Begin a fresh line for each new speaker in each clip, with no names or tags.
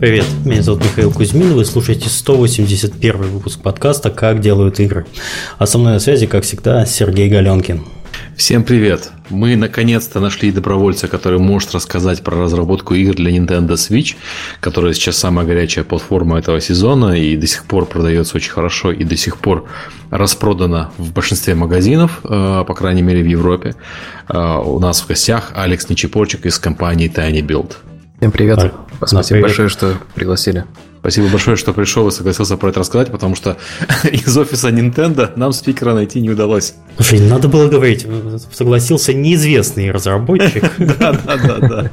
Привет, меня зовут Михаил Кузьмин, вы слушаете 181 выпуск подкаста «Как делают игры». А со мной на связи, как всегда, Сергей Галенкин.
Всем привет! Мы наконец-то нашли добровольца, который может рассказать про разработку игр для Nintendo Switch, которая сейчас самая горячая платформа этого сезона и до сих пор продается очень хорошо и до сих пор распродана в большинстве магазинов, э, по крайней мере в Европе. Э, у нас в гостях Алекс Нечепорчик из компании Tiny Build.
Всем привет. А, Спасибо привет. большое, что пригласили.
Спасибо большое, что пришел и согласился про это рассказать, потому что из офиса Nintendo нам спикера найти не удалось.
Слушай, надо было говорить, согласился неизвестный разработчик.
Да, да, да, да.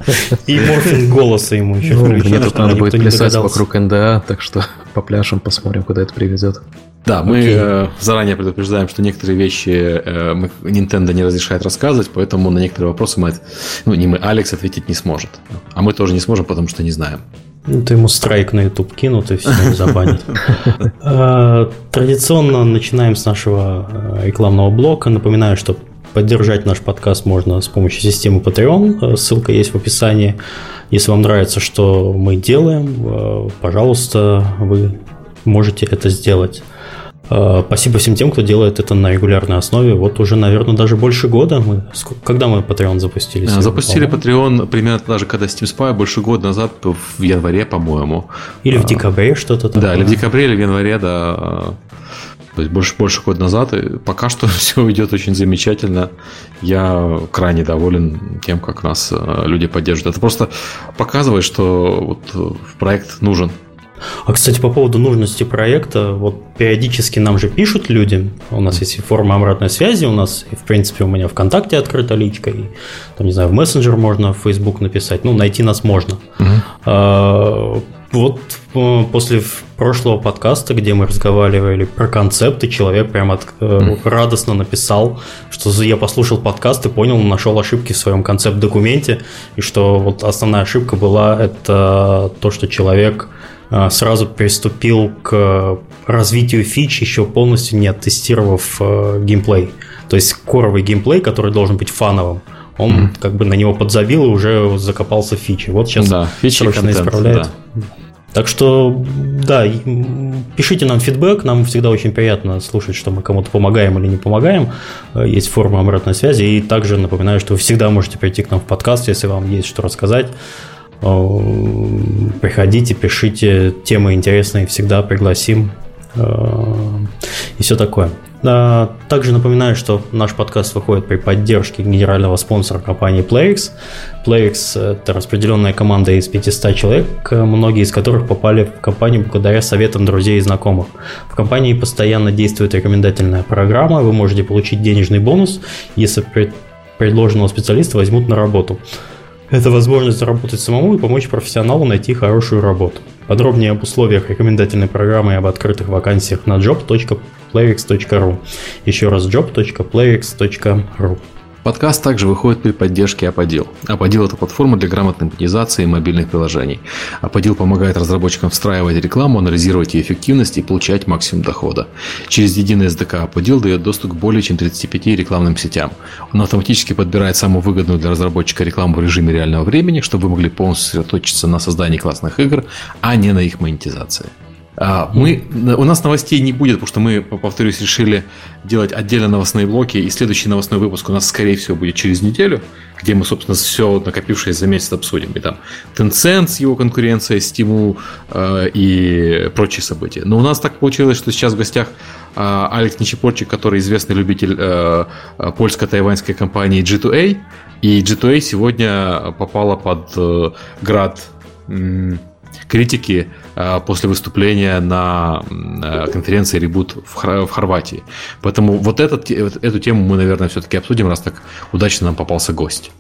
И морфинг голоса ему еще
ну, Мне тут надо будет плясать вокруг НДА, так что по пляжам посмотрим, куда это приведет.
Да, мы э, заранее предупреждаем, что некоторые вещи э, мы, Nintendo не разрешает рассказывать, поэтому на некоторые вопросы мы, ну не мы, Алекс ответить не сможет. А мы тоже не сможем, потому что не знаем.
Ну, ты ему страйк на YouTube кинут и все, забанят. А, традиционно начинаем с нашего э, рекламного блока. Напоминаю, что поддержать наш подкаст можно с помощью системы Patreon. Э, ссылка есть в описании. Если вам нравится, что мы делаем, э, пожалуйста, вы можете это сделать. Э, спасибо всем тем, кто делает это на регулярной основе. Вот уже, наверное, даже больше года. Мы, когда мы Patreon запустили?
А, запустили Patreon примерно даже когда Steam Spy, больше года назад, в январе, по-моему.
Или в а, декабре что-то
такое. Да, или в декабре, или в январе, да. То есть больше, больше года назад. И пока что все идет очень замечательно. Я крайне доволен тем, как нас э, люди поддерживают. Это просто показывает, что вот проект нужен.
А, кстати, по поводу нужности проекта, вот периодически нам же пишут люди, у нас есть форма обратной связи, у нас, в принципе, у меня ВКонтакте открыта личка, и, там, не знаю, в мессенджер можно, в Facebook написать, ну, найти нас можно. Угу. Вот э, после прошлого подкаста, где мы разговаривали про концепты, человек прям от, mm. радостно написал, что я послушал подкаст и понял, нашел ошибки в своем концепт-документе, и что вот основная ошибка была это то, что человек сразу приступил к развитию фич, еще полностью не оттестировав э, геймплей. То есть коровый геймплей, который должен быть фановым, он mm-hmm. как бы на него подзабил и уже закопался в фичи. Вот сейчас да, фичи срочно контент, исправляет. Да. Так что, да, пишите нам фидбэк, нам всегда очень приятно слушать, что мы кому-то помогаем или не помогаем. Э, есть форма обратной связи. И также напоминаю, что вы всегда можете прийти к нам в подкаст, если вам есть что рассказать. Э, приходите, пишите, темы интересные, всегда пригласим э, и все такое. Также напоминаю, что наш подкаст выходит при поддержке генерального спонсора компании PlayX. PlayX – это распределенная команда из 500 человек, многие из которых попали в компанию благодаря советам друзей и знакомых. В компании постоянно действует рекомендательная программа, вы можете получить денежный бонус, если предложенного специалиста возьмут на работу. Это возможность заработать самому и помочь профессионалу найти хорошую работу. Подробнее об условиях рекомендательной программы и об открытых вакансиях на job.playx.ru. Еще раз job.playx.ru.
Подкаст также выходит при поддержке Аподил. Аподил – это платформа для грамотной монетизации мобильных приложений. Аподил помогает разработчикам встраивать рекламу, анализировать ее эффективность и получать максимум дохода. Через единый SDK Аподил дает доступ к более чем 35 рекламным сетям. Он автоматически подбирает самую выгодную для разработчика рекламу в режиме реального времени, чтобы вы могли полностью сосредоточиться на создании классных игр, а не на их монетизации. А, мы, у нас новостей не будет, потому что мы, повторюсь, решили делать отдельно новостные блоки, и следующий новостной выпуск у нас, скорее всего, будет через неделю, где мы, собственно, все накопившееся за месяц обсудим. И там Tencent с его конкуренцией, Steam э, и прочие события. Но у нас так получилось, что сейчас в гостях э, Алекс Нечепорчик, который известный любитель э, польско-тайваньской компании G2A, и G2A сегодня попала под э, град критики э, после выступления на э, конференции Reboot в Хорватии. Поэтому вот этот, эту тему мы, наверное, все-таки обсудим, раз так удачно нам попался гость.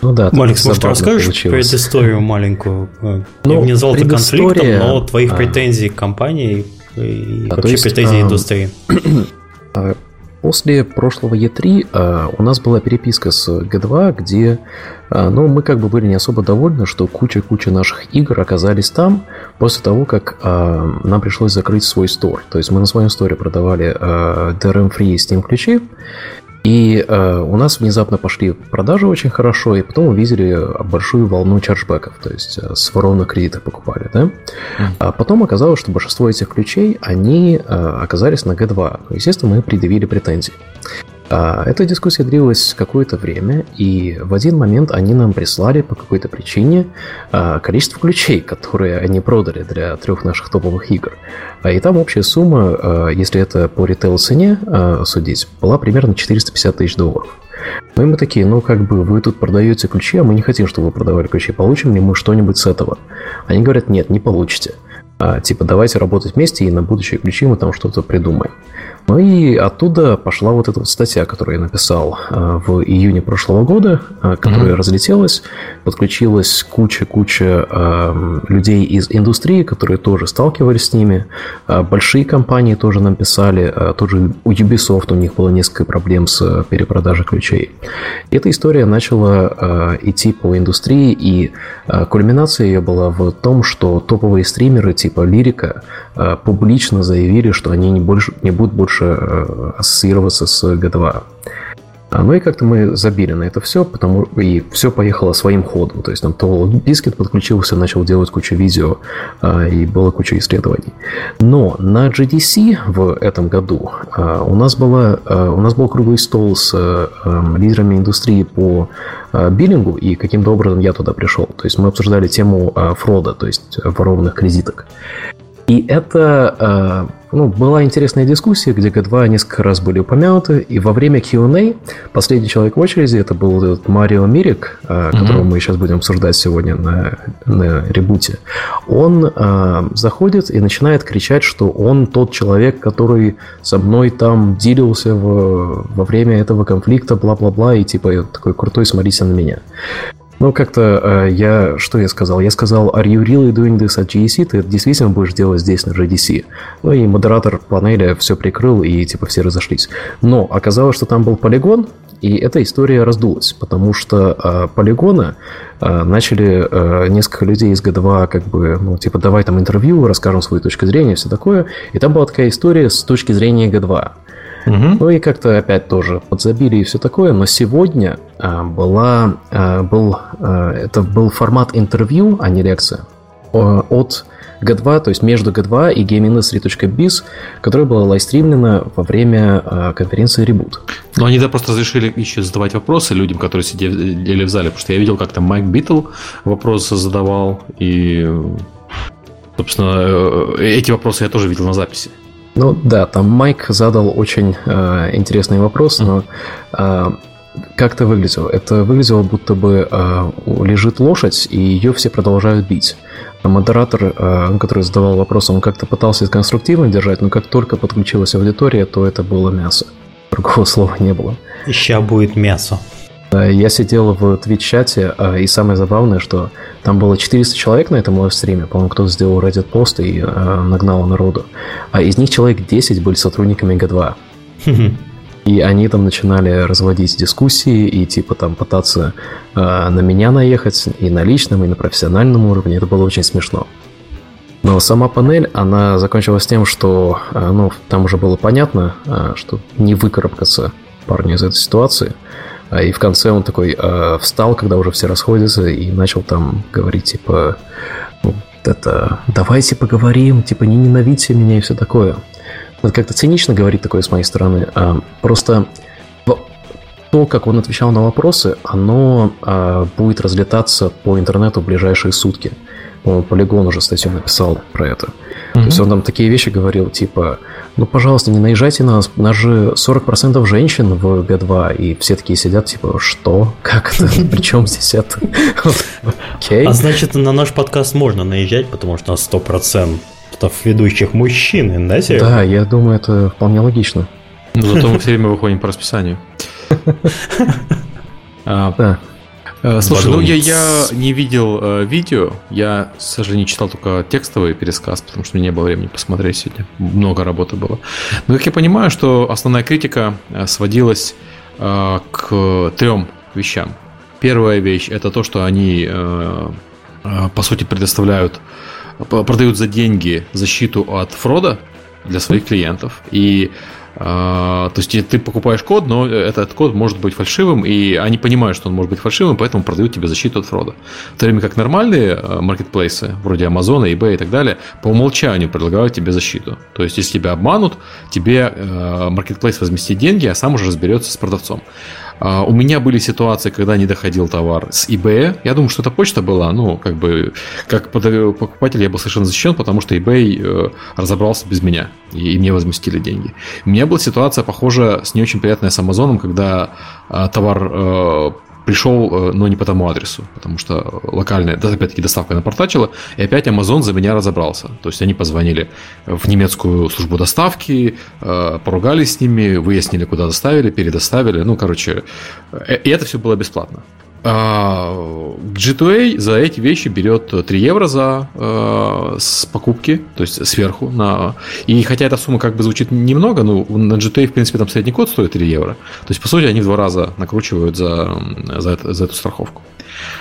Ну да. Малекс, может, расскажешь получилось. предысторию маленькую? Ну, Я не назвал это конфликтом, но твоих а... претензий к компании и да, вообще есть, претензий а... индустрии.
А, После прошлого E3 э, у нас была переписка с G2, где э, ну, мы как бы были не особо довольны, что куча-куча наших игр оказались там после того, как э, нам пришлось закрыть свой стор. То есть мы на своем сторе продавали DRM-free Steam ключи, И э, у нас внезапно пошли продажи очень хорошо, и потом увидели большую волну чарджбеков, то есть э, с ворованных кредитов покупали, да? Mm. А потом оказалось, что большинство этих ключей, они э, оказались на G2. Естественно, мы предъявили претензии. А, эта дискуссия длилась какое-то время, и в один момент они нам прислали по какой-то причине а, количество ключей, которые они продали для трех наших топовых игр. А, и там общая сумма, если это по ритейл цене судить, была примерно 450 тысяч долларов. Ну и мы такие, ну как бы вы тут продаете ключи, а мы не хотим, чтобы вы продавали ключи. Получим ли мы что-нибудь с этого? Они говорят, нет, не получите. А, типа, давайте работать вместе, и на будущее ключи мы там что-то придумаем. Ну и оттуда пошла вот эта вот статья, которую я написал э, в июне прошлого года, э, которая mm-hmm. разлетелась, подключилась куча-куча э, людей из индустрии, которые тоже сталкивались с ними. Большие компании тоже нам писали, тоже у Ubisoft у них было несколько проблем с перепродажей ключей. И эта история начала идти по индустрии, и кульминация ее была в том, что топовые стримеры типа Лирика публично заявили, что они не, больше, не будут больше больше э, ассоциироваться с G2. А, ну и как-то мы забили на это все, потому и все поехало своим ходом. То есть там TotalBiscuit подключился, начал делать кучу видео, а, и было куча исследований. Но на GDC в этом году а, у нас, была, у нас был круглый стол с лидерами индустрии по биллингу, и каким-то образом я туда пришел. То есть мы обсуждали тему фрода, то есть ворованных кредиток. И это э, ну, была интересная дискуссия, где G2 несколько раз были упомянуты, и во время Q&A последний человек в очереди, это был Марио Мирик, э, которого mm-hmm. мы сейчас будем обсуждать сегодня на, на ребуте, он э, заходит и начинает кричать, что он тот человек, который со мной там дилился в, во время этого конфликта, бла-бла-бла, и типа такой крутой, смотрите на меня. Ну, как-то э, я... Что я сказал? Я сказал, are you really doing this at GDC? Ты действительно будешь делать здесь на GDC? Ну, и модератор панели все прикрыл, и типа все разошлись. Но оказалось, что там был полигон, и эта история раздулась, потому что э, полигона э, начали э, несколько людей из G2 как бы, ну, типа, давай там интервью, расскажем свою точку зрения, все такое. И там была такая история с точки зрения G2. Угу. Ну и как-то опять тоже подзабили и все такое. Но сегодня а, была, а, был, а, это был формат интервью, а не лекция, от G2, то есть между G2 и GamesIndustry.biz, которая была лайвстримлена во время конференции Reboot.
Но они да просто разрешили еще задавать вопросы людям, которые сидели в зале, потому что я видел, как там Майк Битэлл вопросы задавал, и, собственно, э, эти вопросы я тоже видел на записи.
Ну да, там Майк задал очень э, интересный вопрос, но э, как это выглядело? Это выглядело, будто бы э, лежит лошадь, и ее все продолжают бить. А модератор, э, который задавал вопрос, он как-то пытался конструктивно держать, но как только подключилась аудитория, то это было мясо. Другого слова не было.
Ща будет мясо.
Я сидел в твит-чате, а, и самое забавное, что там было 400 человек на этом лайвстриме, по-моему, кто-то сделал Reddit пост и а, нагнал народу, а из них человек 10 были сотрудниками G2. И они там начинали разводить дискуссии и типа там пытаться э, на меня наехать и на личном, и на профессиональном уровне. Это было очень смешно. Но сама панель, она закончилась тем, что э, ну, там уже было понятно, э, что не выкарабкаться парню из этой ситуации. И в конце он такой э, встал, когда уже все расходятся, и начал там говорить, типа, ну, это, давайте поговорим, типа, не ненавидьте меня и все такое. Это как-то цинично говорить такое с моей стороны. А, просто то, как он отвечал на вопросы, оно а, будет разлетаться по интернету в ближайшие сутки. Полигон уже статью написал про это. Mm-hmm. То есть он там такие вещи говорил, типа, ну, пожалуйста, не наезжайте на нас, у нас же 40% женщин в Г2, и все такие сидят, типа, что? Как это? Причем здесь это?
Окей. А значит, на наш подкаст можно наезжать, потому что у нас 100% ведущих мужчин, да,
Серега? Да, я думаю, это вполне логично.
Зато мы все время выходим по расписанию. А, да. Э, слушай, ну я, я не видел э, видео, я, к сожалению, читал только текстовый пересказ, потому что у меня не было времени посмотреть сегодня. Много работы было. Но как я понимаю, что основная критика э, сводилась э, к трем вещам. Первая вещь это то, что они, э, э, по сути, предоставляют, продают за деньги защиту от фрода для своих клиентов. И то есть ты покупаешь код, но этот код может быть фальшивым, и они понимают, что он может быть фальшивым, поэтому продают тебе защиту от фрода. В то время как нормальные а, маркетплейсы, вроде Amazon, eBay и так далее, по умолчанию предлагают тебе защиту. То есть, если тебя обманут, тебе маркетплейс возместит деньги, а сам уже разберется с продавцом. А, у меня были ситуации, когда не доходил товар с eBay. Я думаю, что это почта была. Ну, как бы, как покупатель я был совершенно защищен, потому что eBay э, разобрался без меня. И мне возместили деньги. У меня была ситуация, похожая, с не очень приятной с Амазоном, когда а, товар э, пришел, э, но не по тому адресу, потому что локальная, да, опять-таки, доставка напортачила, и опять Amazon за меня разобрался. То есть они позвонили в немецкую службу доставки, э, поругались с ними, выяснили, куда доставили, передоставили. Ну, короче, э, и это все было бесплатно. А G2A за эти вещи берет 3 евро за э, с покупки, то есть сверху. На... И хотя эта сумма как бы звучит немного, но на G2A, в принципе, там средний код стоит 3 евро. То есть, по сути, они в два раза накручивают за, за, это, за эту страховку.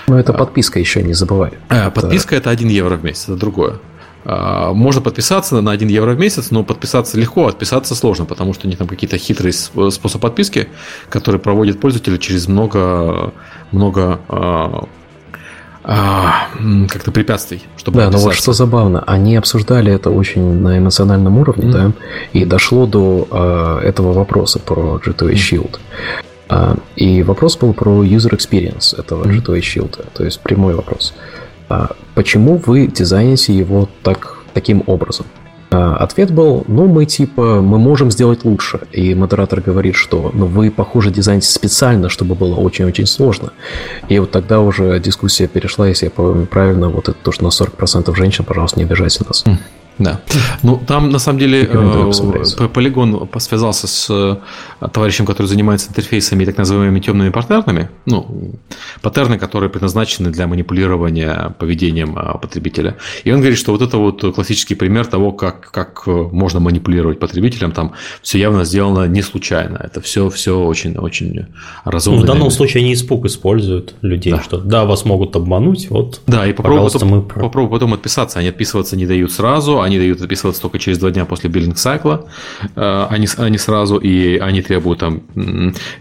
Но это подписка еще, не забывай.
А, подписка это 1 евро в месяц, это другое. А, можно подписаться на 1 евро в месяц, но подписаться легко, отписаться сложно, потому что у них там какие-то хитрые способы подписки, которые проводят пользователи через много, много а, а, как-то препятствий,
чтобы Да, но вот что забавно, они обсуждали это очень на эмоциональном уровне, mm-hmm. да, и дошло до а, этого вопроса про G2 Shield. А, и вопрос был про user experience этого G2 Shield, то есть прямой вопрос. А почему вы дизайните его так, таким образом? А ответ был, ну, мы типа, мы можем сделать лучше. И модератор говорит, что, ну, вы, похоже, дизайните специально, чтобы было очень-очень сложно. И вот тогда уже дискуссия перешла, если я правильно, вот это то, что на 40% женщин, пожалуйста, не обижайте нас.
Да. Ну, там, на самом деле, э, полигон связался с э, товарищем, который занимается интерфейсами и так называемыми темными паттернами. Ну, паттерны, которые предназначены для манипулирования поведением э, потребителя. И он говорит, что вот это вот классический пример того, как, как можно манипулировать потребителем. Там все явно сделано не случайно. Это все, все очень, очень разумно. Ну,
в данном случае они испуг используют людей, да. что да, вас могут обмануть, вот,
Да, и попробуй потом, мы... попробуй потом отписаться. Они отписываться не дают сразу, они дают отписываться только через два дня после биллинг сайкла, они, э, они сразу, и они требуют там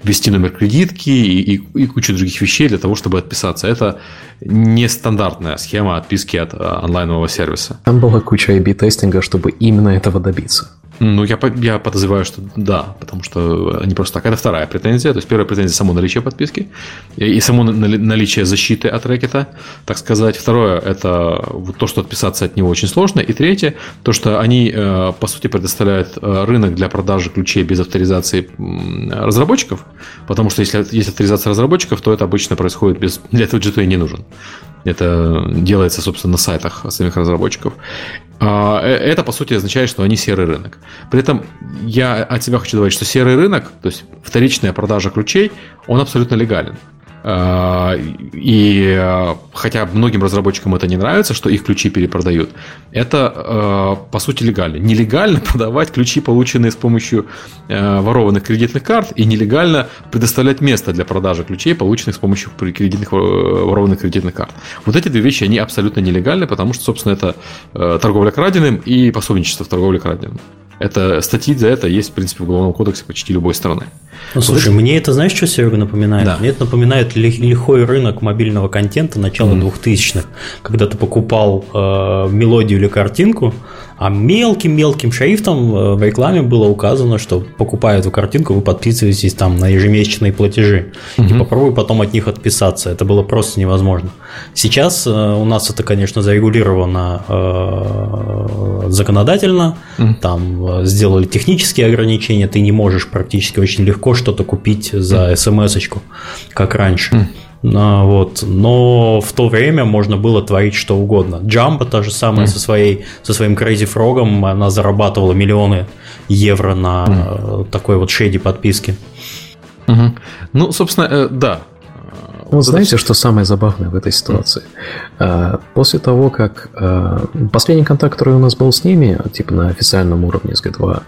ввести номер кредитки и, и, и кучу других вещей для того, чтобы отписаться. Это нестандартная схема отписки от э, онлайнового сервиса.
Там была куча A-B-тестинга, чтобы именно этого добиться.
Ну, я, я подозреваю, что да, потому что не просто так. Это вторая претензия. То есть первая претензия само наличие подписки и само наличие защиты от рэкета, так сказать. Второе – это вот то, что отписаться от него очень сложно. И третье – то, что они, э, по сути, предоставляют э, рынок для продажи ключей без авторизации разработчиков, потому что если есть авторизация разработчиков, то это обычно происходит без... Для этого g не нужен. Это делается, собственно, на сайтах самих разработчиков. А, э, это, по сути, означает, что они серый рынок. При этом я от себя хочу добавить, что серый рынок, то есть вторичная продажа ключей, он абсолютно легален. А, и а, хотя многим разработчикам это не нравится, что их ключи перепродают, это а, по сути легально. Нелегально продавать ключи, полученные с помощью ворованных кредитных карт, и нелегально предоставлять место для продажи ключей, полученных с помощью кредитных, ворованных кредитных карт. Вот эти две вещи, они абсолютно нелегальны, потому что, собственно, это торговля краденым и пособничество в торговле краденым. Это статьи за это есть, в принципе, в Уголовном кодексе почти любой страны.
Ну, слушай, вот мне это, знаешь, что, Серега, напоминает? Да. Мне это напоминает лихой рынок мобильного контента начала mm. 2000-х, когда ты покупал э, мелодию или картинку, а мелким-мелким шрифтом э, в рекламе было указано, что покупая эту картинку, вы подписываетесь там на ежемесячные платежи. Угу. И попробуй потом от них отписаться. Это было просто невозможно. Сейчас э, у нас это, конечно, зарегулировано э, законодательно. Угу. Там сделали технические ограничения. Ты не можешь практически очень легко что-то купить за смс-очку, как раньше. Угу. Вот. Но в то время можно было творить что угодно. Джамба та же самая mm. со, своей, со своим Crazy Frog, она зарабатывала миллионы евро на mm. такой вот шейди подписке.
Угу. Ну, собственно, э, да,
ну, знаете, что самое забавное в этой ситуации? А, после того, как а, последний контакт, который у нас был с ними, типа на официальном уровне с G2,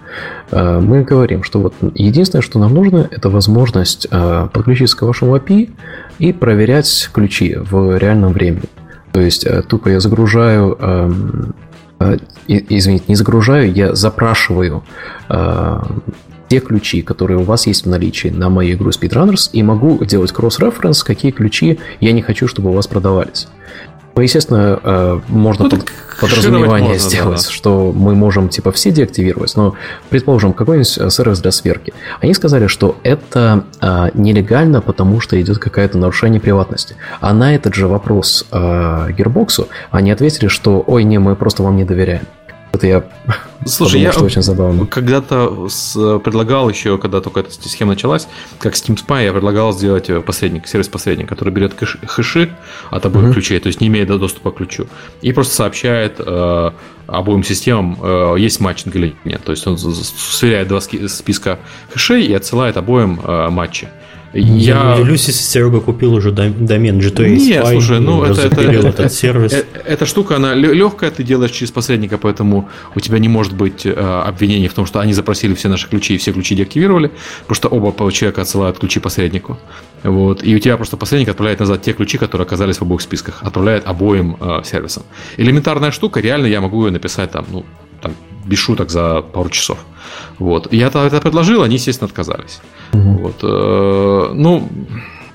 а, мы говорим, что вот единственное, что нам нужно, это возможность подключиться к вашему API и проверять ключи в реальном времени. То есть тупо я загружаю извините, не загружаю, я запрашиваю те ключи, которые у вас есть в наличии на мою игру Speedrunners, и могу делать кросс-референс, какие ключи я не хочу, чтобы у вас продавались. Ну, естественно, э, можно ну, под, подразумевание можно, сделать, да, да. что мы можем типа все деактивировать, но, предположим, какой-нибудь э, сервис для сверки. Они сказали, что это а, нелегально, потому что идет какое-то нарушение приватности. А на этот же вопрос а, Gearbox они ответили, что ой, не, мы просто вам не доверяем. Это я
Слушай, подумал, я что очень забавно. когда-то предлагал еще, когда только эта схема началась, как Steam Spy, я предлагал сделать э, посредник, сервис-посредник, который берет хэши от обоих mm-hmm. ключей, то есть не имеет доступа к ключу, и просто сообщает э, обоим системам, э, есть матчинг или нет. То есть он сверяет два списка хэшей и отсылает обоим э, матчи.
Я если Серега купил уже домен
GTA Нет, Spy слушай, ну это, это, этот сервис. Э, эта штука, она легкая, ты делаешь через посредника, поэтому у тебя не может быть э, обвинений в том, что они запросили все наши ключи и все ключи деактивировали, потому что оба человека отсылают ключи посреднику. Вот, и у тебя просто посредник отправляет назад те ключи, которые оказались в обоих списках, отправляет обоим э, сервисам. Элементарная штука, реально я могу ее написать там, ну, там, без шуток за пару часов. Вот. Я это предложил, они, естественно, отказались. Угу. Вот. Э, ну,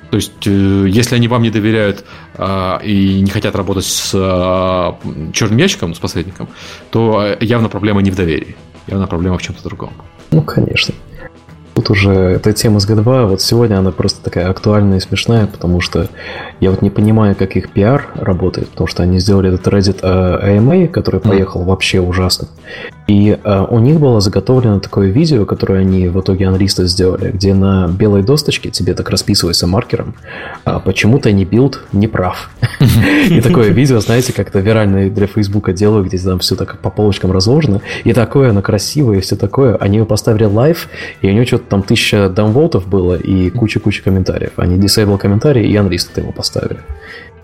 то есть, э, если они вам не доверяют а, и не хотят работать с а, черным ящиком, с посредником, то явно проблема не в доверии. Явно проблема в чем-то другом.
Ну, конечно. Тут уже эта тема с G2, вот сегодня она просто такая актуальная и смешная, потому что я вот не понимаю, как их пиар работает, потому что они сделали этот Reddit AMA, который поехал вообще ужасно. И э, у них было заготовлено такое видео, которое они в итоге анлисты сделали, где на белой досточке тебе так расписывается маркером, а почему-то не билд не прав. И такое видео, знаете, как-то виральное для Фейсбука делаю, где там все так по полочкам разложено. И такое, оно красивое, и все такое. Они его поставили лайв, и у него что-то там тысяча даунволтов было, и куча-куча комментариев. Они дисейбл комментарии, и анлисты его поставили.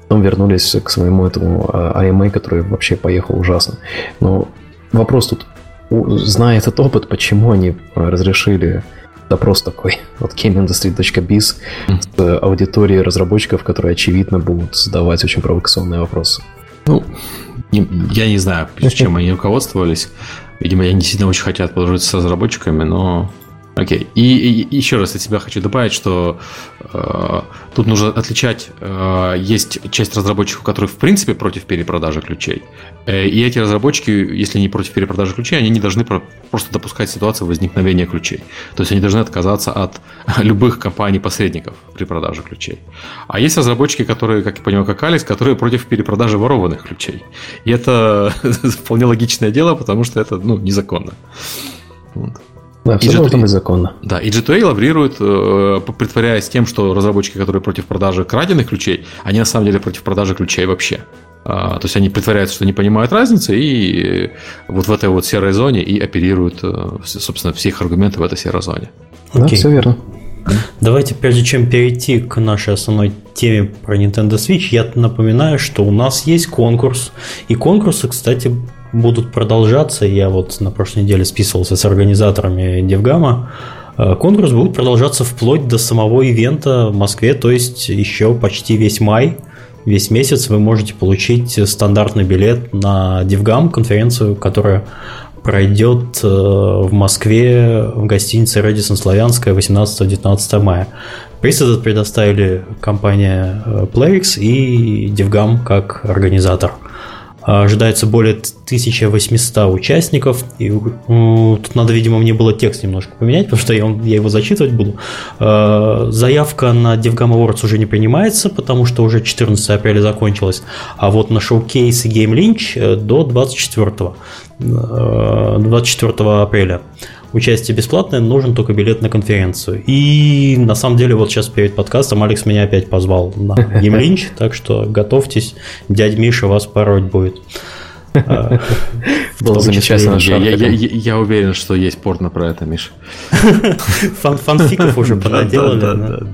Потом вернулись к своему этому AMA, который вообще поехал ужасно. Но вопрос тут, зная этот опыт, почему они разрешили запрос такой вот gameindustry.biz с аудиторией разработчиков, которые, очевидно, будут задавать очень провокационные вопросы.
Ну, не, я не знаю, чем они руководствовались. Видимо, они действительно очень хотят подружиться с разработчиками, но Окей. И, и еще раз от себя хочу добавить, что э, тут нужно отличать, э, есть часть разработчиков, которые в принципе против перепродажи ключей. Э, и эти разработчики, если не против перепродажи ключей, они не должны про, просто допускать ситуацию возникновения ключей. То есть они должны отказаться от любых компаний-посредников при продаже ключей. А есть разработчики, которые, как я понимаю, как Алекс, которые против перепродажи ворованных ключей. И это вполне логичное дело, потому что это ну, незаконно.
Вот. Да, все должно быть законно.
Да, и G2A лаврирует, э, притворяясь тем, что разработчики, которые против продажи краденных ключей, они на самом деле против продажи ключей вообще. А, то есть они притворяются, что не понимают разницы, и вот в этой вот серой зоне и оперируют, э, собственно, все их аргументы в этой серой зоне.
Да, все верно.
Давайте, прежде чем перейти к нашей основной теме про Nintendo Switch, я напоминаю, что у нас есть конкурс. И конкурсы, кстати, будут продолжаться. Я вот на прошлой неделе списывался с организаторами Девгама. Э, конкурс будет продолжаться вплоть до самого ивента в Москве, то есть еще почти весь май, весь месяц вы можете получить стандартный билет на DevGAMM, конференцию, которая пройдет э, в Москве в гостинице Рэдиссон Славянская 18-19 мая. Приз этот предоставили компания э, Playx и DevGAMM как организатор – Ожидается более 1800 участников. И тут надо, видимо, мне было текст немножко поменять, потому что я, я его зачитывать буду. А, заявка на DevGAMM Awards уже не принимается, потому что уже 14 апреля закончилась. А вот на showcase и Game Lynch э, до 24, 24 э, апреля участие бесплатное, нужен только билет на конференцию. И на самом деле вот сейчас перед подкастом Алекс меня опять позвал на Game Lynch, так что готовьтесь, дядь Миша вас пороть будет.
Было замечательно. Я, уверен, что есть порно про это, Миш.
Фан, фанфиков уже понаделали.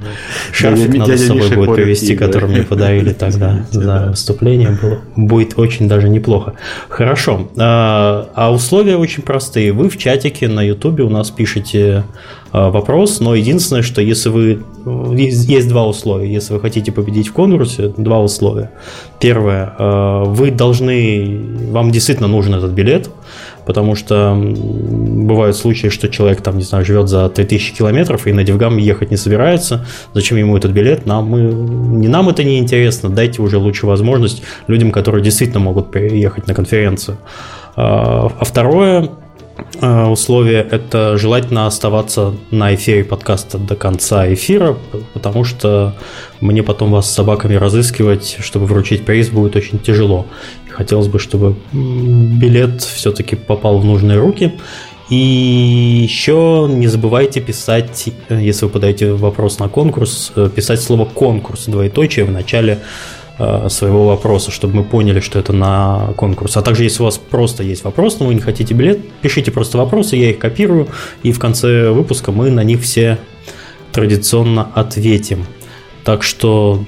Шарфик надо с собой будет привезти, который мне подарили тогда за выступление. Будет очень даже неплохо. Хорошо. А, а условия очень простые. Вы в чатике на Ютубе у нас пишете вопрос, но единственное, что если вы... Есть, есть два условия. Если вы хотите победить в конкурсе, два условия. Первое, вы должны... Вам действительно нужен этот билет, потому что бывают случаи, что человек там, не знаю, живет за 3000 километров и на Девгам ехать не собирается. Зачем ему этот билет? Нам, мы, не нам это не интересно, дайте уже лучшую возможность людям, которые действительно могут приехать на конференцию. А, а второе, условие – это желательно оставаться на эфире подкаста до конца эфира, потому что мне потом вас с собаками разыскивать, чтобы вручить приз, будет очень тяжело. Хотелось бы, чтобы билет все-таки попал в нужные руки. И еще не забывайте писать, если вы подаете вопрос на конкурс, э, писать слово конкурс двоеточие в начале э, своего вопроса, чтобы мы поняли, что это на конкурс. А также, если у вас просто есть вопрос, но вы не хотите билет, пишите просто вопросы, я их копирую, и в конце выпуска мы на них все традиционно ответим. Так что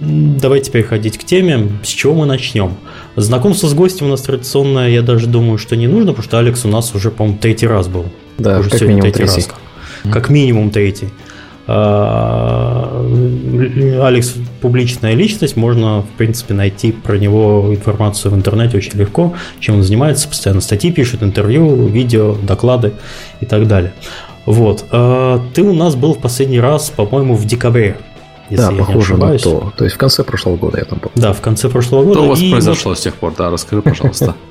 давайте переходить к теме. С чего мы начнем? Знакомство с гостем у нас традиционное, я даже думаю, что не нужно, потому что Алекс у нас уже, по-моему, третий раз был.
Да,
уже
как минимум третий. Раз.
Как минимум третий. А, Алекс публичная личность, можно, в принципе, найти про него информацию в интернете очень легко, чем он занимается, постоянно статьи пишет, интервью, видео, доклады и так далее. Вот. А, ты у нас был в последний раз, по-моему, в декабре
если да, я похоже не на то. То есть в конце прошлого года я там был.
Да, в конце прошлого года.
Что у вас произошло вот... с тех пор? Да, расскажи, пожалуйста.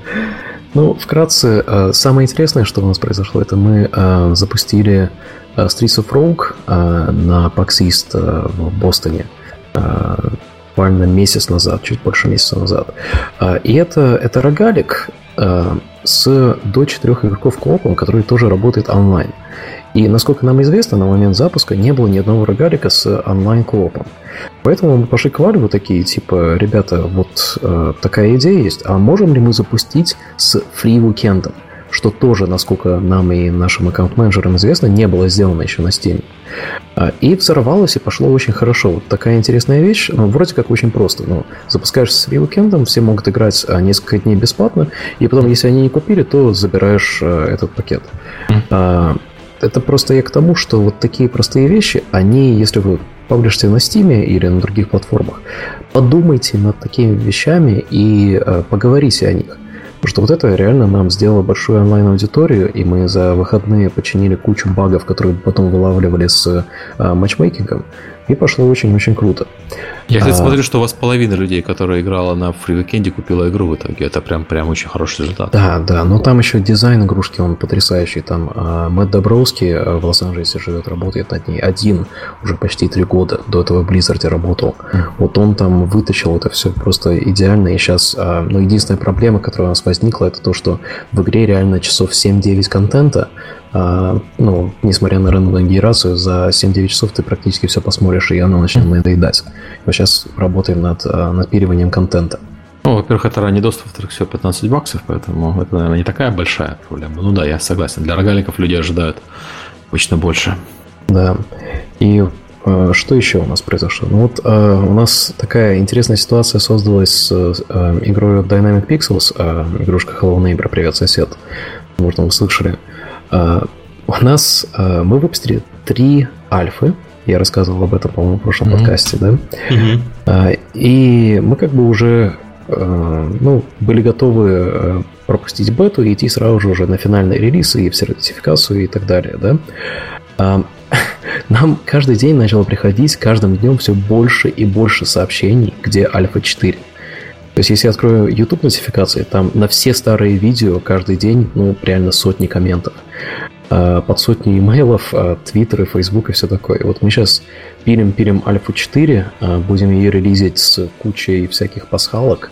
Ну, вкратце, э, самое интересное, что у нас произошло, это мы э, запустили э, Streets of Rogue на PAX East в Бостоне буквально месяц назад, чуть больше месяца назад. И это, это рогалик с до четырех игроков коопом, который тоже работает онлайн. И, насколько нам известно, на момент запуска не было ни одного рогалика с онлайн-коопом. Поэтому мы пошли к Valve такие, типа, ребята, вот э, такая идея есть, а можем ли мы запустить с фри-уикендом? Что тоже, насколько нам и нашим аккаунт-менеджерам известно, не было сделано еще на Steam. А, и взорвалось, и пошло очень хорошо. Вот такая интересная вещь, ну, вроде как очень просто. Ну, запускаешь с фри-уикендом, все могут играть а, несколько дней бесплатно, и потом, если они не купили, то забираешь э, этот пакет. Это просто я к тому, что вот такие простые вещи, они, если вы паблишите на Steam или на других платформах, подумайте над такими вещами и э, поговорите о них. Потому что вот это реально нам сделало большую онлайн-аудиторию, и мы за выходные починили кучу багов, которые потом вылавливали с э, матчмейкингом, и пошло очень-очень круто.
Я, кстати, а... смотрю, что у вас половина людей, которая играла на free weekend 'е, купила игру в итоге. Это прям, прям очень хороший результат.
Да, да, но там еще дизайн игрушки, он потрясающий. Там э, Мэтт Добровский э, в Лос-Анджелесе живет, работает над ней один уже почти три года. До этого в Blizzard работал. Mm. Вот он там вытащил это все просто идеально. И сейчас, э, ну, единственная проблема, которая у нас возникла, это то, что в игре реально часов 7-9 контента, а, ну, несмотря на рандомную генерацию, за 7-9 часов ты практически все посмотришь, и оно начнет надоедать. Мы сейчас работаем над а, напиливанием контента.
Ну, во-первых, это ранний доступ, во-вторых, всего 15 баксов, поэтому это, наверное, не такая большая проблема. Ну да, я согласен. Для рогаликов люди ожидают обычно больше.
Да. И э, что еще у нас произошло? Ну вот э, у нас такая интересная ситуация создалась с э, игрой Dynamic Pixels, э, игрушка Hello Neighbor, привет, сосед. Может, вы слышали. А, у нас а, мы выпустили три альфы. Я рассказывал об этом, по-моему, в прошлом mm-hmm. подкасте, да? Mm-hmm. И мы как бы уже ну, были готовы пропустить бету и идти сразу же уже на финальный релиз и в сертификацию и так далее, да? Нам каждый день начало приходить каждым днем все больше и больше сообщений, где Альфа 4. То есть, если я открою YouTube нотификации, там на все старые видео каждый день, ну, реально сотни комментов. А, под сотни имейлов, а, твиттеры, фейсбук и все такое. вот мы сейчас пилим-пилим Альфу 4, а, будем ее релизить с кучей всяких пасхалок,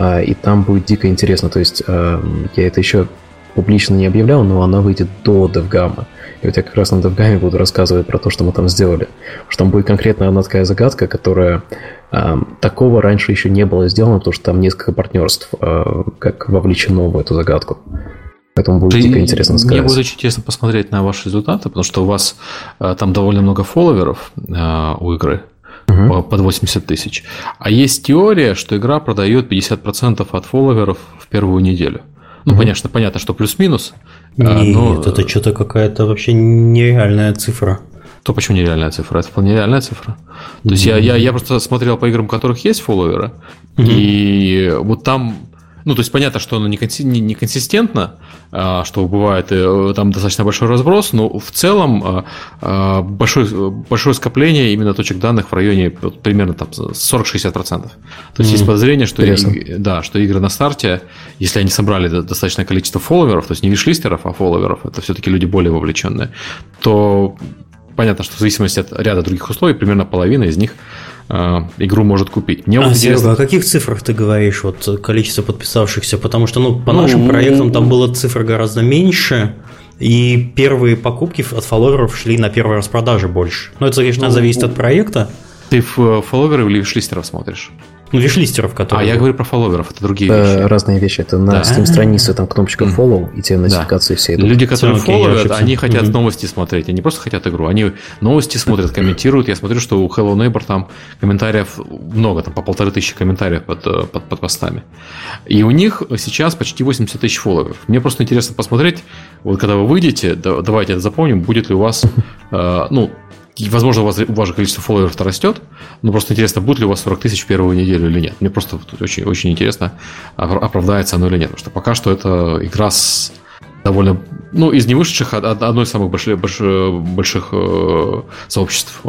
и там будет дико интересно. То есть, я это еще публично не объявлял, но она выйдет до DevGamma. И вот я как раз на DevGamma буду рассказывать про то, что мы там сделали. Что там будет конкретно одна такая загадка, которая э, такого раньше еще не было сделано, потому что там несколько партнерств э, как вовлечено в эту загадку. Поэтому будет дико интересно сказать.
Мне будет очень интересно посмотреть на ваши результаты, потому что у вас э, там довольно много фолловеров э, у игры угу. под 80 тысяч. А есть теория, что игра продает 50% от фолловеров в первую неделю. Ну, угу. понятно, понятно, что плюс-минус.
Нет, но... это что-то какая-то вообще нереальная цифра.
То почему нереальная цифра? Это вполне реальная цифра. То есть я, я, я просто смотрел по играм, у которых есть фолловеры, и вот там ну, то есть понятно, что оно неконсистентно, а, что бывает э, там достаточно большой разброс, но в целом а, а, большое, большое скопление именно точек данных в районе примерно там 40-60%. То есть mm есть подозрение, что, и, да, что игры на старте, если они собрали достаточное количество фолловеров, то есть не вишлистеров, а фолловеров, это все-таки люди более вовлеченные, то понятно, что в зависимости от ряда других условий, примерно половина из них игру может купить.
Мне а, вот интересно... Серега, о каких цифрах ты говоришь, вот количество подписавшихся? Потому что, ну, по ну, нашим проектам там было цифр гораздо меньше, и первые покупки от фолловеров шли на первые распродажи больше. Но это, конечно, ну, зависит от проекта.
Ты э, фолловеры или шлистеров смотришь?
Ну, вишлистеров, которые...
А я говорю про фолловеров, это другие это
вещи. разные вещи. Это на да. Steam странице там кнопочка follow, и те нотификации да. все идут.
Люди, которые фолловят, они хотят mm-hmm. новости смотреть, они просто хотят игру. Они новости смотрят, комментируют. Я смотрю, что у Hello Neighbor там комментариев много, там по полторы тысячи комментариев под, э, под, под постами. И у них сейчас почти 80 тысяч фолловеров. Мне просто интересно посмотреть, вот когда вы выйдете, давайте это запомним, будет ли у вас, э, ну, возможно, у вас, у вас же количество фолловеров растет, но просто интересно, будет ли у вас 40 тысяч первую неделю или нет. Мне просто очень, очень интересно, оправдается оно или нет. Потому что пока что это игра с довольно, ну, из не вышедших, а одной из самых больших, больших, больших э, сообществ э,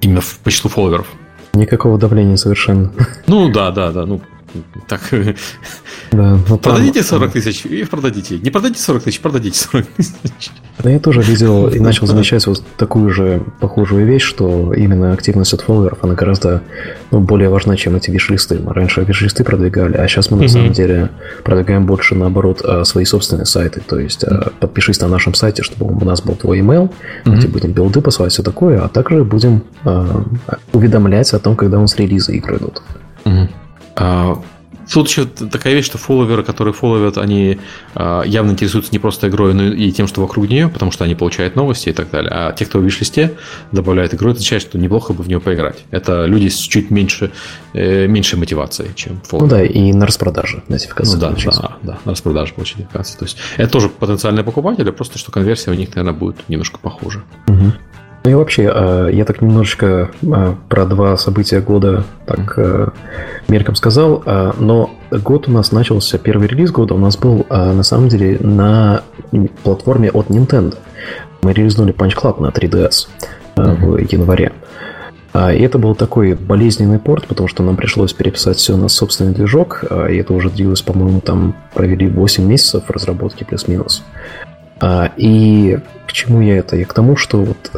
именно по числу фолловеров.
Никакого давления совершенно.
Ну да, да, да. Ну, так, да, ну, продадите 40 тысяч и продадите. Не продадите 40 тысяч, продадите 40 тысяч.
Да, я тоже видел и начал замечать вот такую же похожую вещь, что именно активность от фолловеров, она гораздо ну, более важна, чем эти виш-листы. Мы раньше виш-листы продвигали, а сейчас мы на самом деле продвигаем больше, наоборот, а, свои собственные сайты. То есть а, подпишись на нашем сайте, чтобы у нас был твой email, где будем билды посылать, все такое, а также будем а, уведомлять о том, когда у нас релизы игры идут.
А, тут еще такая вещь, что фолловеры, которые фолловят, они а, явно интересуются не просто игрой, но и тем, что вокруг нее, потому что они получают новости и так далее. А те, кто в виш-листе добавляет игру, это означает, что неплохо бы в нее поиграть. Это люди с чуть меньше, э, меньшей мотивацией, чем
фолловеры. Ну да, и на распродаже
нотификации. Ну да, да, да, на распродаже получить нотификации. То есть это тоже потенциальные покупатели, просто что конверсия у них, наверное, будет немножко похуже.
Угу. Ну и вообще, э, я так немножечко э, про два события года так э, мельком сказал, но год у нас начался, первый релиз года у нас был на самом деле на платформе от Nintendo. Мы релизнули Punch Club на 3DS в январе. И это был такой болезненный порт, потому что нам пришлось переписать все на собственный движок, и это уже длилось, по-моему, там провели 8 месяцев разработки плюс-минус. И к чему я это? Я к тому, что вот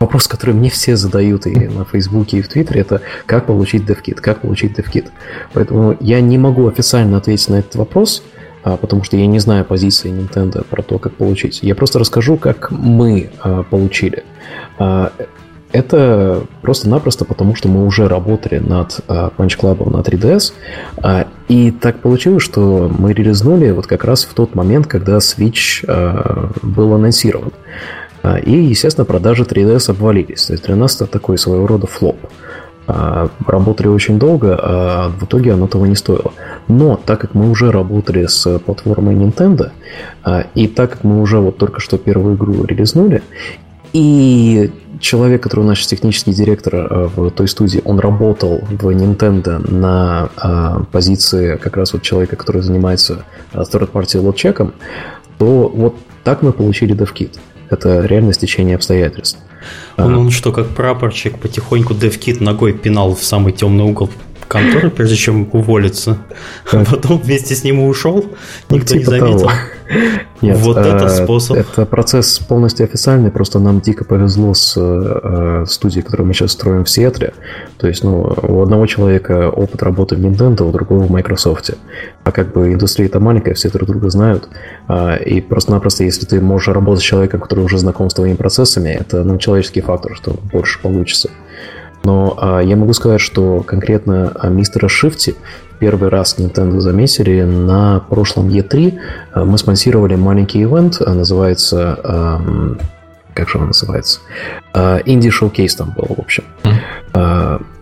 Вопрос, который мне все задают и на Фейсбуке, и в Твиттере, это как получить DevKit, как получить DevKit. Поэтому я не могу официально ответить на этот вопрос, а, потому что я не знаю позиции Nintendo про то, как получить. Я просто расскажу, как мы а, получили. А, это просто-напросто потому, что мы уже работали над Punch Club на 3DS, и так получилось, что мы релизнули вот как раз в тот момент, когда Switch был анонсирован. А, и, естественно, продажи 3DS обвалились. То есть для нас это такой своего рода флоп. А, работали очень долго, а в итоге оно того не стоило. Но так как мы уже работали с платформой Nintendo, а, и так как мы уже вот только что первую игру релизнули, и человек, который у нас технический директор в той студии, он работал в Nintendo на позиции как раз вот человека, который занимается third-party лот-чеком, то вот так мы получили DevKit. Это реально стечение обстоятельств.
Он, он что, как прапорщик, потихоньку DevKit ногой пинал в самый темный угол конторы, прежде чем уволиться. А потом вместе с ним и ушел, никто типа не заметил. Того.
Нет, вот э, это способ. Это процесс полностью официальный, просто нам дико повезло с э, студией, которую мы сейчас строим в Сиэтле. То есть, ну, у одного человека опыт работы в Nintendo, у другого в Microsoft. А как бы индустрия-то маленькая, все друг друга знают. А, и просто-напросто, если ты можешь работать с человеком, который уже знаком с твоими процессами, это ну, человеческий фактор, что больше получится. Но а, я могу сказать, что конкретно а, мистера Шифти первый раз Nintendo заметили на прошлом E3. А, мы спонсировали маленький event, а, называется... А, как же он называется? Indie Showcase там был, в общем.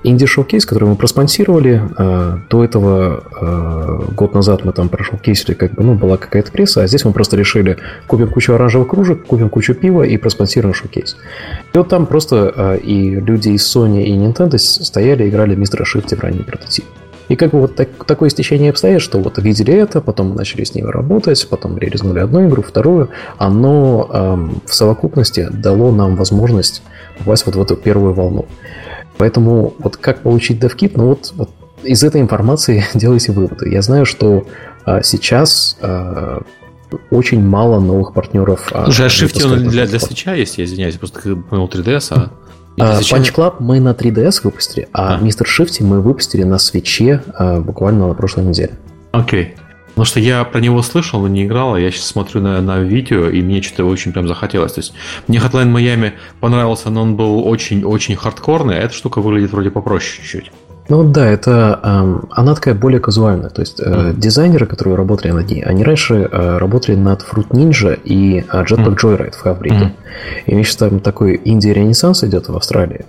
Indie showcase, который мы проспонсировали. Э, до этого э, год назад мы там про showcase или, как бы, ну, была какая-то пресса, а здесь мы просто решили, купим кучу оранжевых кружек, купим кучу пива и проспонсируем showcase. И вот там просто и люди из Sony и Nintendo стояли играли Мистера Шифти в ранний прототип. И как бы вот так, такое стечение обстоятельств, что вот видели это, потом начали с ними работать, потом реализовали одну игру, вторую, оно эм, в совокупности дало нам возможность попасть вот в эту первую волну. Поэтому вот как получить DevKit, ну вот, вот из этой информации делайте выводы. Я знаю, что а, сейчас а, очень мало новых партнеров.
А, Слушай, а Shift он для, для свеча есть, я извиняюсь, просто понял 3DS, а...
Uh, Punch Club мы на 3DS выпустили, а, а. Mr. Shifty мы выпустили на свече uh, буквально на прошлой неделе.
Окей. Okay. Потому что я про него слышал, но не играл, а я сейчас смотрю на, на видео, и мне что-то очень прям захотелось. То есть мне Hotline Miami понравился, но он был очень-очень хардкорный, а эта штука выглядит вроде попроще чуть-чуть.
Ну да, это эм, она такая более казуальная. То есть э, mm. дизайнеры, которые работали над ней, они раньше э, работали над Fruit Ninja и э, Jetpack. Joyride в Хавбриде. Mm. И сейчас там такой инди-ренессанс идет в Австралии.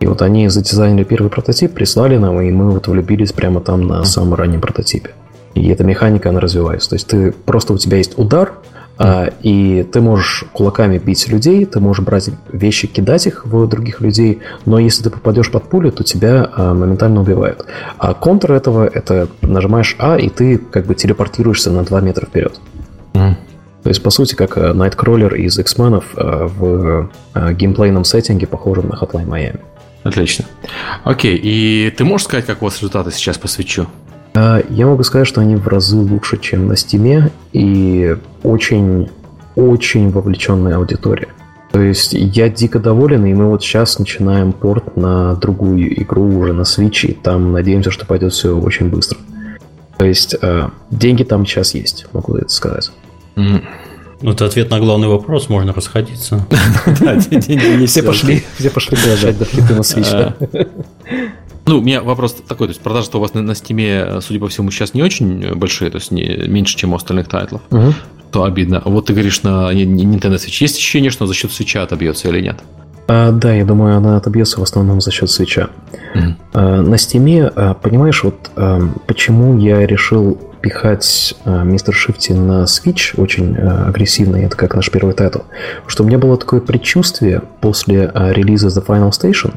И вот они задизайнили первый прототип, прислали нам, и мы вот влюбились прямо там на самом раннем прототипе. И эта механика, она развивается. То есть ты просто у тебя есть удар, а, и ты можешь кулаками бить людей, ты можешь брать вещи, кидать их в других людей, но если ты попадешь под пулю, то тебя а, моментально убивают. А контр этого это нажимаешь А, и ты как бы телепортируешься на 2 метра вперед. Mm. То есть, по сути, как Найткроллер из X-Men в геймплейном сеттинге, похожем на Hotline Miami.
Отлично. Окей, и ты можешь сказать, как у вас результаты сейчас по свечу?
А, я могу сказать, что они в разы лучше, чем на Стиме, и очень, очень вовлеченная аудитория. То есть я дико доволен, и мы вот сейчас начинаем порт на другую игру уже на Switch, и там надеемся, что пойдет все очень быстро. То есть э, деньги там сейчас есть, могу это сказать.
Mm. Ну, это ответ на главный вопрос, можно расходиться.
Все пошли, все пошли приезжать до на Switch.
Ну, у меня вопрос такой, то есть продажи у вас на, на Steam, судя по всему, сейчас не очень большие, то есть не, меньше, чем у остальных тайтлов. Угу. То обидно. Вот ты говоришь на Nintendo Switch. Есть ощущение, что за счет свеча отобьется или нет?
А, да, я думаю, она отобьется в основном за счет свеча. Mm. А, на Steam, а, понимаешь, вот а, почему я решил пихать Mr. Shifty на Switch очень а, агрессивно, это как наш первый title, потому что у меня было такое предчувствие после а, релиза The Final Station,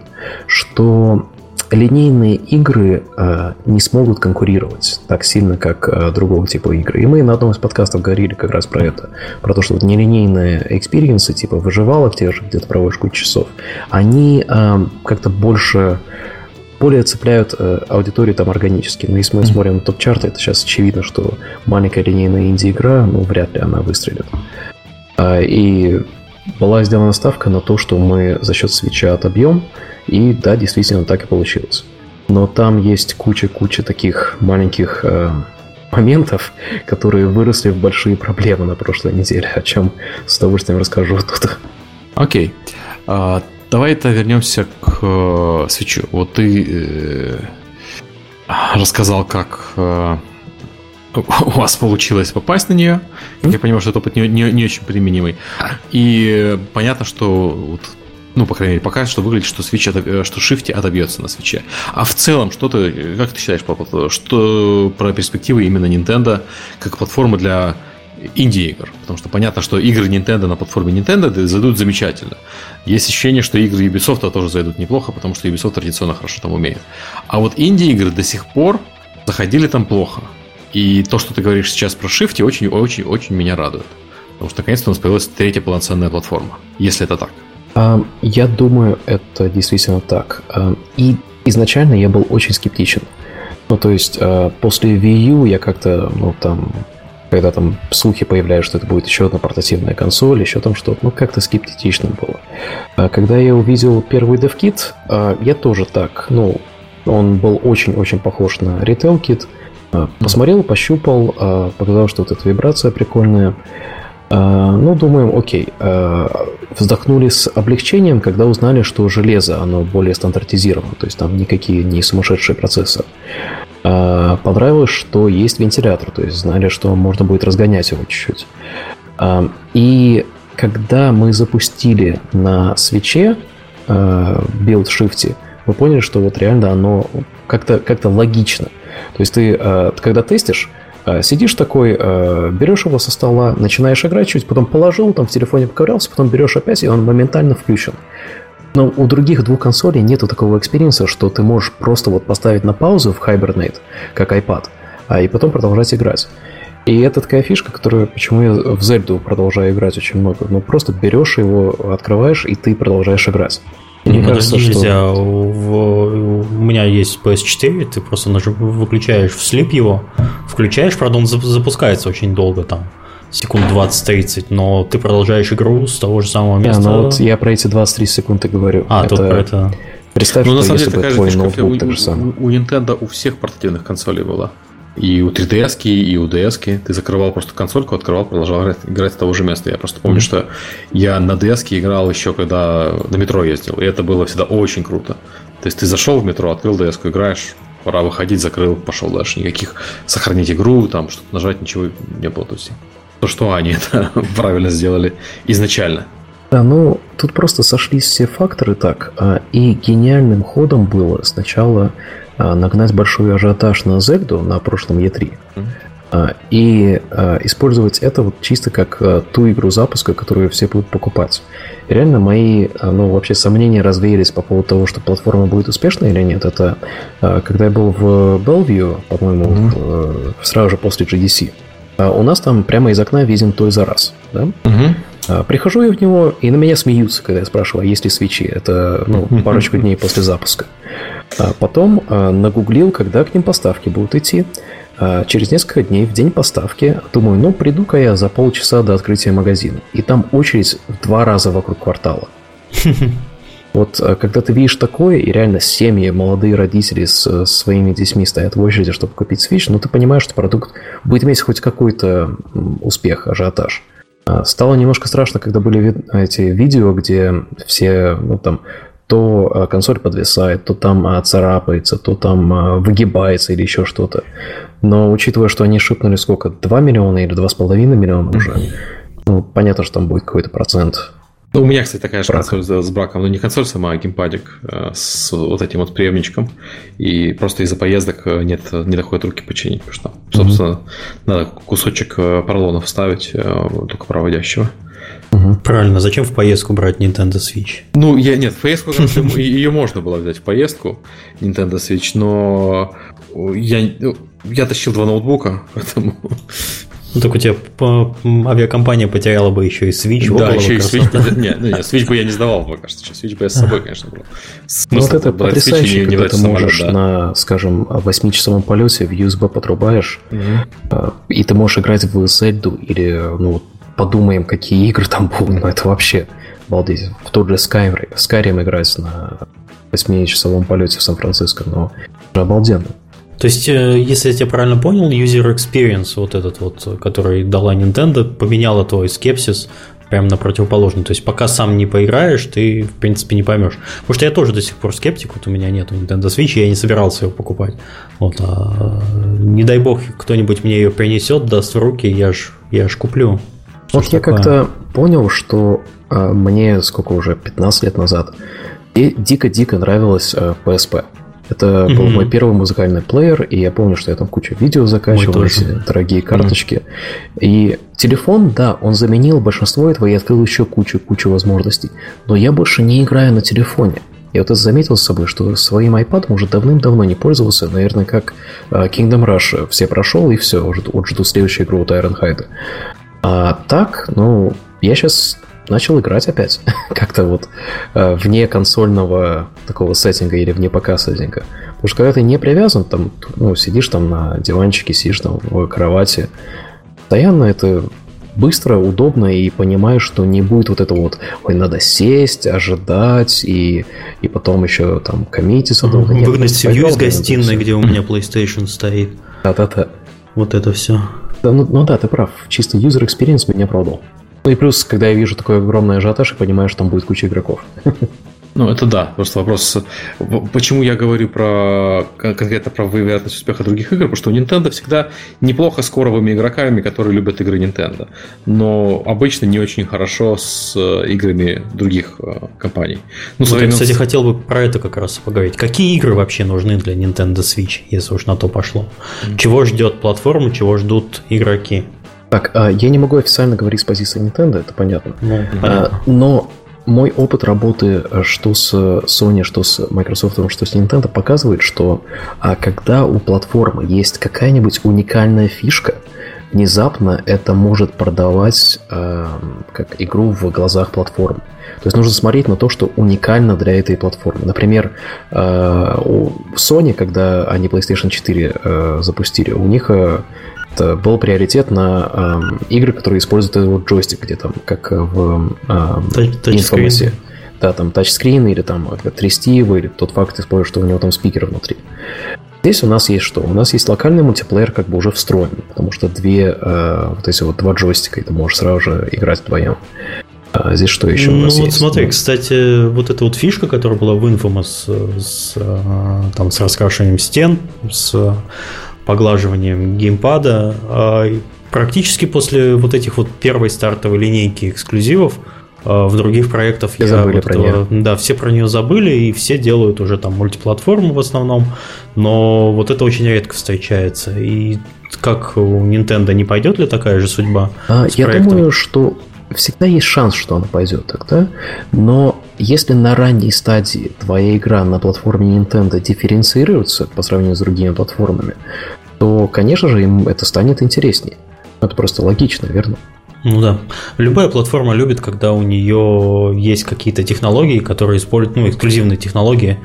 что линейные игры э, не смогут конкурировать так сильно, как э, другого типа игры. И мы на одном из подкастов говорили как раз про это. Про то, что вот нелинейные experience ы, типа выживалок, те же, где ты проводишь кучу часов, они э, как-то больше более цепляют э, аудиторию там органически. Но если мы mm-hmm. смотрим на топ-чарты, это сейчас очевидно, что маленькая линейная инди-игра, ну, вряд ли она выстрелит. А, и была сделана ставка на то, что мы за счет свеча отобьем, и да, действительно так и получилось. Но там есть куча-куча таких маленьких э, моментов, которые выросли в большие проблемы на прошлой неделе, о чем с удовольствием расскажу тут.
Окей. А, давай это вернемся к э, свечу. Вот ты э, рассказал, как э, у вас получилось попасть на нее. Я понимаю, что этот опыт не, не, не очень применимый. И понятно, что вот, ну, по крайней мере, пока что выглядит, что свеча, э, что шифте отобьется на свече. А в целом, что ты, как ты считаешь, папа, что про перспективы именно Nintendo как платформы для инди-игр. Потому что понятно, что игры Nintendo на платформе Nintendo зайдут замечательно. Есть ощущение, что игры Ubisoft тоже зайдут неплохо, потому что Ubisoft традиционно хорошо там умеет. А вот инди-игры до сих пор заходили там плохо. И то, что ты говоришь сейчас про Shift, очень-очень-очень меня радует. Потому что наконец-то у нас появилась третья полноценная платформа. Если это так.
А, я думаю, это действительно так. А, и изначально я был очень скептичен. Ну, то есть, а, после Wii U я как-то, ну, там, когда там слухи появляются, что это будет еще одна портативная консоль, еще там что-то, ну, как-то скептично было. Когда я увидел первый DevKit, я тоже так, ну, он был очень-очень похож на Retail Kit, посмотрел, пощупал, а, показал, что вот эта вибрация прикольная. А, ну, думаем, окей. Вздохнули с облегчением, когда узнали, что железо, оно более стандартизировано, то есть там никакие не сумасшедшие процессы. Понравилось, что есть вентилятор, то есть знали, что можно будет разгонять его чуть-чуть. И когда мы запустили на Switch е build Shifty, мы поняли, что вот реально оно как-то как логично. То есть ты, э, когда тестишь, э, сидишь такой, э, берешь его со стола, начинаешь играть чуть, потом положил, там в телефоне поковырялся, потом берешь опять, и он моментально включен. Но у других двух консолей нету такого experience а, что ты можешь просто вот поставить на паузу в Hibernate, как iPad, а и потом продолжать играть. И это такая фишка, которую, почему я в Зельду продолжаю играть очень много. Ну, просто берешь его, открываешь, и ты продолжаешь играть.
Мне ну, кажется, что... нельзя. В... У меня есть PS4, ты просто нажим... выключаешь в слип его, включаешь, правда, он запускается очень долго там секунд 20-30, но ты продолжаешь игру с того же самого места.
Да, ну вот я про эти 23 секунды говорю.
А, это... тут про это...
Представь, ну, что на если бы твой ноутбук у, так же
самое. У, у Nintendo у всех портативных консолей была. И у 3DS, и у DS. Ты закрывал просто консольку, открывал, продолжал играть, играть с того же места. Я просто помню, mm-hmm. что я на DS играл еще, когда на метро ездил. И это было всегда очень круто. То есть ты зашел в метро, открыл DS, играешь, пора выходить, закрыл, пошел дальше. Никаких сохранить игру, там что-то нажать, ничего не было. То есть то, что они это правильно сделали изначально.
Да, ну тут просто сошлись все факторы так, а, и гениальным ходом было сначала нагнать большой ажиотаж на Зельду на прошлом E3. Mm-hmm. И использовать это вот чисто как ту игру запуска, которую все будут покупать. И реально мои, ну, вообще сомнения развеялись по поводу того, что платформа будет успешной или нет. Это когда я был в Bellevue, по-моему, mm-hmm. сразу же после GDC. У нас там прямо из окна виден той за раз. Да? Угу. Прихожу я в него, и на меня смеются, когда я спрашиваю, а есть ли свечи. Это ну, парочку дней после запуска. А потом а, нагуглил, когда к ним поставки будут идти. А, через несколько дней, в день поставки, думаю, ну, приду-ка я за полчаса до открытия магазина. И там очередь в два раза вокруг квартала. Вот когда ты видишь такое, и реально семьи, молодые родители с своими детьми стоят в очереди, чтобы купить Switch, ну ты понимаешь, что продукт будет иметь хоть какой-то успех, ажиотаж. Стало немножко страшно, когда были эти видео, где все, ну там, то а, консоль подвисает, то там а, царапается, то там а, выгибается или еще что-то. Но учитывая, что они шипнули сколько, 2 миллиона или 2,5 миллиона уже, ну, понятно, что там будет какой-то процент.
Ну, у меня, кстати, такая же консоль с браком. Ну, не консоль сама, а геймпадик с вот этим вот приемничком. И просто из-за поездок нет, не доходит руки починить, потому что, собственно, mm-hmm. надо кусочек поролона вставить, только проводящего.
Угу. Правильно, зачем в поездку брать Nintendo Switch?
Ну, я нет, в поездку ее можно было взять в поездку Nintendo Switch, но я, ну, я тащил два ноутбука, поэтому
ну, так у тебя авиакомпания потеряла бы еще и Switch.
Да, еще и Switch. Нет, нет, Switch бы я не сдавал пока что. Switch бы я с собой, конечно, брал.
Ну, вот это потрясающе, когда ты можешь на, скажем, 8-часовом полете в USB подрубаешь, а, и ты можешь играть в Zelda или, ну, подумаем, какие игры там будут, ну это вообще обалдеть. В тот же Skyrim, Skyrim играть на 8-часовом полете в Сан-Франциско, но это обалденно.
То есть, э, если я тебя правильно понял, user experience, вот этот вот, который дала Nintendo, поменяла твой скепсис прямо на противоположный. То есть, пока сам не поиграешь, ты, в принципе, не поймешь. Потому что я тоже до сих пор скептик, вот у меня нет Nintendo Switch, я не собирался его покупать. Вот, а, не дай бог, кто-нибудь мне ее принесет, даст в руки, я ж, я ж куплю.
Вот я как-то понял, что э, мне сколько уже, 15 лет назад, и дико-дико нравилось э, PSP. Это mm-hmm. был мой первый музыкальный плеер, и я помню, что я там кучу видео закачивал, эти дорогие карточки. Mm-hmm. И телефон, да, он заменил большинство этого и открыл еще кучу-кучу возможностей. Но я больше не играю на телефоне. Я вот это заметил с собой, что своим iPad уже давным-давно не пользовался. Наверное, как э, Kingdom Rush все прошел, и все, уже вот жду следующую игру от Ironhide. А так, ну, я сейчас начал играть опять. Как-то вот э, вне консольного такого сеттинга или вне ПК сеттинга. Потому что когда ты не привязан, там, ну, сидишь там на диванчике, сидишь там в кровати, постоянно это быстро, удобно и понимаешь, что не будет вот этого вот, ой, надо сесть, ожидать и, и потом еще там коммититься.
Угу. Выгнать семью из гостиной, где у меня PlayStation стоит.
Да-да-да.
Вот это все.
Да, ну, ну да, ты прав. Чисто user experience меня продал. Ну и плюс, когда я вижу такой огромный ажиотаж, я понимаю, что там будет куча игроков.
Ну, это да. Просто вопрос, почему я говорю про конкретно про вероятность успеха других игр, потому что у Nintendo всегда неплохо с коровыми игроками, которые любят игры Nintendo. Но обычно не очень хорошо с э, играми других э, компаний.
Ну, вот я, кстати, хотел бы про это как раз поговорить. Какие игры вообще нужны для Nintendo Switch, если уж на то пошло? Mm-hmm. Чего ждет платформа, чего ждут игроки?
Так, а, я не могу официально говорить с позиции Nintendo, это понятно. Ну, понятно. А, но мой опыт работы э, что с Sony, что с Microsoft, что с Nintendo показывает, что а когда у платформы есть какая-нибудь уникальная фишка, внезапно это может продавать э, как игру в глазах платформ. То есть нужно смотреть на то, что уникально для этой платформы. Например, э, у Sony, когда они PlayStation 4 э, запустили, у них э, был приоритет на э, игры, которые используют этот вот джойстик, где там, как в э, инфомасе. Да, там тачскрин или там трясти его, или тот факт использует, что у него там спикер внутри. Здесь у нас есть что? У нас есть локальный мультиплеер как бы уже встроен, потому что две, э, вот эти вот два джойстика, и ты можешь сразу же играть вдвоем. А здесь что еще
ну,
у нас
вот
есть?
смотри, вот, вот эта вот фишка, которая была в Infamous с, э, там, с раскрашиванием стен, с поглаживанием геймпада. А практически после вот этих вот первой стартовой линейки эксклюзивов а, в других проектах
все я забыли вот про
нее. Да, все про нее забыли, и все делают уже там мультиплатформу в основном, но вот это очень редко встречается. И как у Nintendo не пойдет ли такая же судьба?
А, я проектом? думаю, что всегда есть шанс, что она пойдет тогда, но если на ранней стадии твоя игра на платформе Nintendo дифференцируется по сравнению с другими платформами, то, конечно же, им это станет интереснее. Это просто логично, верно?
Ну да. Любая платформа любит, когда у нее есть какие-то технологии, которые используют, ну, эксклюзивные технологии,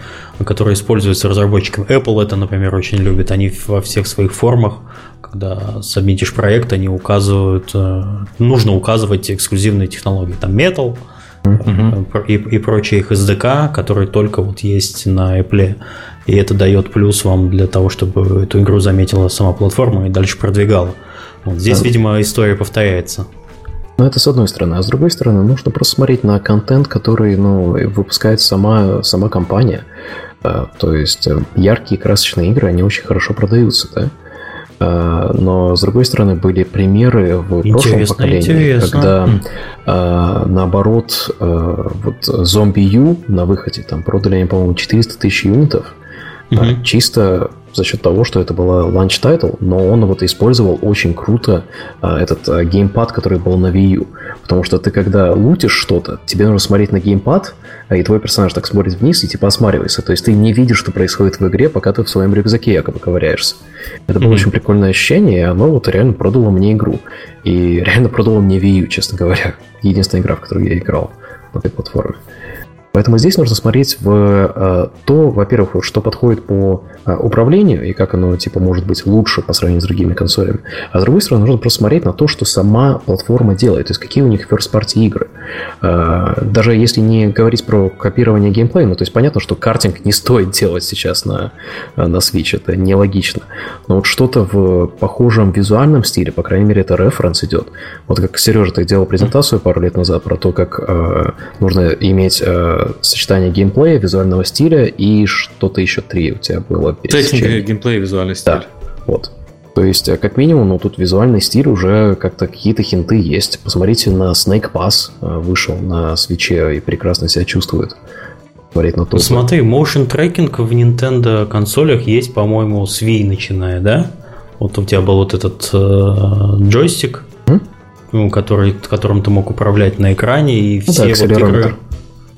которые используются разработчиками. Apple это, например, очень любит. Они во всех своих формах, когда сабмитишь проект, они указывают, э, нужно указывать эксклюзивные технологии. Там Metal, uh-huh. и, и прочие их SDK, которые только вот есть на Apple. И это дает плюс вам для того, чтобы эту игру заметила сама платформа и дальше продвигала. Вот здесь, да. видимо, история повторяется.
Ну, это с одной стороны. А с другой стороны, нужно просто смотреть на контент, который ну, выпускает сама, сама компания. А, то есть э, яркие красочные игры, они очень хорошо продаются, да? А, но, с другой стороны, были примеры в интересно, прошлом поколении, интересно. когда а, наоборот, вот зомби Ю на выходе там продали они, по-моему, 400 тысяч юнитов, угу. чисто за счет того, что это была launch title, но он вот использовал очень круто а, этот а, gamepad, который был на Wii U. Потому что ты когда лутишь что-то, тебе нужно смотреть на gamepad, а, и твой персонаж так смотрит вниз и типа осматривается. То есть ты не видишь, что происходит в игре, пока ты в своем рюкзаке якобы ковыряешься. Это было mm-hmm. очень прикольное ощущение, и оно вот реально продало мне игру. И реально продало мне Wii U, честно говоря. Единственная игра, в которую я играл на этой платформе. Поэтому здесь нужно смотреть в э, то, во-первых, что подходит по э, управлению и как оно типа может быть лучше по сравнению с другими консолями. А с другой стороны, нужно просто смотреть на то, что сама платформа делает, то есть какие у них first-party игры. Э, даже если не говорить про копирование геймплея, ну то есть понятно, что картинг не стоит делать сейчас на, на Switch, это нелогично. Но вот что-то в похожем визуальном стиле, по крайней мере, это референс идет. Вот как Сережа так делал презентацию пару лет назад про то, как нужно иметь сочетание геймплея, визуального стиля и что-то еще три у тебя было.
Техника, геймплей, визуальный стиль. Да,
вот. То есть, э, как минимум, ну тут визуальный стиль уже как-то какие-то хинты есть. Посмотрите на Snake Pass, э, вышел на свече и прекрасно себя чувствует.
Смотреть на то. Смотри, motion трекинг в Nintendo консолях есть, по-моему, с Wii начиная, да? Вот у тебя был вот этот э, джойстик, mm? который, которым ты мог управлять на экране, и ну, все да, вот игры...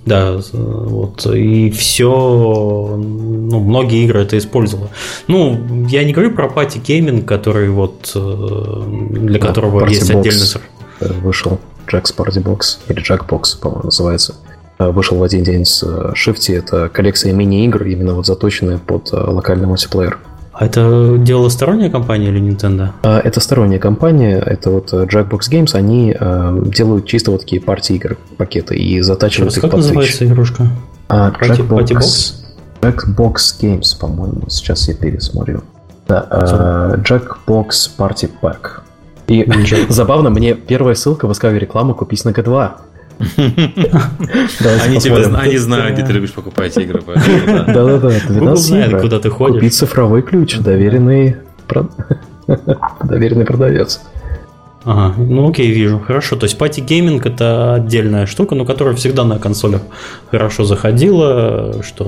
Да, вот, и все, ну, многие игры это использовали. Ну, я не говорю про пати гейминг, который вот, э, для да, которого есть Box отдельный...
Вышел Jack's Party Box, или Jackbox, по-моему, называется. Э, вышел в один день с Shifty, это коллекция мини-игр, именно вот заточенная под э, локальный мультиплеер.
А это делала сторонняя компания или Nintendo?
А, это сторонняя компания, это вот э, Jackbox Games, они э, делают чисто вот такие партии игр, пакеты, и затачивают Сейчас, их
как под называется игрушка?
А, Jackbox, Jackbox Games, по-моему, сейчас я пересмотрю. Да, э, Jackbox Party Pack. И забавно, мне первая ссылка выскакивает рекламу «Купить на G2».
Они тебя они знают, где ты любишь покупать игры.
Да-да-да, 12
куда ты ходишь.
Купить цифровой ключ, доверенный доверенный продавец.
Ага, ну окей, вижу. Хорошо. То есть пати гейминг это отдельная штука, но которая всегда на консолях хорошо заходила, что.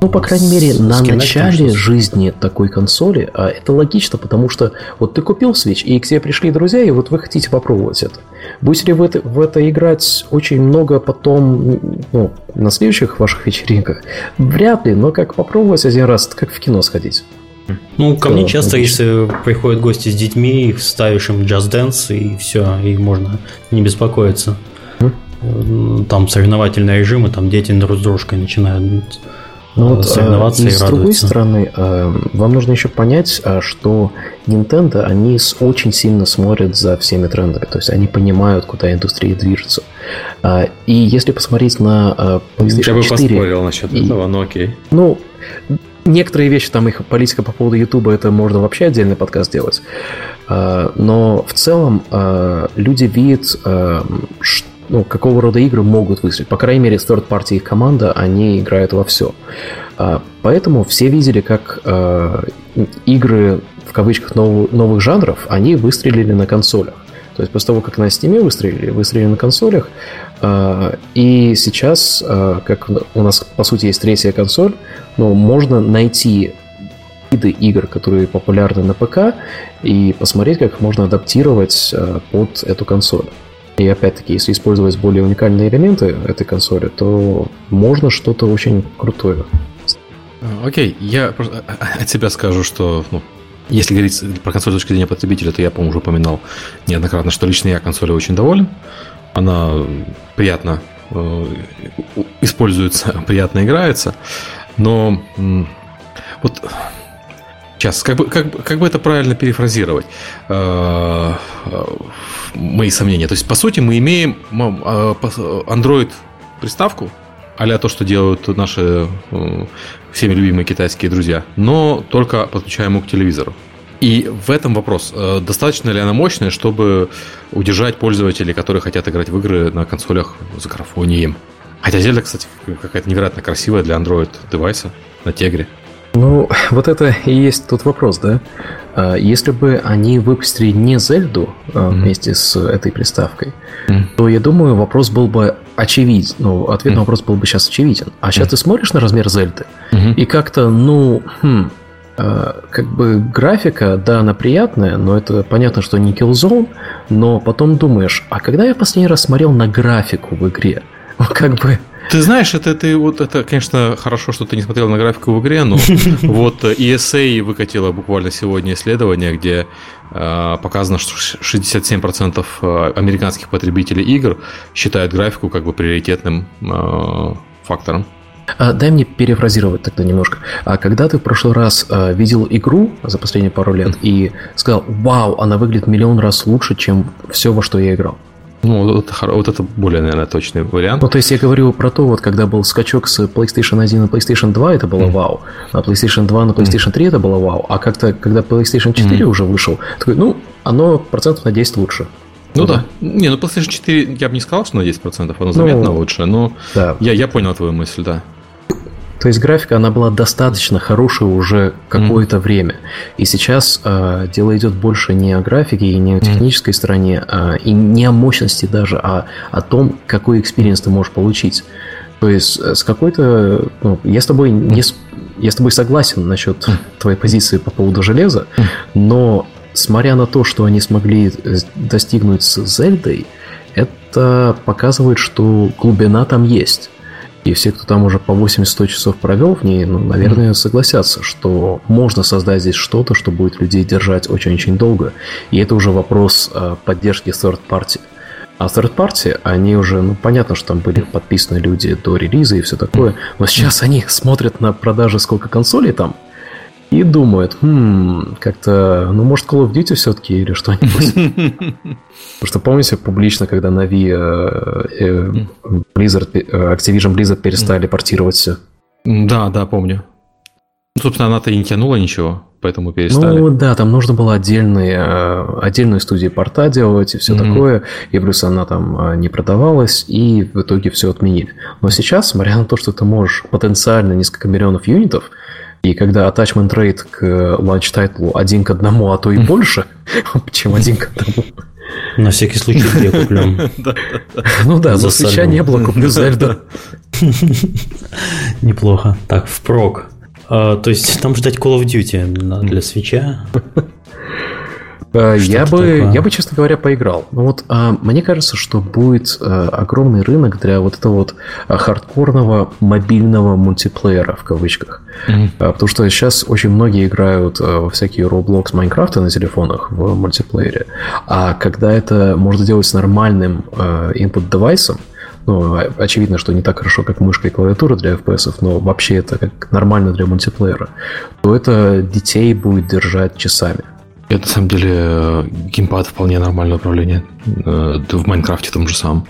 Ну, по крайней мере, на начале жизни такой консоли, а это логично, потому что вот ты купил Switch, и к тебе пришли друзья, и вот вы хотите попробовать это. Будете ли вы это, в это играть очень много потом, ну, на следующих ваших вечеринках? Вряд ли, но как попробовать один раз, как в кино сходить.
Ну, ко мне часто, если приходят гости с детьми, ставишь им Just Dance, и все, и можно не беспокоиться. Там соревновательные режимы, там дети друг с дружкой начинают ну, вот, соревноваться
а,
и,
с другой стороны, а, вам нужно еще понять, а, что Nintendo, они очень сильно смотрят за всеми трендами, то есть они понимают, куда индустрия движется. И если посмотреть на
PlayStation Я бы 4... поспорил насчет и, этого, но окей.
Ну, Некоторые вещи, там их политика по поводу Ютуба, это можно вообще отдельный подкаст делать. А, но в целом а, люди видят, а, ну, какого рода игры могут выстрелить. По крайней мере, third party их команда, они играют во все. Поэтому все видели, как игры в кавычках новых жанров, они выстрелили на консолях. То есть после того, как на Steam выстрелили, выстрелили на консолях, и сейчас, как у нас, по сути, есть третья консоль, но можно найти виды игр, которые популярны на ПК, и посмотреть, как можно адаптировать э, под эту консоль. И опять-таки, если использовать более уникальные элементы этой консоли, то можно что-то очень крутое.
Окей, okay, я от себя скажу, что ну, если говорить про консоль с точки зрения потребителя, то я, по-моему, уже упоминал неоднократно, что лично я консолью очень доволен. Она приятно э, используется, приятно играется. Но вот сейчас, как бы, как, как бы это правильно перефразировать? Э, э, мои сомнения. То есть, по сути, мы имеем а, Android приставку, а то, что делают наши э, всеми любимые китайские друзья, но только подключаемую к телевизору. И в этом вопрос, достаточно ли она мощная, чтобы удержать пользователей, которые хотят играть в игры на консолях с графонием? Хотя Зельда, кстати, какая-то невероятно красивая для Android девайса на Тегре.
Ну, вот это и есть тот вопрос, да? А, если бы они выпустили не Зельду mm-hmm. вместе с этой приставкой, mm-hmm. то я думаю, вопрос был бы очевиден. Ну, ответ mm-hmm. на вопрос был бы сейчас очевиден. А сейчас mm-hmm. ты смотришь на размер Зельды, mm-hmm. и как-то, ну, хм, а, как бы графика, да, она приятная, но это понятно, что не Killzone, но потом думаешь, а когда я последний раз смотрел на графику в игре? как бы...
Ты знаешь, это, это, вот, это, конечно, хорошо, что ты не смотрел на графику в игре, но вот ESA выкатила буквально сегодня исследование, где э, показано, что 67% э, американских потребителей игр считают графику как бы приоритетным э, фактором.
А, дай мне перефразировать тогда немножко. А когда ты в прошлый раз а, видел игру за последние пару лет и сказал, вау, она выглядит миллион раз лучше, чем все, во что я играл?
Ну, вот, вот это более, наверное, точный вариант.
Ну, то есть я говорю про то, вот когда был скачок с PlayStation 1 на PlayStation 2, это было mm. вау. На PlayStation 2 на PlayStation 3 это было вау. А как-то, когда PlayStation 4 mm. уже вышел, такой, ну, оно процентов на 10 лучше.
Ну, ну да. да. Не, ну PlayStation 4 я бы не сказал, что на 10%, оно заметно ну, лучше, но да. я, я понял твою мысль, да.
То есть графика, она была достаточно хорошая уже какое-то mm. время. И сейчас э, дело идет больше не о графике и не о технической mm. стороне, а, и не о мощности даже, а о том, какой experience ты можешь получить. То есть э, с какой-то... Ну, я с тобой не... Я с тобой согласен насчет mm. твоей позиции по поводу железа, mm. но смотря на то, что они смогли э, достигнуть с Зельдой, это показывает, что глубина там есть. И все, кто там уже по 80-100 часов провел в ней, ну, наверное, согласятся, что можно создать здесь что-то, что будет людей держать очень-очень долго. И это уже вопрос э, поддержки third party. А third party, они уже, ну, понятно, что там были подписаны люди до релиза и все такое, но сейчас они смотрят на продажи, сколько консолей там, и думают, хм, как-то, ну, может, Call of Duty все-таки или что-нибудь. Потому что помните, публично, когда Navi э, э, Blizzard, э, Activision Blizzard перестали портировать все?
Да, да, помню. Ну, собственно, она-то и не тянула ничего. поэтому перестали.
Ну да, там нужно было отдельные, э, отдельную студию порта делать и все mm-hmm. такое, и плюс она там э, не продавалась, и в итоге все отменили. Но сейчас, смотря на то, что ты можешь потенциально несколько миллионов юнитов, и когда attachment rate к launch title один к одному, а то и больше, чем один к одному,
на всякий случай где куплю.
Ну да, за свеча не было, куплю Зельду.
Неплохо. Так, впрок. А, то есть там ждать Call of Duty для свеча?
Э, я бы, я бы, честно говоря, поиграл. Но вот а, мне кажется, что будет а, огромный рынок для вот этого вот а, хардкорного мобильного мультиплеера в кавычках. Mm-hmm. А, потому что сейчас очень многие играют а, во всякие Roblox, Майнкрафты на телефонах в мультиплеере. А когда это можно делать с нормальным а, input-девайсом, ну, очевидно, что не так хорошо, как мышка и клавиатура для FPS, но вообще это как нормально для мультиплеера, то это детей будет держать часами.
Это, на самом деле, геймпад вполне нормальное управление. Э, в Майнкрафте том же самом.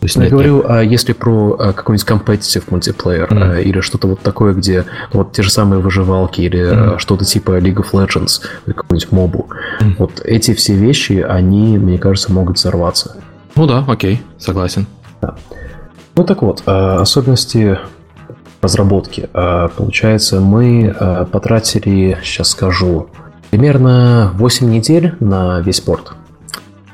То есть, я нет, говорю, а если про а, какой-нибудь competitive мультиплеер mm. а, или что-то вот такое, где вот те же самые выживалки или mm. а, что-то типа League of Legends или какую-нибудь мобу, mm. вот эти все вещи, они, мне кажется, могут взорваться.
Ну да, окей, согласен. Да.
Ну так вот, особенности разработки. Получается, мы потратили, сейчас скажу, примерно 8 недель на весь порт.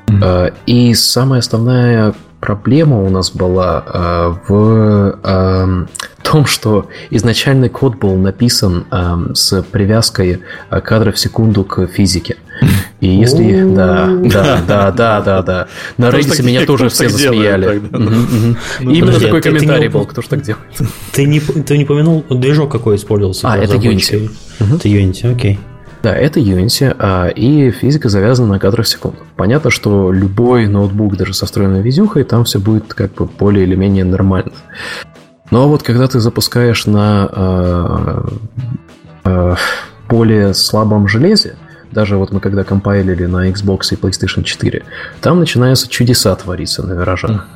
Mm-hmm. И самая основная проблема у нас была э, в э, том, что изначальный код был написан э, с привязкой кадров в секунду к физике. И если... Да, да, да, да, да, да. На Reddit меня тоже все засмеяли. Ну, Именно такой комментарий был, кто ж так делает.
Ты не ты не помянул движок какой использовался?
А, это Unity.
Это Unity, окей.
Да, это Unity, а, и физика завязана на кадрах в секунду. Понятно, что любой ноутбук, даже со встроенной видюхой, там все будет как бы более или менее нормально. Но вот когда ты запускаешь на а, а, более слабом железе, даже вот мы когда компайлили на Xbox и PlayStation 4, там начинаются чудеса твориться на виражах.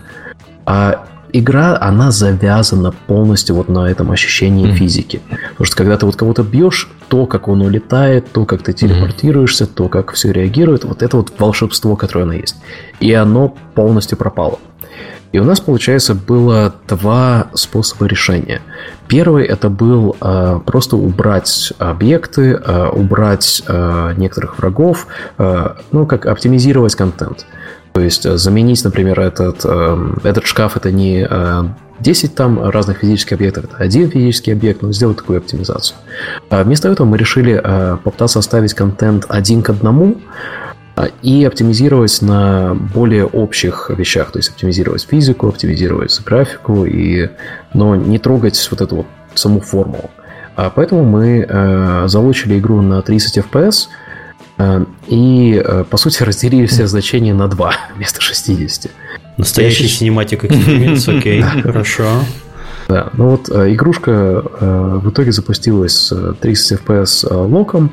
А игра, она завязана полностью вот на этом ощущении mm-hmm. физики. Потому что когда ты вот кого-то бьешь, то, как он улетает, то, как ты телепортируешься, mm-hmm. то, как все реагирует, вот это вот волшебство, которое оно есть. И оно полностью пропало. И у нас, получается, было два способа решения. Первый это был э, просто убрать объекты, э, убрать э, некоторых врагов, э, ну, как оптимизировать контент. То есть э, заменить, например, этот, эм, этот шкаф это не 10 э, там разных физических объектов, это один физический объект, но сделать такую оптимизацию. А вместо этого мы решили э, попытаться оставить контент один к одному, и оптимизировать на более общих вещах, то есть оптимизировать физику, оптимизировать графику, и, но не трогать вот эту вот саму формулу. А поэтому мы э, залучили игру на 30 FPS, и, э, по сути, разделили все значения на 2 вместо 60.
Настоящий синематик эксперимент, окей, хорошо.
Да, ну вот э, игрушка в итоге запустилась с 30 FPS локом,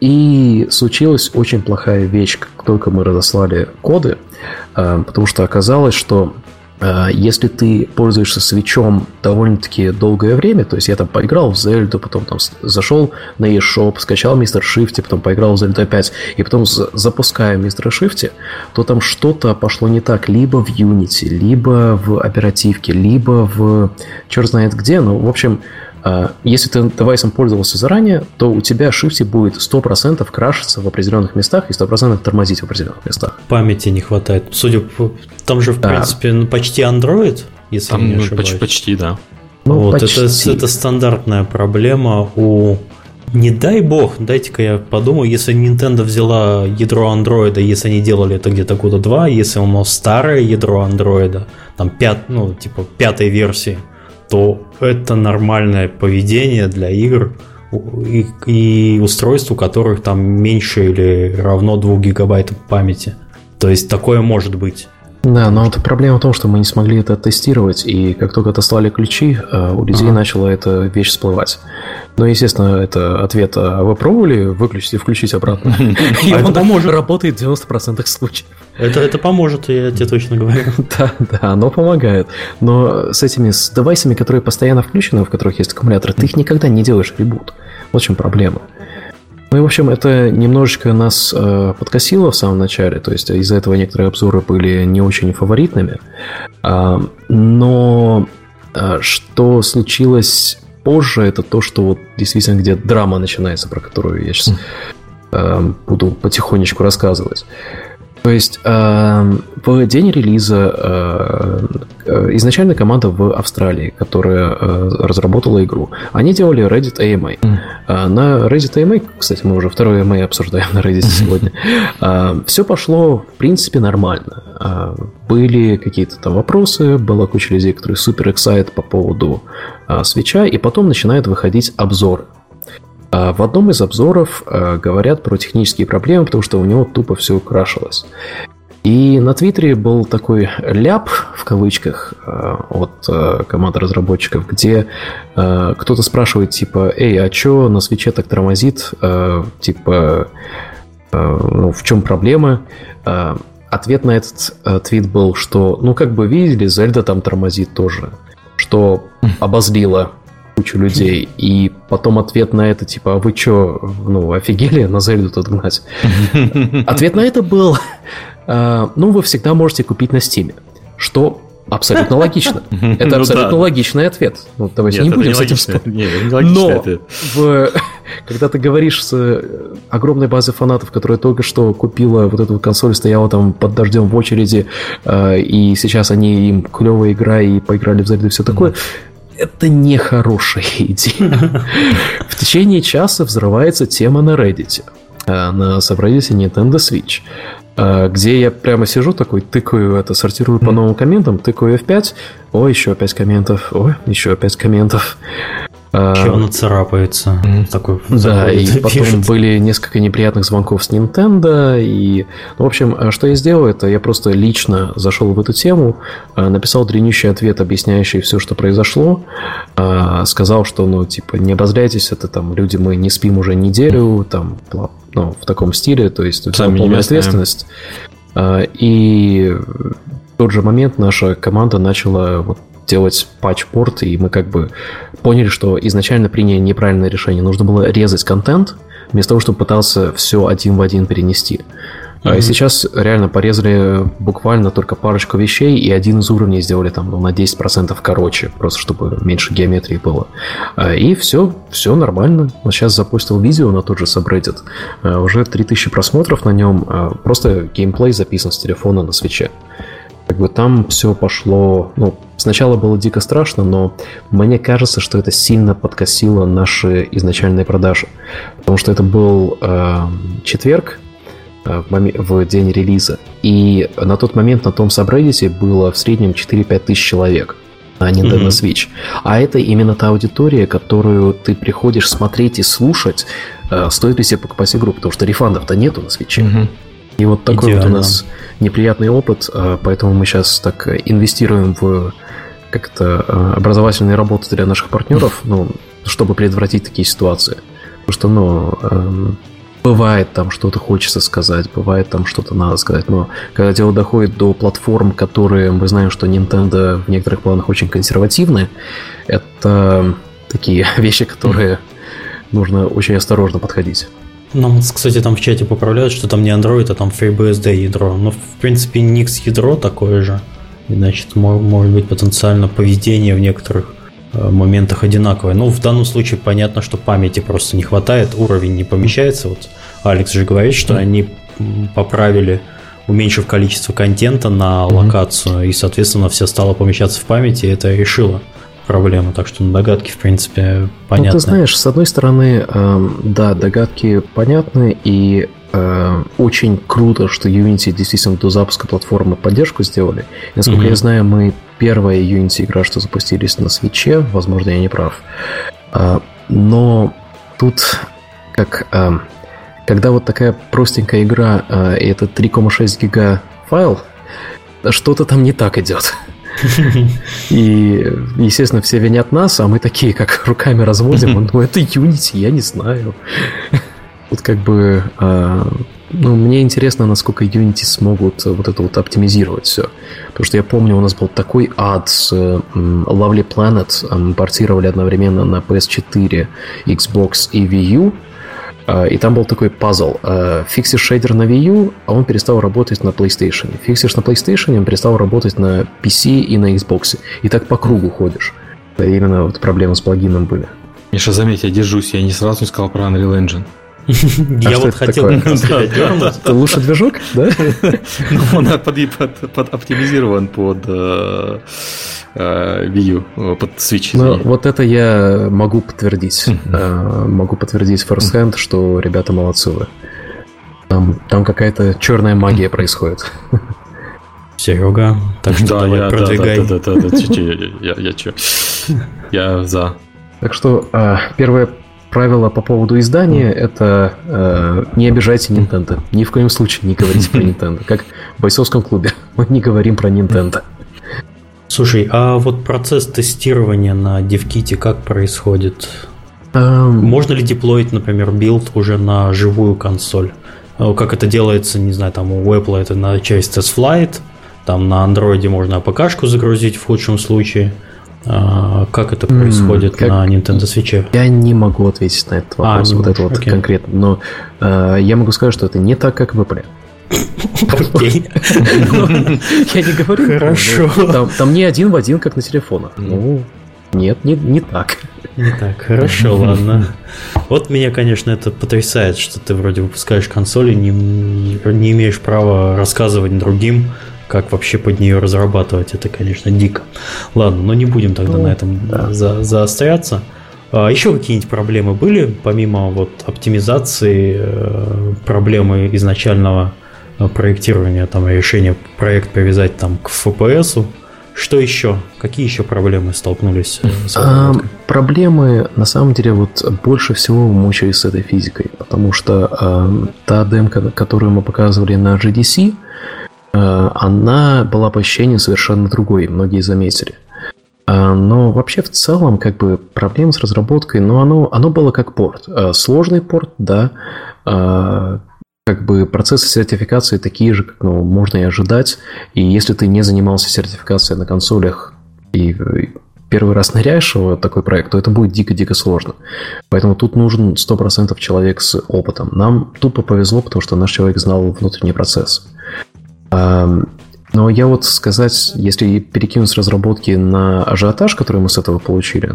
и случилась очень плохая вещь, как только мы разослали коды, потому что оказалось, что Э, если ты пользуешься свечом довольно-таки долгое время, то есть я там поиграл в Зельду, потом там зашел на eShop, скачал Мистер Шифти, потом поиграл в Зельду опять, и потом запускаю Мистера Шифти, то там что-то пошло не так, либо в Unity, либо в оперативке, либо в черт знает где, ну, в общем, если ты девайсом пользовался заранее, то у тебя шифте будет 100% крашиться в определенных местах и 100% тормозить в определенных местах.
Памяти не хватает. Судя по... Там же, в да. принципе, ну, почти Android, если Там, не ошибаюсь.
Почти, почти да.
Ну, вот, почти. Это, это стандартная проблема у... Не дай бог, дайте-ка я подумаю, если Nintendo взяла ядро андроида, если они делали это где-то года два, если оно старое ядро андроида, там пят, ну, типа пятой версии, то это нормальное поведение для игр и, и устройств, у которых там меньше или равно 2 гигабайтов памяти. То есть такое может быть.
Да, но вот проблема в том, что мы не смогли это тестировать, и как только отослали ключи, э, у людей ага. начала эта вещь всплывать. Ну, естественно, это ответ, а вы пробовали выключить и включить обратно? И он поможет. работает в 90% случаев.
Это, это поможет, я тебе точно говорю.
Да, да, оно помогает. Но с этими с девайсами, которые постоянно включены, в которых есть аккумулятор, ты их никогда не делаешь ребут. Вот в чем проблема. Ну и, в общем, это немножечко нас э, подкосило в самом начале, то есть из-за этого некоторые обзоры были не очень фаворитными. Э, но э, что случилось позже, это то, что вот действительно где драма начинается, про которую я сейчас э, буду потихонечку рассказывать. То есть э, в день релиза э, э, изначально команда в Австралии, которая э, разработала игру, они делали Reddit AMA. Mm. Э, на Reddit AMA, кстати, мы уже второй AMA обсуждаем на Reddit сегодня, э, все пошло, в принципе, нормально. Э, были какие-то там вопросы, была куча людей, которые супер excited по поводу э, свеча, и потом начинают выходить обзоры. А в одном из обзоров э, говорят про технические проблемы, потому что у него тупо все крашилось. И на Твиттере был такой ляп, в кавычках, э, от э, команды разработчиков, где кто-то спрашивает, типа, «Эй, а чё на свече так тормозит?» Типа, ну, в чем проблема? Ответ на этот твит был, что, ну, как бы видели, Зельда там тормозит тоже, что обозлило кучу людей, и потом ответ на это, типа, а вы что, ну, офигели на Зельду тут гнать? Ответ на это был, «А, ну, вы всегда можете купить на Стиме, что абсолютно логично. Это ну абсолютно логичный ответ. Ну, давайте не будем с этим спорить. Но в, когда ты говоришь с э, огромной базой фанатов, которая только что купила вот эту консоль, стояла там под дождем в очереди, э, и сейчас они им клевая игра и поиграли в Зельду и все такое, это не хорошая идея. В течение часа взрывается тема на Reddit, э, на subreddit Nintendo Switch, э, где я прямо сижу такой, тыкаю это, сортирую по новым комментам, тыкаю F5, о, еще 5 комментов, о, еще 5 комментов.
Чего она царапается.
Такой да, и потом пишет. были несколько неприятных звонков с Nintendo. И, ну, в общем, а что я сделал, это я просто лично зашел в эту тему, а, написал длиннющий ответ, объясняющий все, что произошло. А, сказал, что, ну, типа, не обозляйтесь, это там люди, мы не спим уже неделю, там, ну, в таком стиле, то есть Сами полная ответственность. И в тот же момент наша команда начала вот делать патчпорт, и мы как бы поняли, что изначально приняли неправильное решение. Нужно было резать контент, вместо того, чтобы пытаться все один в один перенести. Mm-hmm. сейчас реально порезали буквально только парочку вещей, и один из уровней сделали там ну, на 10% короче, просто чтобы меньше геометрии было. А, и все, все нормально. Вот сейчас запустил видео на тот же subreddit. А, уже 3000 просмотров на нем. Просто геймплей записан с телефона на свече. Как бы там все пошло, ну, сначала было дико страшно, но мне кажется, что это сильно подкосило наши изначальные продажи. Потому что это был э, четверг, э, в, мом... в день релиза, и на тот момент на том сабреддите было в среднем 4-5 тысяч человек на Nintendo mm-hmm. Switch. А это именно та аудитория, которую ты приходишь смотреть и слушать, э, стоит ли себе покупать игру, потому что рефандов-то нету на Switch. Mm-hmm. И вот такой Идеально. вот у нас неприятный опыт, а, поэтому мы сейчас так инвестируем в как-то а, образовательные работы для наших партнеров, ну, чтобы предотвратить такие ситуации. Потому что, ну, эм, бывает там что-то хочется сказать, бывает там что-то надо сказать, но когда дело доходит до платформ, которые мы знаем, что Nintendo в некоторых планах очень консервативны, это такие вещи, которые нужно очень осторожно подходить.
Нам, кстати, там в чате поправляют, что там не Android, а там FreeBSD ядро. Но, в принципе, Nix ядро такое же. И, значит, может быть потенциально поведение в некоторых э, моментах одинаковое. Ну, в данном случае понятно, что памяти просто не хватает, уровень не помещается. Вот Алекс же говорит, что они поправили, уменьшив количество контента на локацию, и, соответственно, все стало помещаться в памяти, и это решило проблема, так что догадки, в принципе, понятны. Ну,
ты знаешь, с одной стороны, э, да, догадки понятны, и э, очень круто, что Unity действительно до запуска платформы поддержку сделали. Насколько mm-hmm. я знаю, мы первая Unity игра, что запустились на свече, возможно, я не прав. Э, но тут как... Э, когда вот такая простенькая игра, э, и это 3,6 гига файл, что-то там не так идет. И, естественно, все винят нас, а мы такие, как руками разводим. Ну, это Unity, я не знаю. Вот как бы... А, ну, мне интересно, насколько Unity смогут вот это вот оптимизировать все. Потому что я помню, у нас был такой ад с Lovely Planet. Мы портировали одновременно на PS4, Xbox и Wii U. А, и там был такой пазл. А, фиксишь шейдер на Wii U, а он перестал работать на PlayStation. Фиксишь на PlayStation, он перестал работать на PC и на Xbox. И так по кругу ходишь. Именно вот проблемы с плагином были.
Миша, заметь, я держусь, я не сразу не сказал про Unreal Engine.
Я вот хотел
Это лучший движок, да?
Ну, он оптимизирован под э, э, Wii U, э, под Switch.
Ну, вот это я могу подтвердить. Могу подтвердить first что ребята молодцы вы. Там какая-то черная магия происходит.
Серега, так что давай продвигай.
Да, да, да, я, я, я, я за.
Так что первое правило по поводу издания – это э, не обижайте Nintendo. Ни в коем случае не говорите про Nintendo. Как в бойцовском клубе. Мы не говорим про Nintendo.
Слушай, а вот процесс тестирования на DevKit как происходит? Um... Можно ли deploy ить, например, build уже на живую консоль? Э, как это делается, не знаю, там у Apple это на часть S-Flight, там на Android можно APK-шку загрузить в худшем случае – как это происходит как... на Nintendo Switch?
Я не могу ответить на этот а, вопрос, а, вот это вот конкретно. Но э, я могу сказать, что это не так, как в Apple.
Окей.
Я не говорю.
Хорошо.
Там не один в один, как на телефонах. Ну, нет, не, не так.
Не так, хорошо, ладно. Вот меня, конечно, это потрясает, что ты вроде выпускаешь консоли, не, не имеешь права рассказывать другим, как вообще под нее разрабатывать, это, конечно, дико. Ладно, но не будем тогда ну, на этом да. за, заостряться. А еще какие-нибудь проблемы были, помимо вот оптимизации, э, проблемы изначального э, проектирования, там, решения проект привязать там к FPS, что еще? Какие еще проблемы столкнулись э, с а,
Проблемы, на самом деле, вот больше всего мучаюсь с этой физикой, потому что э, та демка, которую мы показывали на GDC, она была по ощущению совершенно другой, многие заметили. Э, но вообще в целом, как бы, проблем с разработкой, но оно, оно было как порт. Э, сложный порт, да, как бы процессы сертификации такие же, как ну, можно и ожидать. И если ты не занимался сертификацией на консолях и первый раз ныряешь в такой проект, то это будет дико-дико сложно. Поэтому тут нужен 100% человек с опытом. Нам тупо повезло, потому что наш человек знал внутренний процесс. Но я вот сказать, если перекинуть с разработки на ажиотаж, который мы с этого получили,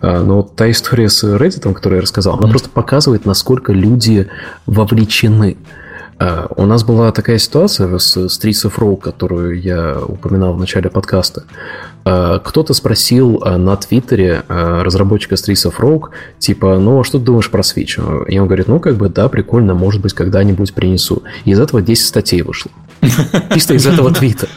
а, но вот та история с Reddit, которую я рассказал, она просто показывает, насколько люди вовлечены. А, у нас была такая ситуация с Streets of Rogue, которую я упоминал в начале подкаста. А, кто-то спросил на Твиттере разработчика Streets of Rogue, типа, ну, а что ты думаешь про Switch? И он говорит, ну, как бы, да, прикольно, может быть, когда-нибудь принесу. И из этого 10 статей вышло. Чисто из этого твита.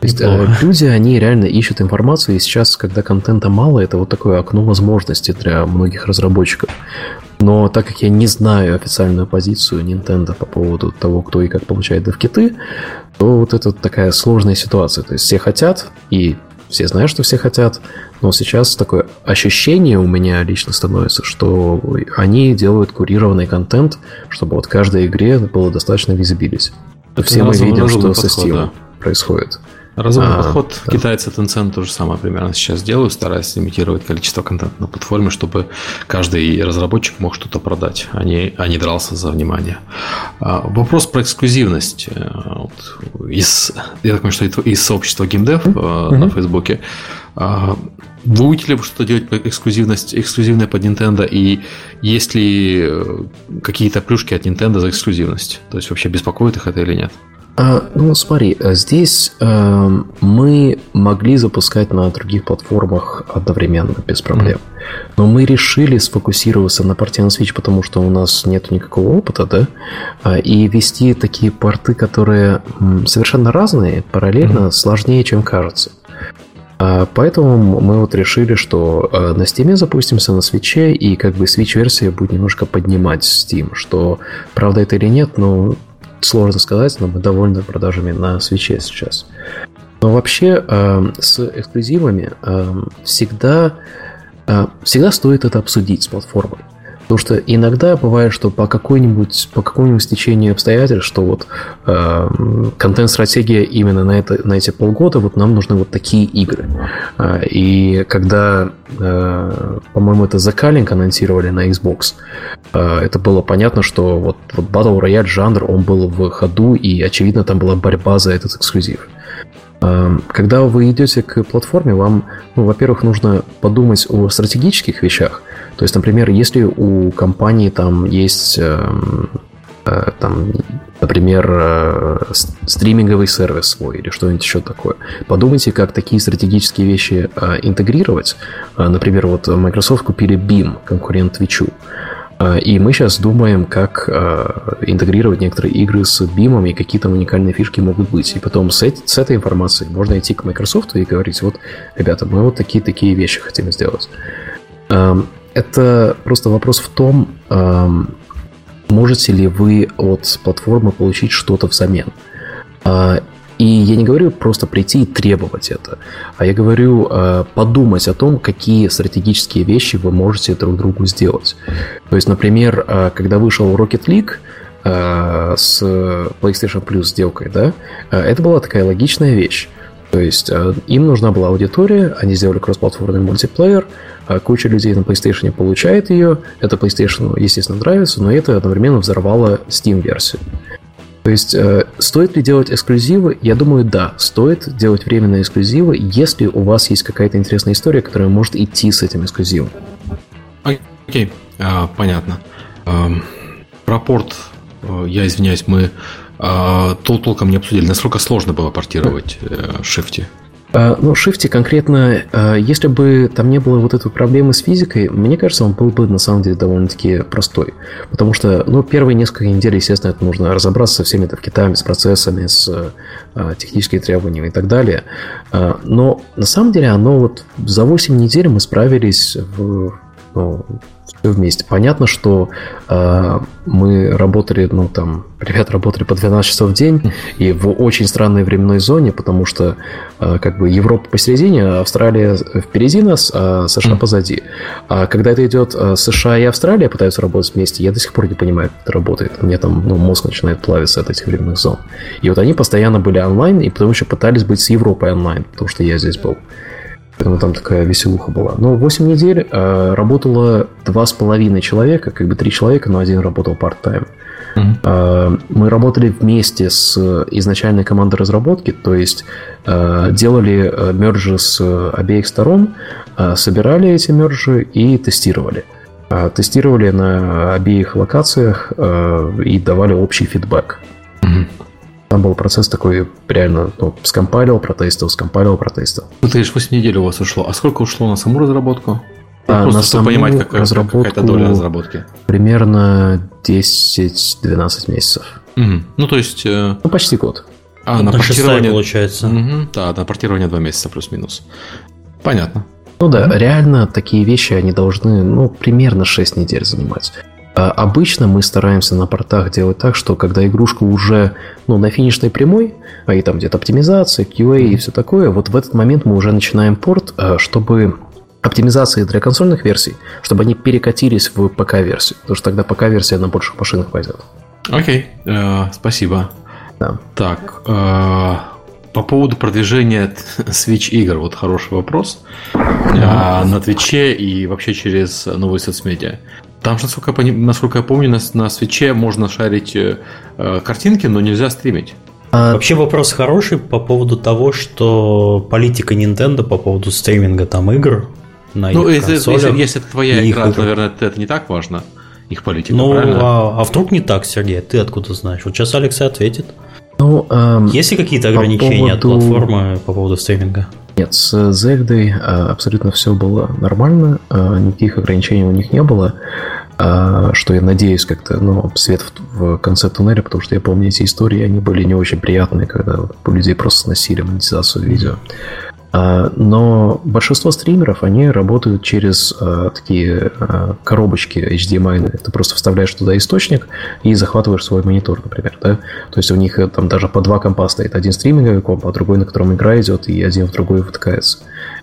То есть э, люди, они реально ищут информацию, и сейчас, когда контента мало, это вот такое окно возможностей для многих разработчиков. Но так как я не знаю официальную позицию Nintendo по поводу того, кто и как получает девкиты, то вот это такая сложная ситуация. То есть все хотят, и все знают, что все хотят, но сейчас такое ощущение у меня лично становится, что они делают курированный контент, чтобы вот каждой игре было достаточно визибилити. Все мы видим, что со Steam да. происходит.
Разумный а, подход. Да. Китайцы Tencent то же самое примерно сейчас делают, стараясь имитировать количество контента на платформе, чтобы каждый разработчик мог что-то продать, а не, а не дрался за внимание. А, вопрос про эксклюзивность. Э, вот, из, я так понимаю, что из сообщества GameDev mm-hmm. на Фейсбуке. А, вы будете ли что-то делать по эксклюзивность, эксклюзивное под Nintendo? И есть ли э, какие-то плюшки от Nintendo за эксклюзивность? То есть вообще беспокоит их это или нет?
А, ну, смотри, э, здесь э, мы могли запускать на других платформах одновременно, без проблем. Mm-hmm. Но мы решили сфокусироваться на порте на Switch, потому что у нас нет никакого опыта, да, а, и вести такие порты, которые совершенно разные, параллельно mm-hmm. сложнее, чем кажется. А, поэтому мы вот решили, что э, на Steam запустимся на свече, и как бы Switch-версия будет немножко поднимать Steam, что правда это или нет, но сложно сказать, но мы довольны продажами на свече сейчас. Но вообще э, с эксклюзивами э, всегда, всегда стоит это обсудить с платформой. Потому что иногда бывает, что по какой-нибудь по какому-нибудь стечению обстоятельств, что вот э, контент-стратегия именно на, это, на эти полгода, вот нам нужны вот такие игры. Э, и когда, э, по-моему, это The анонсировали на Xbox, э, это было понятно, что вот, вот Battle Royale жанр, он был в ходу, и, очевидно, там была борьба за этот эксклюзив. Э, когда вы идете к платформе, вам, ну, во-первых, нужно подумать о стратегических вещах, то есть, например, если у компании там есть эм, э, там, например, э, стриминговый сервис свой или что-нибудь еще такое. Подумайте, как такие стратегические вещи э, интегрировать. Например, вот Microsoft купили Beam, конкурент Twitch. И мы сейчас думаем, как интегрировать некоторые игры с Beam и какие там уникальные фишки могут быть. И потом с, с этой информацией можно идти к Microsoft и говорить, вот, ребята, мы вот такие-такие вещи хотим сделать. Это просто вопрос в том, можете ли вы от платформы получить что-то взамен. И я не говорю просто прийти и требовать это, а я говорю а, подумать о том, какие стратегические вещи вы можете друг другу сделать. То есть, например, а, когда вышел Rocket League с PlayStation Plus сделкой, да, это была такая логичная вещь. То есть им нужна была аудитория, они сделали кроссплатформенный мультиплеер, куча людей на PlayStation получает ее, это PlayStation, естественно, нравится, но это одновременно взорвало Steam-версию. То есть, э, стоит ли делать эксклюзивы? Я думаю, да, стоит делать временные эксклюзивы, если у вас есть какая-то интересная история, которая может идти с этим эксклюзивом.
Окей, okay. а, понятно. А, про порт, э, я извиняюсь, мы а, толком не обсудили. Насколько сложно было портировать а, Шифти?
А, ну, Шифте конкретно, а, если бы там не было вот этой проблемы с физикой, мне кажется, он был бы на самом деле довольно-таки простой. Потому что, ну, первые несколько недель, естественно, это нужно разобраться со всеми вкитами, с процессами, с а, техническими требованиями и так далее. Но на самом деле оно вот за 8 недель мы справились в, ну, все вместе. Понятно, что э, мы работали, ну там, ребята работали по 12 часов в день и в очень странной временной зоне, потому что э, как бы Европа посередине, а Австралия впереди нас, а США позади. А когда это идет э, США и Австралия пытаются работать вместе, я до сих пор не понимаю, как это работает. У меня там ну, мозг начинает плавиться от этих временных зон. И вот они постоянно были онлайн, и потом еще пытались быть с Европой онлайн, потому что я здесь был. Поэтому там такая веселуха была. Но 8 недель э, работало 2,5 человека, как бы 3 человека, но один работал part-time. Mm-hmm. Э, мы работали вместе с изначальной командой разработки, то есть э, делали э, мержи с обеих сторон, э, собирали эти мержи и тестировали. Э, тестировали на обеих локациях э, и давали общий фидбэк. Mm-hmm. Там был процесс такой, реально, ну, скомпайлил, протестил, скомпайлил, протестил.
Ну, ты же 8 недель у вас ушло. А сколько ушло на саму разработку?
А, Просто на чтобы понимать, какая, разработку какая-то доля разработки. Примерно 10-12 месяцев.
Угу. Ну, то есть... Э...
Ну, почти год.
А, на, на портирование... получается.
Угу. Да, на портирование 2 месяца плюс-минус. Понятно.
Ну да, mm реально такие вещи, они должны, ну, примерно 6 недель занимать. А обычно мы стараемся на портах делать так, что когда игрушка уже ну, на финишной прямой, а и там где-то оптимизация, QA и все такое, вот в этот момент мы уже начинаем порт, а, чтобы оптимизации для консольных версий, чтобы они перекатились в ПК-версию, потому что тогда ПК-версия на больших машинах пойдет.
Окей, okay. uh, спасибо. Да. Так, uh, по поводу продвижения Switch игр, вот хороший вопрос. Uh, на Твиче и вообще через новые соцмедиа. Там, насколько я, насколько я помню, на, на свече можно шарить э, э, картинки, но нельзя стримить.
А... Вообще вопрос хороший по поводу того, что политика Nintendo по поводу стриминга там игр на
ну, их если, если, если это твоя игра, то, наверное, это, это не так важно, их политика,
Ну, а, а вдруг не так, Сергей? Ты откуда знаешь? Вот сейчас Алекс ответит.
Ну,
эм, Есть ли какие-то ограничения поводу... от платформы по поводу стриминга?
Нет, с Зельдой э, абсолютно все было нормально, э, никаких ограничений у них не было, э, что я надеюсь как-то, ну, свет в конце туннеля, потому что я помню эти истории, они были не очень приятные, когда у людей просто сносили монетизацию видео. А, но большинство стримеров, они работают через а, такие а, коробочки HDMI. Ты просто вставляешь туда источник и захватываешь свой монитор, например. Да? То есть у них там даже по два компа стоит. Один стриминговый комп, а другой, на котором игра идет, и один в другой втыкается.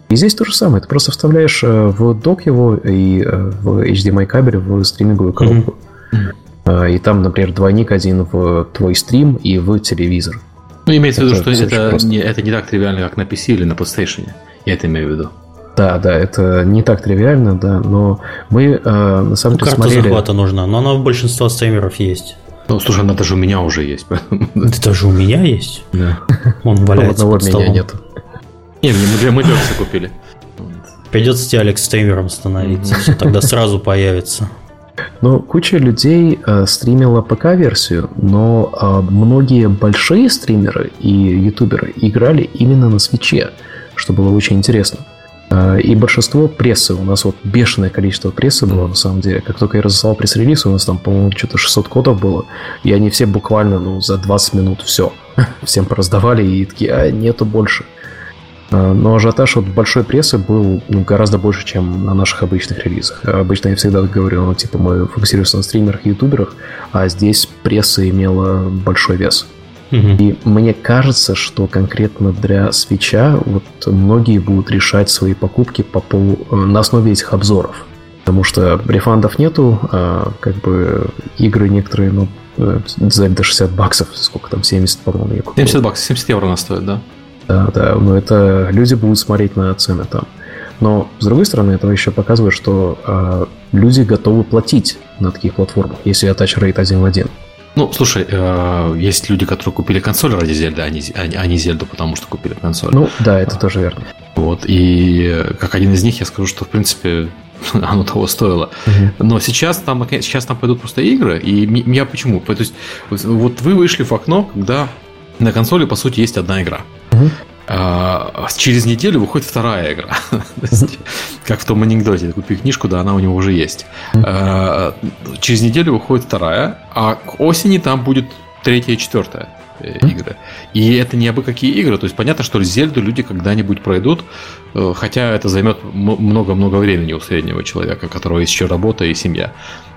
И здесь то же самое. Ты просто вставляешь э, в док его и э, в HDMI кабель в стриминговую коробку. Mm-hmm. И там, например, двойник один в твой стрим и в телевизор.
Ну, имеется в виду, что это не, это не так тривиально, как на PC или на PlayStation. Я это имею в виду.
Да, да, это не так тривиально, да, но мы э, на самом
ну,
деле
карта смотрели... захвата нужна, но она у большинства стримеров есть.
Ну, слушай, она даже у меня уже есть.
Это даже у меня есть?
Да.
Он валяется
под столом. меня нет.
Не, мы для мы все купили.
Придется тебе Алекс стримером становиться, все тогда сразу появится.
Ну, куча людей э, стримила ПК-версию, но э, многие большие стримеры и ютуберы играли именно на свече, что было очень интересно. Э, и большинство прессы, у нас вот бешеное количество прессы было на самом деле. Как только я разослал пресс-релиз, у нас там, по-моему, что-то 600 кодов было, и они все буквально ну, за 20 минут все. Всем пораздавали и такие, а нету больше. Э, но ажиотаж от большой прессы был ну, гораздо больше, чем на наших обычных релизах. Обычно я всегда говорю, ну, типа, мы фокусируемся на стримерах и ютуберах, а здесь пресса имела большой вес. И мне кажется, что конкретно для свеча вот многие будут решать свои покупки по полу, э, на основе этих обзоров. Потому что рефандов нету, а как бы игры некоторые, ну, э, за до 60 баксов, сколько там, 70, по-моему, я
купил. 70 баксов, 70 евро она стоит, да?
Да, да, но это люди будут смотреть на цены там. Но, с другой стороны, это еще показывает, что э, люди готовы платить на таких платформах, если attach rate один в один.
Ну, слушай, э, есть люди, которые купили консоль ради Зельда, а не, а не Зельду, потому что купили консоль.
Ну, да, это а, тоже верно.
Вот, и как один из них я скажу, что, в принципе, оно того стоило. Угу. Но сейчас там, сейчас там пойдут просто игры, и я почему? То есть, вот вы вышли в окно, когда на консоли, по сути, есть одна игра. Угу. А, через неделю выходит вторая игра. как в том анекдоте, купи книжку, да, она у него уже есть. А, через неделю выходит вторая, а к осени там будет третья и четвертая э, игры. И это не абы какие игры. То есть понятно, что Зельду люди когда-нибудь пройдут, э, хотя это займет много-много времени у среднего человека, у которого есть еще работа и семья.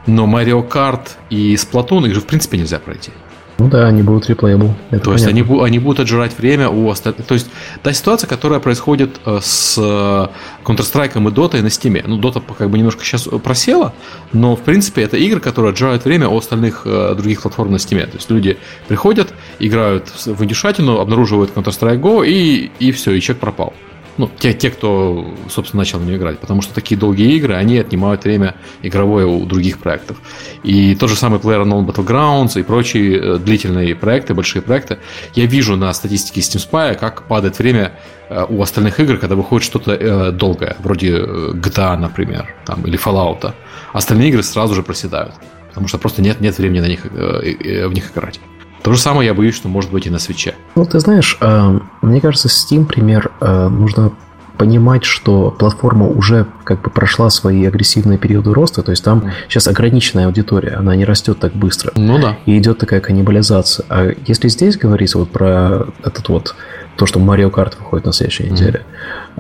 Но Mario Kart и Splatoon их же в принципе нельзя пройти.
Ну да, они будут реплейбл.
То есть они, они будут отжирать время у остальных. То есть та ситуация, которая происходит э, с э, Counter-Strike и Dota на Steam. Ну, Dota как бы немножко сейчас просела, но в принципе это игры, которые отжирают время у остальных э, других платформ на Steam. То есть люди приходят, играют в индюшатину, обнаруживают Counter-Strike Go и, и все, и человек пропал. Ну, те, те, кто, собственно, начал в нее играть. Потому что такие долгие игры, они отнимают время игровое у других проектов. И тот же самый PlayerUnknown Battlegrounds и прочие э, длительные проекты, большие проекты. Я вижу на статистике Steam Spy, как падает время э, у остальных игр, когда выходит что-то э, долгое, вроде GTA, например, там, или Fallout. Остальные игры сразу же проседают. Потому что просто нет, нет времени на них, в них играть. То же самое я боюсь, что может быть и на свече.
Ну, ты знаешь, э, мне кажется, Steam пример э, нужно понимать, что платформа уже как бы прошла свои агрессивные периоды роста, то есть там mm. сейчас ограниченная аудитория, она не растет так быстро.
Ну да.
И идет такая каннибализация. А если здесь говорить вот про этот вот то, что Mario Kart выходит на следующей mm. неделе,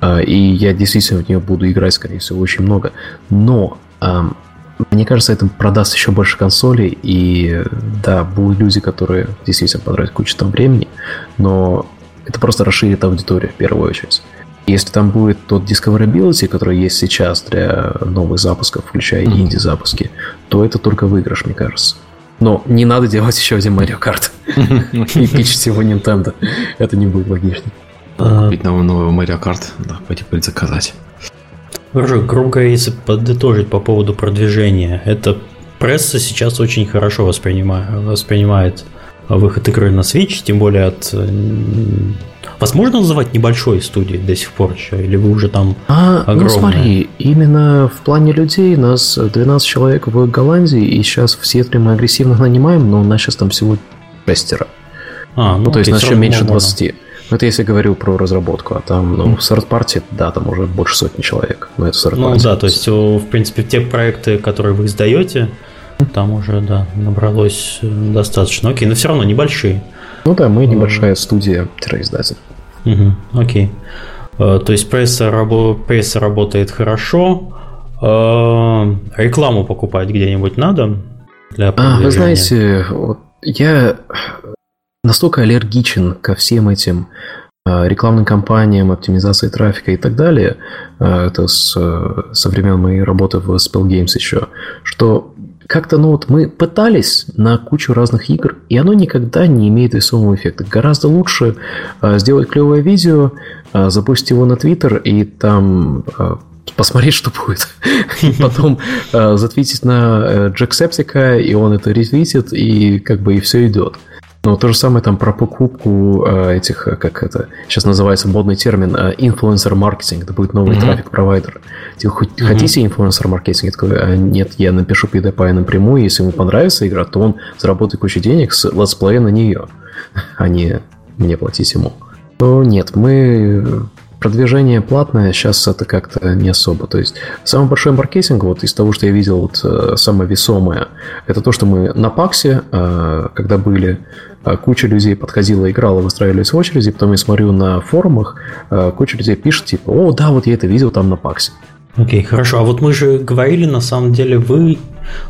э, и я действительно в нее буду играть, скорее всего, очень много, но мне кажется, это продаст еще больше консолей, и да, будут люди, которые действительно потратят кучу там времени, но это просто расширит аудиторию в первую очередь. Если там будет тот discoverability, который есть сейчас для новых запусков, включая mm-hmm. инди-запуски, то это только выигрыш, мне кажется. Но не надо делать еще один Mario Kart и пичить его Nintendo. Это не будет логично.
Купить новый, новый Mario Kart, да, пойти предзаказать.
Короче, грубо если подытожить по поводу продвижения, это пресса сейчас очень хорошо воспринимает, воспринимает выход игры на Switch, тем более от... Возможно называть небольшой студией до сих пор еще? Или вы уже там
а, огромные? Ну смотри, именно в плане людей нас 12 человек в Голландии, и сейчас в Сиэтле мы агрессивно нанимаем, но у нас сейчас там всего шестеро. А, ну, ну то есть нас еще меньше 20. Ну, это если говорю про разработку, а там, ну, в third party, да, там уже больше сотни человек, но это third
Ну, да, то есть, в принципе, те проекты, которые вы издаете, там уже, да, набралось достаточно. Окей, но все равно небольшие.
Ну да, мы небольшая студия-издатель.
Угу, окей. Э, то есть пресса, рабо- пресса работает хорошо. Э, рекламу покупать где-нибудь надо
для А, вы знаете, вот я настолько аллергичен ко всем этим рекламным кампаниям, оптимизации трафика и так далее, это с, со времен моей работы в Spell Games еще, что как-то, ну вот мы пытались на кучу разных игр, и оно никогда не имеет весомого эффекта. Гораздо лучше э, сделать клевое видео, э, запустить его на Твиттер и там э, посмотреть, что будет. И потом э, затвитить на э, Джексептика, и он это ретвитит, и как бы и все идет. Но то же самое там про покупку э, этих, э, как это сейчас называется модный термин, инфлюенсер маркетинг. Это будет новый mm-hmm. трафик-провайдер. Типа, хоть mm-hmm. хотите инфлюенсер маркетинг? такой, а, нет, я напишу PewDiePie напрямую, если ему понравится игра, то он заработает кучу денег с летсплея на нее, а не мне платить ему. Но нет, мы продвижение платное, сейчас это как-то не особо. То есть самый большой маркетинг, вот из того, что я видел, вот, э, самое весомое, это то, что мы на Паксе, э, когда были, э, куча людей подходила, играла, выстраивались в очереди, потом я смотрю на форумах, куча людей пишет, типа, о, да, вот я это видел там на Паксе.
Окей, okay, хорошо. А вот мы же говорили, на самом деле, вы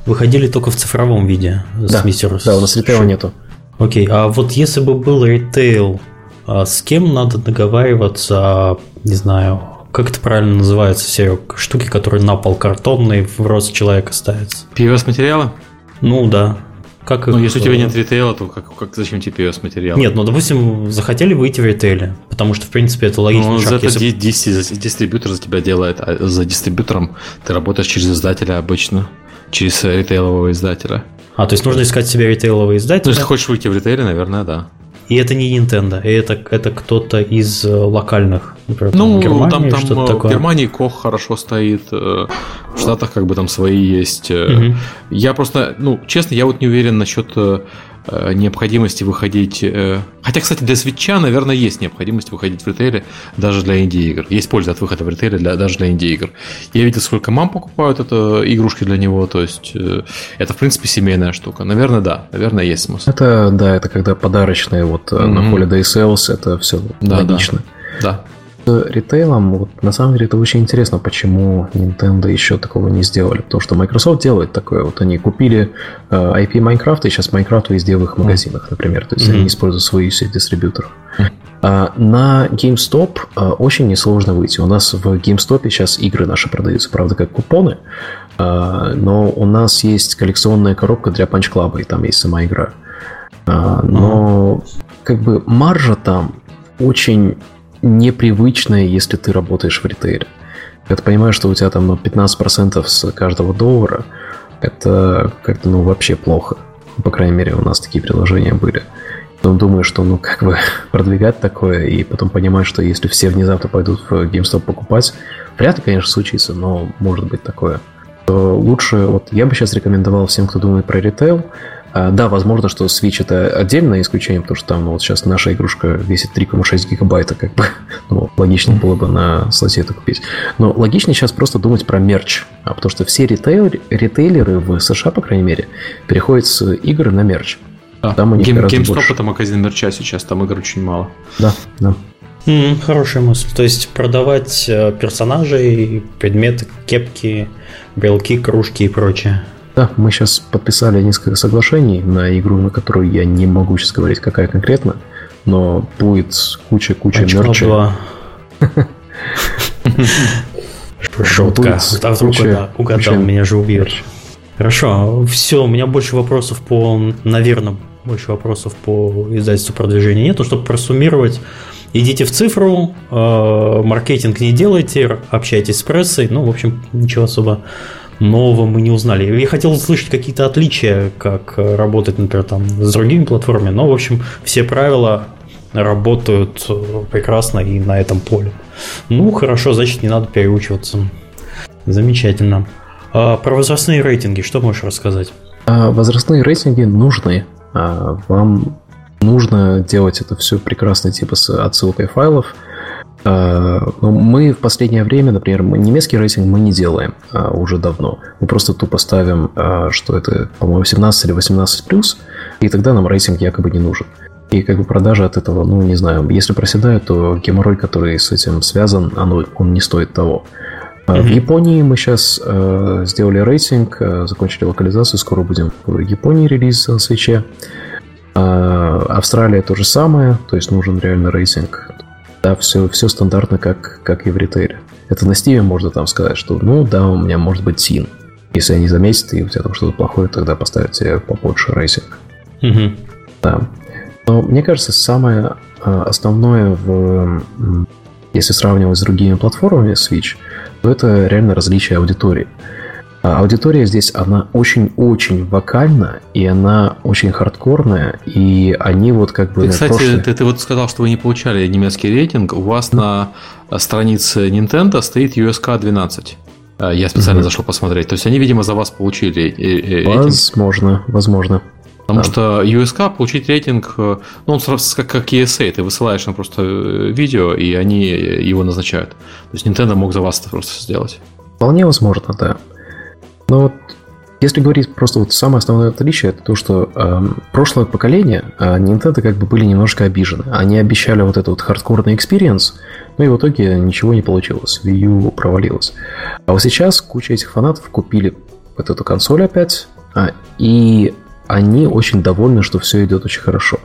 выходили только в цифровом виде
да, с Мистер. Да, у нас ритейла нету.
Окей, okay, а вот если бы был ритейл, а с кем надо договариваться, не знаю, как это правильно называется, Серег, штуки, которые на пол картонные в рост человека ставятся?
POS-материалы?
Ну да.
Как ну, их... если у тебя нет ритейла, то как, как, зачем тебе POS-материал?
Нет, ну, допустим, захотели выйти в ритейле, потому что, в принципе, это логично. Ну,
шаг, если... дистрибьютор за тебя делает, а за дистрибьютором ты работаешь через издателя обычно, через ритейлового издателя.
А, то есть нужно искать себе ритейловый издатель? Ну,
если хочешь выйти в ритейле, наверное, да.
И это не Nintendo, это, это кто-то из э, локальных,
например, ну, Германии, там, там что-то такое. В Германии Кох хорошо стоит, э, в Штатах как бы там свои есть. Угу. Я просто, ну, честно, я вот не уверен насчет Э, необходимости выходить... Э, хотя, кстати, для свеча, наверное, есть необходимость выходить в ритейле даже для инди-игр. Есть польза от выхода в ритейле для, даже для инди-игр. Я видел, сколько мам покупают это игрушки для него, то есть э, это, в принципе, семейная штука. Наверное, да, наверное, есть смысл.
Это, да, это когда подарочные вот mm-hmm. на Holiday Sales, это все да, логично.
Да. да
ритейлом, вот, на самом деле это очень интересно, почему Nintendo еще такого не сделали. Потому что Microsoft делает такое. Вот они купили э, IP Minecraft, и сейчас Minecraft везде в их магазинах, например. То есть mm-hmm. они используют свою сеть дистрибьюторов. А на GameStop а, очень несложно выйти. У нас в GameStop сейчас игры наши продаются, правда, как купоны, а, но у нас есть коллекционная коробка для Punch Club, и там есть сама игра. А, но как бы маржа там очень непривычное, если ты работаешь в ритейле. Когда ты понимаешь, что у тебя там ну, 15% с каждого доллара, это как-то ну вообще плохо. По крайней мере, у нас такие приложения были. Потом думаешь, что ну как бы продвигать такое, и потом понимаешь, что если все внезапно пойдут в GameStop покупать, вряд ли, конечно, случится, но может быть такое. То лучше, вот я бы сейчас рекомендовал всем, кто думает про ритейл, да, возможно, что Switch это отдельное исключение, потому что там ну, вот сейчас наша игрушка весит 3,6 гигабайта, как бы, ну, логичнее было бы на слоте это купить. Но логичнее сейчас просто думать про мерч, а потому что все ритейл, ритейлеры в США, по крайней мере, переходят с игр на мерч.
Да. Там у них Game, GameStop больше. это магазин мерча сейчас, там игр очень мало.
Да, да.
Mm, хорошая мысль. То есть продавать э, персонажей, предметы, кепки, брелки, кружки и прочее.
Да, мы сейчас подписали несколько соглашений на игру, на которую я не могу сейчас говорить, какая конкретно, но будет куча-куча мерча.
Шутка. А вдруг угадал, меня же убьет. Хорошо, все, у меня больше вопросов по, наверное, больше вопросов по издательству продвижения нет, но чтобы просуммировать, идите в цифру, э, маркетинг не делайте, общайтесь с прессой, ну, в общем, ничего особо нового мы не узнали. Я хотел услышать какие-то отличия, как работать, например, там с другими платформами, но, в общем, все правила работают э, прекрасно и на этом поле. Ну, хорошо, значит, не надо переучиваться. Замечательно. А про возрастные рейтинги что можешь рассказать?
А, возрастные рейтинги нужны. А, вам нужно делать это все прекрасно, типа с отсылкой файлов – мы в последнее время, например, немецкий рейтинг мы не делаем а, уже давно. Мы просто тупо ставим, а, что это, по-моему, 17 или 18 плюс, и тогда нам рейтинг якобы не нужен. И как бы продажи от этого, ну, не знаю, если проседают, то геморрой, который с этим связан, оно, он не стоит того. Mm-hmm. В Японии мы сейчас э, сделали рейтинг, э, закончили локализацию, скоро будем в Японии релиз на Switch е. Э, Австралия то же самое, то есть нужен реально рейтинг Да, все, все стандартно, как, как и в ритейле. Это на Steam можно там сказать, что ну да, у меня может быть син. Если они заметят, и у тебя там что-то плохое, тогда поставят тебе побольше рейтинг. Угу. Да. Но мне кажется, самое а, основное в если сравнивать с другими платформами Switch, то это реально различие аудитории. А аудитория здесь, она очень-очень вокальна, и она очень хардкорная, и они вот как бы...
Ты, кстати, прошлой... ты, ты вот сказал, что вы не получали немецкий рейтинг, у вас на странице Nintendo стоит USK 12. А, я специально mm-hmm. зашел посмотреть. То есть они, видимо, за вас получили рейтинг.
Возможно, возможно.
Потому да. что USK получить рейтинг, э, ну, он сразу как, как ESA, ты высылаешь им просто э, видео, и они его назначают. То есть Nintendo мог за вас это просто сделать.
Вполне возможно, да. Но вот если говорить просто вот самое основное отличие, это то, что э, прошлое поколение э, Nintendo как бы были немножко обижены. Они обещали вот этот вот хардкорный experience, но и в итоге ничего не получилось. Wii U провалилась. А вот сейчас куча этих фанатов купили вот эту консоль опять, а, и они очень довольны, что все идет очень хорошо.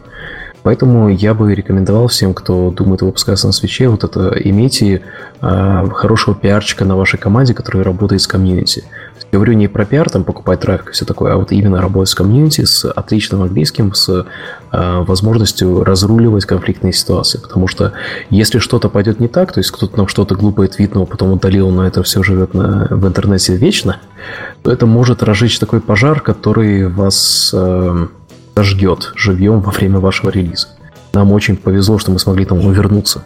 Поэтому я бы рекомендовал всем, кто думает выпускаться на свече, вот это имейте э, хорошего пиарчика на вашей команде, который работает с комьюнити. Говорю не про пиар, там покупать трафик и все такое, а вот именно работать с комьюнити, с отличным английским, с э, возможностью разруливать конфликтные ситуации. Потому что если что-то пойдет не так, то есть кто-то нам что-то глупое твитнул, потом удалил, но это все живет на, в интернете вечно, то это может разжечь такой пожар, который вас... Э, сожгет живьем во время вашего релиза. Нам очень повезло, что мы смогли там увернуться.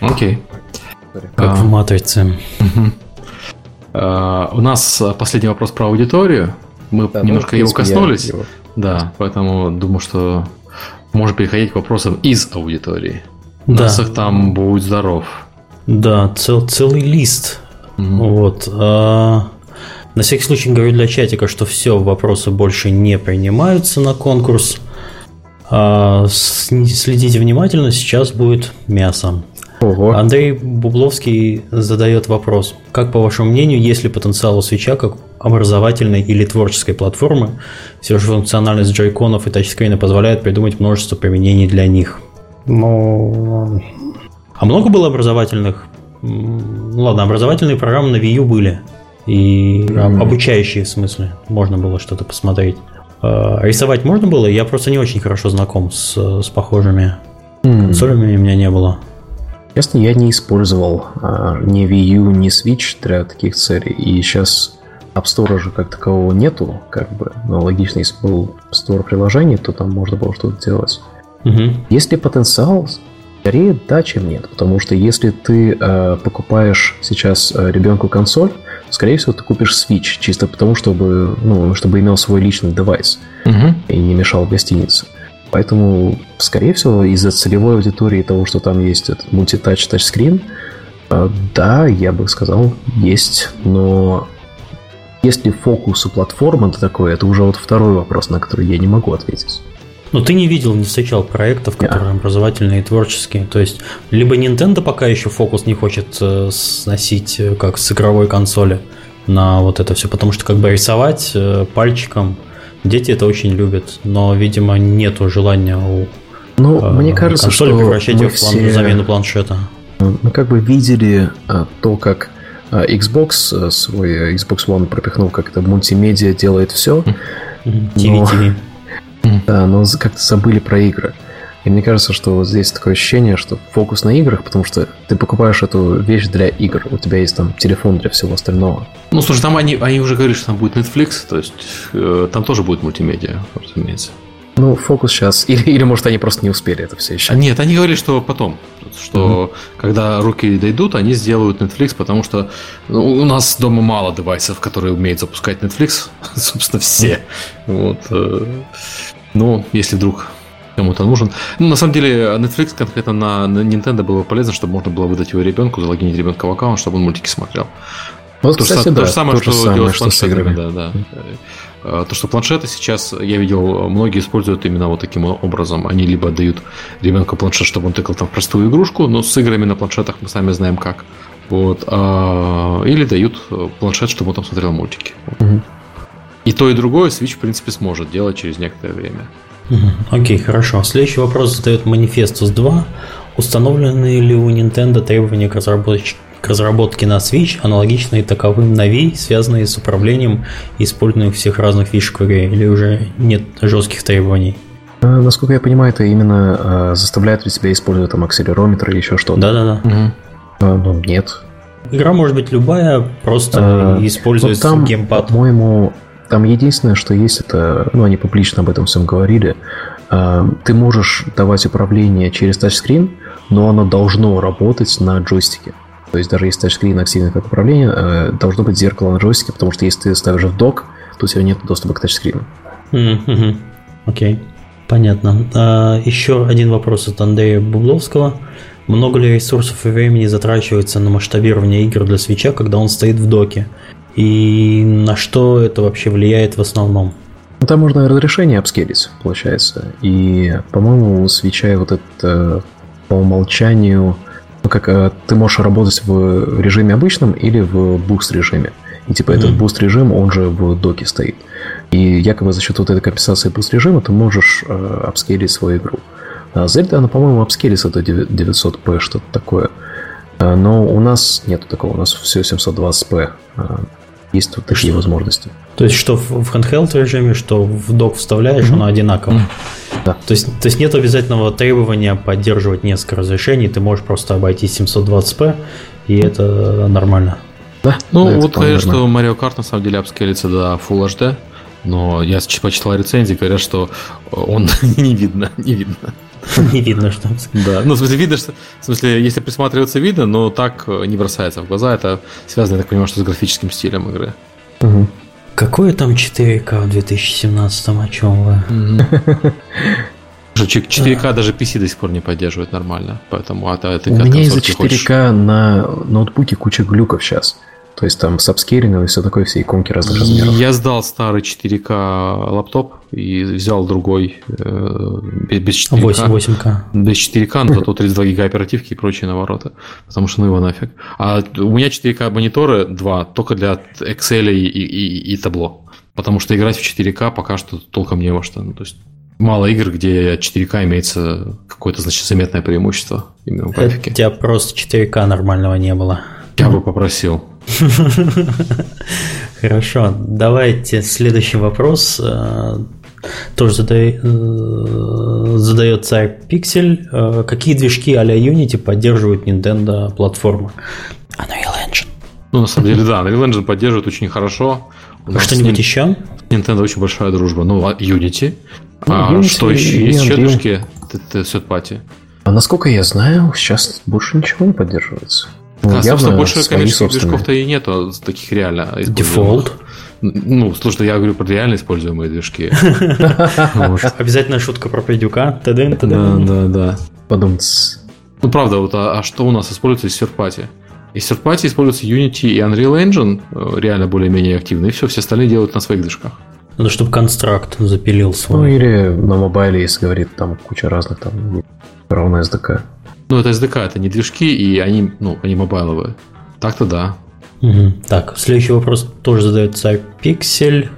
Окей.
Как а, в матрице.
А, у нас последний вопрос про аудиторию. Мы да, немножко ну, его коснулись. Его. Да, поэтому думаю, что можно переходить к вопросам из аудитории. Да. У нас их там будет здоров.
Да, цел, целый лист. Угу. Вот. А, на всякий случай говорю для чатика, что все, вопросы больше не принимаются на конкурс. А, следите внимательно, сейчас будет мясо. Ого. Андрей Бубловский задает вопрос. Как, по вашему мнению, есть ли потенциал у свеча как образовательной или творческой платформы? Все же функциональность джойконов и тачскрина позволяет придумать множество применений для них. Ну... А много было образовательных? Ну ладно, образовательные программы на Wii U были и mm. обучающие в смысле. Можно было что-то посмотреть. А, рисовать можно было, я просто не очень хорошо знаком с, с похожими mm. консолями, у меня не было.
Честно, я не использовал а, ни Wii U, ни Switch для таких целей, и сейчас App Store же как такового нету, как бы, но логично, если был Store приложений, то там можно было что-то делать. Угу. Есть ли потенциал? Скорее да, чем нет, потому что если ты э, покупаешь сейчас э, ребенку консоль, скорее всего, ты купишь Switch, чисто потому, чтобы, ну, чтобы имел свой личный девайс угу. и не мешал в гостинице. Поэтому, скорее всего, из-за целевой аудитории того, что там есть этот мультитач тачскрин, э, да, я бы сказал, есть, но есть ли фокус у платформы такой, это уже вот второй вопрос, на который я не могу ответить.
Но ты не видел, не встречал проектов, которые yeah. образовательные и творческие. То есть, либо Nintendo пока еще фокус не хочет э, сносить, э, как с игровой консоли, на вот это все, потому что как бы рисовать пальчиком дети это очень любят, но, видимо, нету желания у
ну, э, мне кажется, консоли что
превращать ее в план, все... замену планшета.
Мы как бы видели а, то, как а, Xbox свой Xbox One пропихнул, как это мультимедиа делает все.
TV, но... TV.
Да, но как-то забыли про игры. И мне кажется, что вот здесь такое ощущение, что фокус на играх, потому что ты покупаешь эту вещь для игр, у тебя есть там телефон для всего остального.
Ну, слушай, там они, они уже говорили, что там будет Netflix, то есть э, там тоже будет мультимедиа, разумеется.
Ну, фокус сейчас. Или, или может, они просто не успели это все еще.
А нет, они говорили, что потом. Что mm когда руки дойдут, они сделают Netflix, потому что ну, у нас дома мало девайсов, которые умеют запускать Netflix. Собственно, все. Вот. Э, ну, если вдруг кому-то нужен. Ну, на самом деле, Netflix конкретно на, на Nintendo было полезно, чтобы можно было выдать его ребенку, залогинить ребенка в аккаунт, чтобы он мультики смотрел.
Вот, то, кстати,
что,
да,
то же самое, то что, самое, делать что с играми. Да, да. А, то, что планшеты сейчас, я видел, многие используют именно вот таким образом. Они либо дают ребенку планшет, чтобы он тыкал там в простую игрушку, но с играми на планшетах мы сами знаем как. Вот. А, или дают планшет, чтобы он там смотрел мультики. Угу. И то, и другое Switch, в принципе, сможет делать через некоторое время.
Окей, okay, хорошо. Следующий вопрос задает Манифестус 2. Установлены ли у Nintendo требования к разработчику к разработке на Switch, аналогичные таковым на Wii, связанные с управлением и использованием всех разных фишек в игре, или уже нет жестких требований?
А, насколько я понимаю, это именно а, заставляет ли тебя использовать там акселерометр или еще что-то?
Да-да-да. Угу.
А, ну, нет.
Игра может быть любая, просто а, используется
вот там,
геймпад.
По-моему, там единственное, что есть, это, ну, они публично об этом всем говорили, а, ты можешь давать управление через тачскрин, но оно должно работать на джойстике. То есть даже если тачскрин активный как управление, э, должно быть зеркало на джойстике, потому что если ты ставишь в док, то у тебя нет доступа к тачскрину.
Mm-hmm. Окей, понятно. А, еще один вопрос от Андрея Бубловского. Много ли ресурсов и времени затрачивается на масштабирование игр для Switch а, когда он стоит в доке? И на что это вообще влияет в основном?
Ну, там можно разрешение upscale ить, получается. И, по-моему, у Switch а вот это по умолчанию ну, как э, ты можешь работать в режиме обычном или в boost режиме. И типа mm-hmm. этот boost режим, он же в доке стоит. И якобы за счет вот этой компенсации boost режима ты можешь э, upscale ить свою игру. А Zelda, она, по-моему, апскейлится до 900p, что-то такое. А, но у нас нет такого, у нас все 720p. Есть вот такие возможности.
То есть, что в handheld режиме, что в док вставляешь, mm-hmm. оно одинаково. Mm-hmm. Да. То есть, то есть нет обязательного требования поддерживать несколько разрешений, ты можешь просто обойти 720p, и это нормально.
Да. Ну, да, вот говорят, что Mario Kart на самом деле апскейлится до Full HD, но я почитал рецензии, говорят, что он не видно, не видно.
Не видно, что.
Да, ну, в смысле, видно, что, в смысле, если присматриваться, видно, но так э, не бросается в глаза. Это связано, я так понимаю, что с графическим стилем игры.
Угу. Какое там 4К в 2017 о чем вы?
4К даже PC до сих пор не поддерживает нормально, поэтому
это, это У меня из-за 4К хочешь... на ноутбуке куча глюков сейчас. То есть там с апскейлингом и все такое, все иконки разных размеров.
Я сдал старый 4К лаптоп и взял другой э, без 4К.
8, 8К.
Без 4К, но зато 32 гига оперативки и прочие навороты. Потому что ну его нафиг. А у меня 4К мониторы два, только для Excel и, и, и, и табло. Потому что играть в 4К пока что толком не во что. Ну, то есть мало игр, где 4К имеется какое-то, значит, заметное преимущество именно в
графике. У тебя просто 4К нормального не было.
Я бы попросил.
Хорошо, давайте следующий вопрос. Э, тоже задает, задает царь. Э, какие движки а-ля Unity поддерживают Nintendo платформы?
Unreal Engine. Ну, на самом деле, да, Unreal Engine поддерживает очень хорошо.
А что-нибудь еще?
Nintendo очень большая дружба. Ну, а Unity. Ну, а Unity что еще? Есть еще движки? Third Party?
А насколько я знаю, сейчас больше ничего не поддерживается.
Ну, собственно, больше коммерческих движков-то и нету таких реально.
Дефолт.
Ну, слушай, я говорю про реально используемые движки.
Обязательно шутка про Пейдюка.
Да, да, да.
Подумать.
Ну, правда, вот а, а что у нас используется из third Из third используется Unity и Unreal Engine, э, реально более-менее активно, и все, все остальные делают на своих движках.
Надо, чтобы констракт запилил свой.
Ну, или на мобайле, если говорит, там куча разных, там, равно SDK.
Ну, это SDK, это не движки, и они, ну, они мобайловые. Так-то да.
Угу. Так, следующий вопрос тоже задает царь Pixel.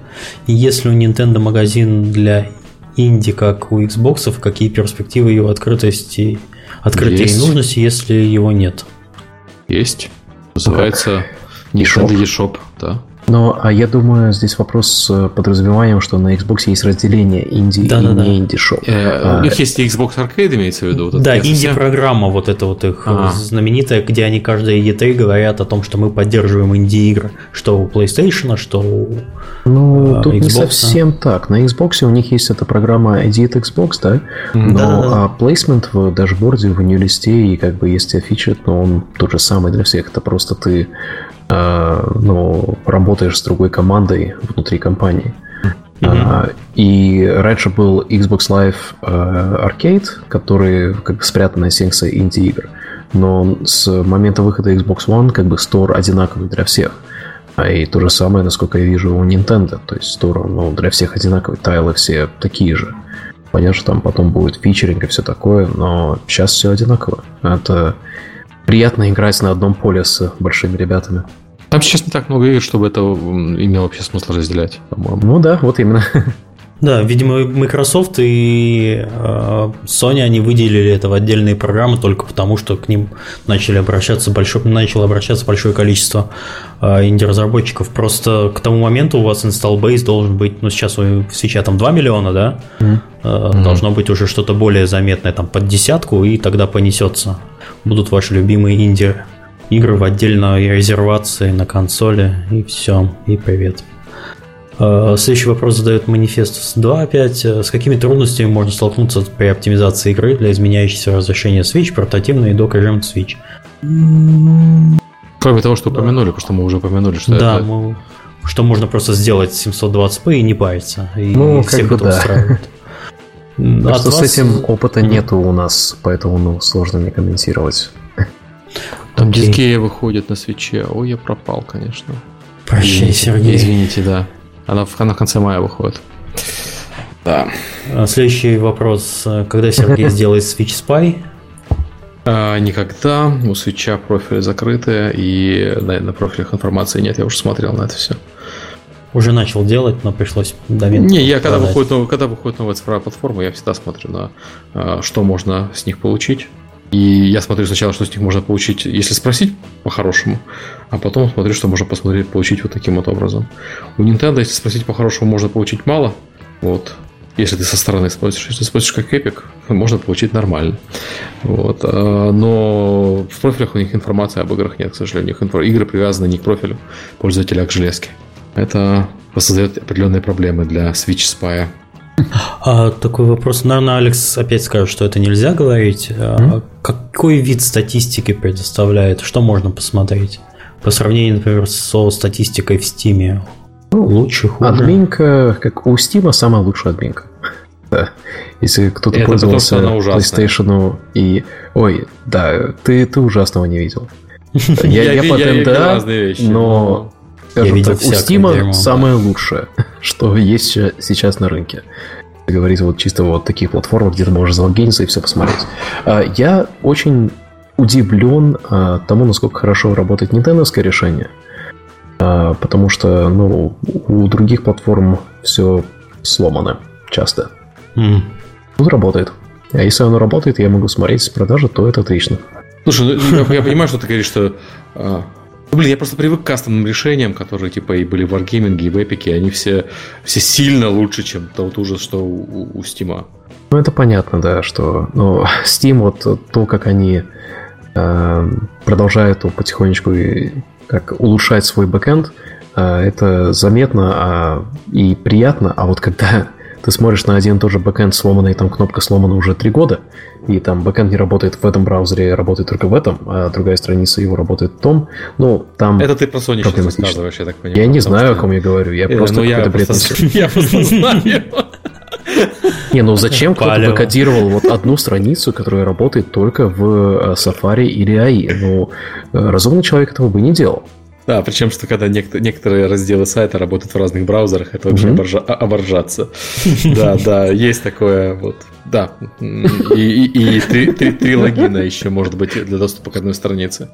Если у Nintendo магазин для инди, как у Xbox, какие перспективы его открытости, открытия и нужности, если его нет?
Есть. Называется Nintendo eShop, да.
Ну, а я думаю, здесь вопрос с подразумеванием, что на Xbox есть разделение инди да, и да, не инди шоп.
Э, а, у них есть Xbox Arcade, имеется в виду?
Вот да, инди-программа вот эта вот их а. знаменитая, где они каждые E3 говорят о том, что мы поддерживаем инди-игры, что у PlayStation, что у
Ну, э, тут Xbox. не совсем так. На Xbox у них есть эта программа Edit Xbox, да? Но да, да. А плейсмент в дашборде, в нью-листе, и как бы есть фичет, но он тот же самый для всех. Это просто ты Э, ну, работаешь с другой командой внутри компании. Mm-hmm. И раньше был Xbox Live э, Arcade, который как бы спрятанная секция инди-игр. Но с момента выхода Xbox One как бы Store одинаковый для всех. А и то же самое, насколько я вижу, у Nintendo. То есть Store ну, для всех одинаковый, тайлы все такие же. Понятно, что там потом будет фичеринг и все такое, но сейчас все одинаково. Это приятно играть на одном поле с большими ребятами.
Там сейчас не так много игр, чтобы это имело вообще смысл разделять, по-моему.
Ну да, вот именно.
Да, видимо, Microsoft и э, Sony они выделили это в отдельные программы только потому, что к ним начали обращаться большое, начало обращаться большое количество э, инди-разработчиков. Просто к тому моменту у вас install base должен быть, ну сейчас у свеча там 2 миллиона, да? Mm-hmm. Э, должно быть уже что-то более заметное, там под десятку, и тогда понесется. Будут ваши любимые инди игры в отдельной резервации на консоли, и все, и привет. Э, следующий вопрос задает манифест 2 опять. Э, с какими трудностями можно столкнуться при оптимизации игры для изменяющегося разрешения Switch, портативный и док режим Switch?
Кроме того, что упомянули, потому что мы уже упомянули, что
да,
это...
Мы, что можно просто сделать 720p и не париться. И
ну, всех это да. устраивает. Так что с этим опыта нету у нас, поэтому ну, сложно мне комментировать.
Там дискея выходит на свече. Ой, я пропал, конечно.
Прощай, Сергей.
Извините, да. Она в, она в конце мая выходит.
Да. А следующий вопрос. Когда Сергей сделает Switch Spy?
А, никогда. У свеча профили закрыты, и на, на профилях информации нет. Я уже смотрел на это все.
Уже начал делать, но пришлось
домен. Не, я когда выходит, новая, когда выходит новая цифровая платформа, я всегда смотрю на а, что можно с них получить. И я смотрю сначала, что с них можно получить, если спросить по-хорошему, а потом смотрю, что можно посмотреть, получить вот таким вот образом. У Nintendo, если спросить по-хорошему, можно получить мало. Вот. Если ты со стороны спросишь, если спросишь как Epic, можно получить нормально. Вот. А, но в профилях у них информации об играх нет, к сожалению. У них игры привязаны не к профилю пользователя, а к железке. Это создает определенные проблемы для Switch Spy.
А, такой вопрос. Наверное, Алекс опять скажет, что это нельзя говорить. Mm-hmm. какой вид статистики предоставляет? Что можно посмотреть? По сравнению, например, со статистикой в Steam.
Ну, лучше, хуже. Админка, как у Steam, самая лучшая админка. Да. Если кто-то это пользовался PlayStation и... Ой, да, ты, ты ужасного не видел. Я, я, по ТНДА, но, скажем так, у Steam самое лучшее, что есть сейчас на рынке говорить вот чисто вот таких платформах, где ты можешь залогиниться и все посмотреть. А, я очень удивлен а, тому, насколько хорошо работает нинтендовское решение. А, потому что ну, у других платформ все сломано часто. Mm. Тут работает. А если оно работает, я могу смотреть с продажи, то это отлично.
Слушай, ну, я, я понимаю, что ты говоришь, что ну, блин, я просто привык к кастомным решениям, которые типа и были в Wargaming, и в Epic, они все, все сильно лучше, чем тот ужас, что у, у Steam.
Ну, это понятно, да, что ну, Steam, вот то, как они э, продолжают потихонечку и, как улучшать свой бэкэнд, э, это заметно а, и приятно, а вот когда ты смотришь на один и тот же бэкэнд сломанный, там кнопка сломана уже три года, и там бэкэнд не работает в этом браузере, работает только в этом, а другая страница его работает в том, ну, там...
Это ты про Sony сейчас рассказываешь, я так
понимаю. Я не знаю, что... о ком я говорю, я э, просто
ну, какой-то бред Я просто знаю.
Не, ну зачем кто-то выкодировал вот одну страницу, которая работает только в э, Safari или IE? Ну, э, разумный человек этого бы не делал.
Да, причем, что когда некоторые разделы сайта работают в разных браузерах, это вообще mm-hmm. оборжаться. Да, да, есть такое вот. Да. И, и, и три, три, три логина еще может быть для доступа к одной странице.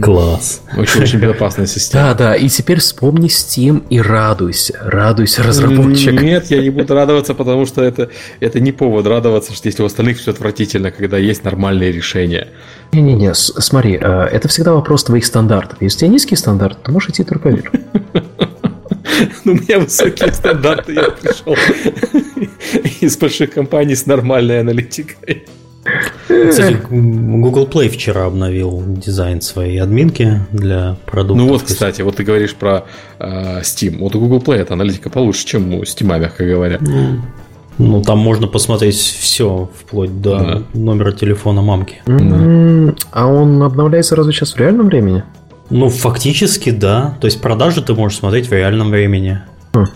Класс.
Очень-очень безопасная система.
Да, да, и теперь вспомни Steam и радуйся, радуйся, разработчик.
Нет, я не буду радоваться, потому что это, это не повод радоваться, что если у остальных все отвратительно, когда есть нормальные решения.
Не-не-не, смотри, э, это всегда вопрос твоих стандартов. Если у тебя низкий стандарт, то можешь идти только вверх.
Ну, у меня высокие стандарты, я пришел из больших компаний с нормальной аналитикой.
Кстати, Google Play вчера обновил дизайн своей админки для продуктов.
Ну вот, кстати, вот ты говоришь про э, Steam. Вот у Google Play эта аналитика получше, чем у Steam, мягко говоря.
Ну, ну там можно посмотреть все, вплоть до да. номера телефона мамки.
Да. А он обновляется разве сейчас в реальном времени?
Ну, фактически, да. То есть продажи ты можешь смотреть в реальном времени.
Хм.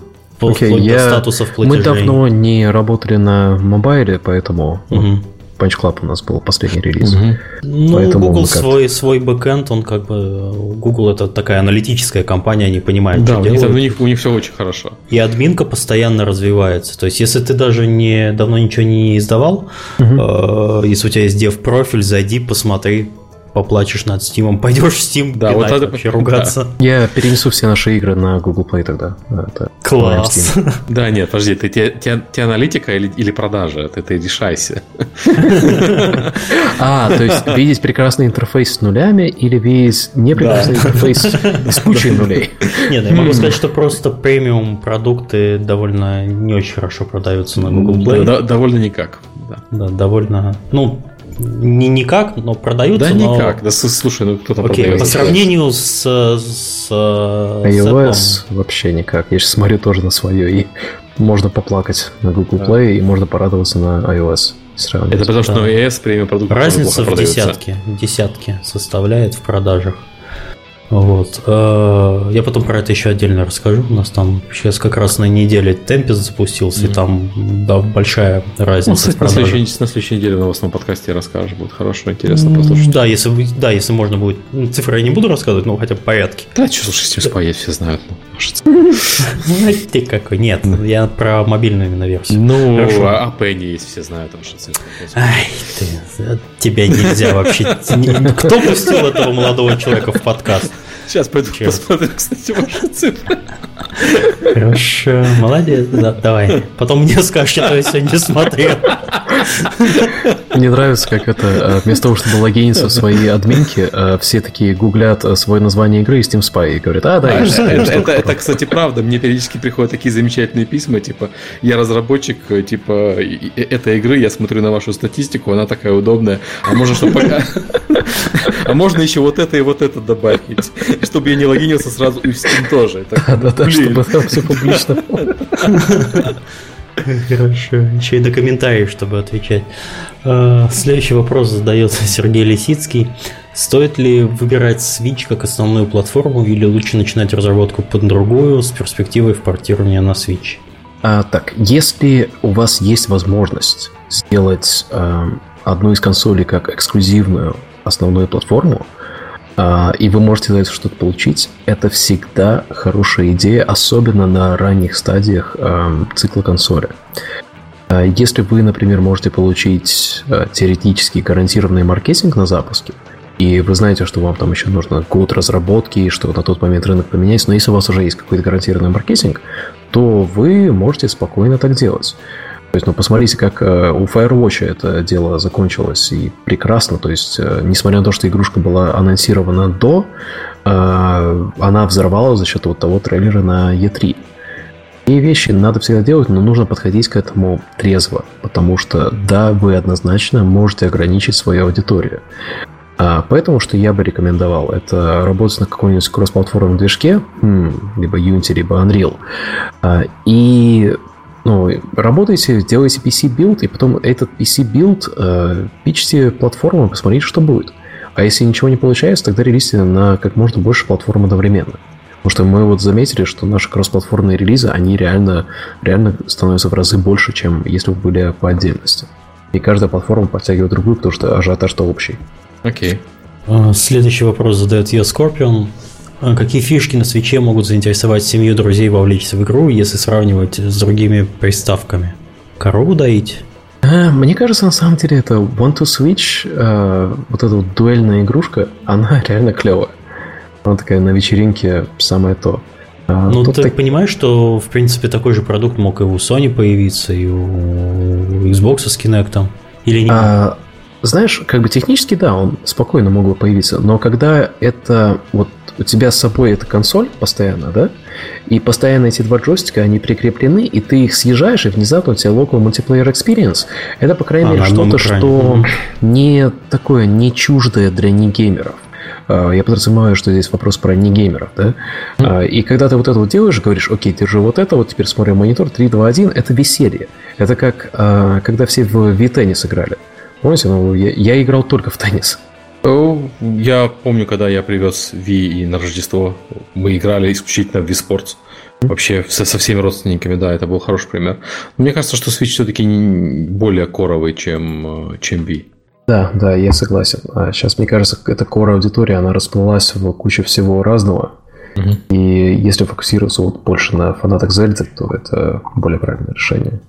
Окей, okay, я... статусов платежей. Мы давно не работали на мобайле, поэтому угу. Punch Club у нас был последний релиз. Угу.
Ну, Поэтому Google свой, свой бэкэнд, он как бы... Google это такая аналитическая компания, они понимают,
да, что у делают. Них, у, них, у них все очень хорошо.
И админка постоянно развивается. То есть, если ты даже не, давно ничего не издавал, угу. э, если у тебя есть дев-профиль, зайди, посмотри, поплачешь над Steam, пойдешь в Steam
да, вот это
вообще ругаться.
Да. Я перенесу все наши игры на Google Play тогда. Это
Класс.
Да, нет, подожди, ты тебе аналитика или, или продажа? Ты, ты решайся.
А, то есть видеть прекрасный интерфейс с нулями или видеть непрекрасный интерфейс с кучей нулей?
Нет, я могу сказать, что просто премиум продукты довольно не очень хорошо продаются на Google Play.
Довольно никак.
Да, довольно. Ну, не никак, но продаются.
Да но... никак. Да слушай, ну кто-то
Окей, продает. По сравнению с, с
iOS с вообще никак. Я сейчас смотрю тоже на свое и можно поплакать на Google Play и можно порадоваться на iOS.
Это потому что на iOS премиум продукты
Разница в десятки, десятки составляет в продажах. Вот. Э, я потом про это еще отдельно расскажу. У нас там сейчас как раз на неделе Tempest запустился, mm-hmm. и там да, большая разница. Ну,
кстати, на следующей, на следующей неделе в новостном подкасте расскажешь. Будет хорошо, интересно послушать.
Да, если, да, если можно будет. Ну, цифры я не буду рассказывать, но хотя бы порядке.
Да, что, слушай, Steam Spy все знают.
Ну, ты какой? Нет, я про мобильную именно версию.
Ну, а Penny есть, все знают.
Ай, ты, тебя нельзя вообще. Кто пустил этого молодого человека в подкаст?
Сейчас пойду Чего? посмотрю, кстати, ваши цифры.
Хорошо, молодец, да, давай. Потом мне скажешь, что я сегодня не смотрел.
Мне нравится, как это, э, вместо того, чтобы логиниться в свои админки, э, все такие гуглят э, свое название игры и Steam Spy и говорят, а, да,
а, я знаю. Это, это, это, кстати, правда. Мне периодически приходят такие замечательные письма, типа, я разработчик, типа, этой игры, я смотрю на вашу статистику, она такая удобная, а можно что пока... А можно еще вот это и вот это добавить, чтобы я не логинился сразу и в Steam тоже.
Да-да, чтобы там все публично.
Хорошо. Еще и на комментарии, чтобы отвечать. А, следующий вопрос задается Сергей Лисицкий. Стоит ли выбирать Switch как основную платформу или лучше начинать разработку под другую с перспективой в портирования на Switch?
А, так, если у вас есть возможность сделать э, одну из консолей как эксклюзивную основную платформу, а, и вы можете за это что-то получить, это всегда хорошая идея, особенно на ранних стадиях цикла консоли. А, если вы, например, можете получить а, теоретически гарантированный маркетинг на запуске, и вы знаете, что вам там еще нужно год разработки, и что на тот момент рынок поменяется, но если у вас уже есть какой-то гарантированный маркетинг, то вы можете спокойно так делать. То есть, ну, посмотрите, как э, у Firewatch это дело закончилось и прекрасно. То есть, э, несмотря на то, что игрушка была анонсирована до, э, она взорвалась за счет вот того трейлера на E3. И вещи надо всегда делать, но нужно подходить к этому трезво, потому что, да, вы однозначно можете ограничить свою аудиторию. А, поэтому, что я бы рекомендовал, это работать на каком-нибудь кроссплатформенном движке, либо Unity, либо Unreal, а, и ну, работаете, делаете PC-build, и потом этот PC-build э, пичите платформу, посмотрите, что будет. А если ничего не получается, тогда релизьте на как можно больше платформ одновременно. Потому что мы вот заметили, что наши кроссплатформные релизы, они реально, реально становятся в разы больше, чем если бы были по отдельности. И каждая платформа подтягивает другую, потому что ажиотаж-то общий.
Окей.
Okay. Следующий вопрос задает я Scorpion. А какие фишки на свече могут заинтересовать семью друзей вовлечься в игру, если сравнивать с другими приставками? Корову доить?
А, мне кажется, на самом деле, это One to Switch, э, вот эта вот дуэльная игрушка, она реально клевая. Она такая на вечеринке самое то.
А, ну, ты так... понимаешь, что, в принципе, такой же продукт мог и у Sony появиться, и у Xbox с Kinect. Или не?
А, знаешь, как бы технически, да, он спокойно мог бы появиться, но когда это вот у тебя с собой эта консоль постоянно, да, и постоянно эти два джойстика, они прикреплены, и ты их съезжаешь, и внезапно у тебя local multiplayer experience. Это, по крайней а, мере, что-то, что не такое, не чуждое для негеймеров. А, я подразумеваю, что здесь вопрос про негеймеров, да? Mm. И когда ты вот это вот делаешь, говоришь, окей, держи вот это, вот теперь смотрим монитор, 3, 2, 1, это веселье. Это как а, когда все в V-теннис играли. Помните, ну, я, играл только в теннис.
Я помню, когда я привез Ви и на Рождество, мы играли исключительно в Sports. Вообще со, со всеми родственниками, да, это был хороший пример. мне кажется, что Switch все-таки более коровый, чем, э, чем Wii.
Да, да, я согласен. А сейчас, мне кажется, эта кора аудитория, она расплылась в кучу всего разного. Угу. И если фокусироваться вот больше на фанатах Зельды, то это более правильное решение.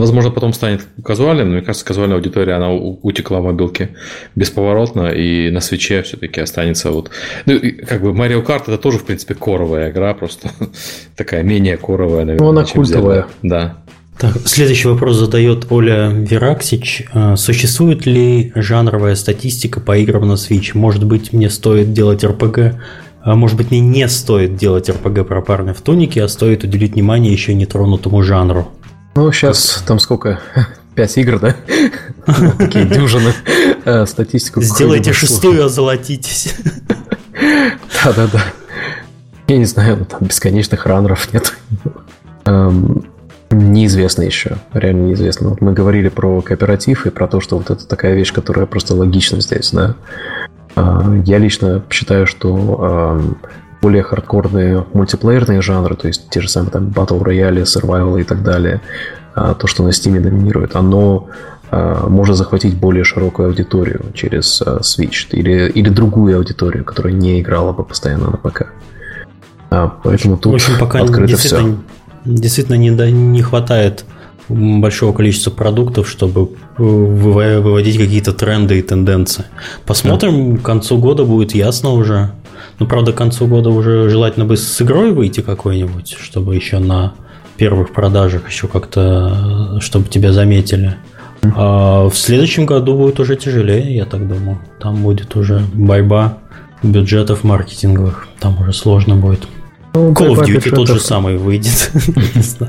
Возможно, потом станет казуальным, но мне кажется, казуальная аудитория, она утекла в мобилке бесповоротно, и на свече все-таки останется вот... Ну, как бы Mario Kart это тоже, в принципе, коровая игра, просто такая менее коровая, наверное.
Ну, она культовая.
Да.
Так, следующий вопрос задает Оля Вераксич. А, существует ли жанровая статистика по играм на Switch? Может быть, мне стоит делать RPG? А может быть, мне не стоит делать RPG про парня в тунике, а стоит уделить внимание еще нетронутому жанру?
Ну, сейчас там сколько? Пять игр, да? Такие дюжины. Э, статистику.
Сделайте шестую, озолотитесь.
Да-да-да. Я не знаю, ну, там бесконечных раннеров нет. Эм, неизвестно еще, реально неизвестно. Вот мы говорили про кооператив и про то, что вот это такая вещь, которая просто логична здесь, да. Э, я лично считаю, что эм, более хардкорные мультиплеерные жанры, то есть те же самые там Battle Royale, Survival и так далее, а, то, что на Steam доминирует, оно а, может захватить более широкую аудиторию через а, Switch или, или другую аудиторию, которая не играла бы постоянно на ПК. Поэтому тут
В общем, пока
открыто
действительно,
все.
Действительно не, не хватает большого количества продуктов, чтобы выводить какие-то тренды и тенденции. Посмотрим, да. к концу года будет ясно уже. Ну, правда, к концу года уже желательно бы с игрой выйти какой-нибудь, чтобы еще на первых продажах еще как-то, чтобы тебя заметили. А в следующем году будет уже тяжелее, я так думаю. Там будет уже борьба бюджетов маркетинговых. Там уже сложно будет. Ну, Call of Duty тот же самый выйдет.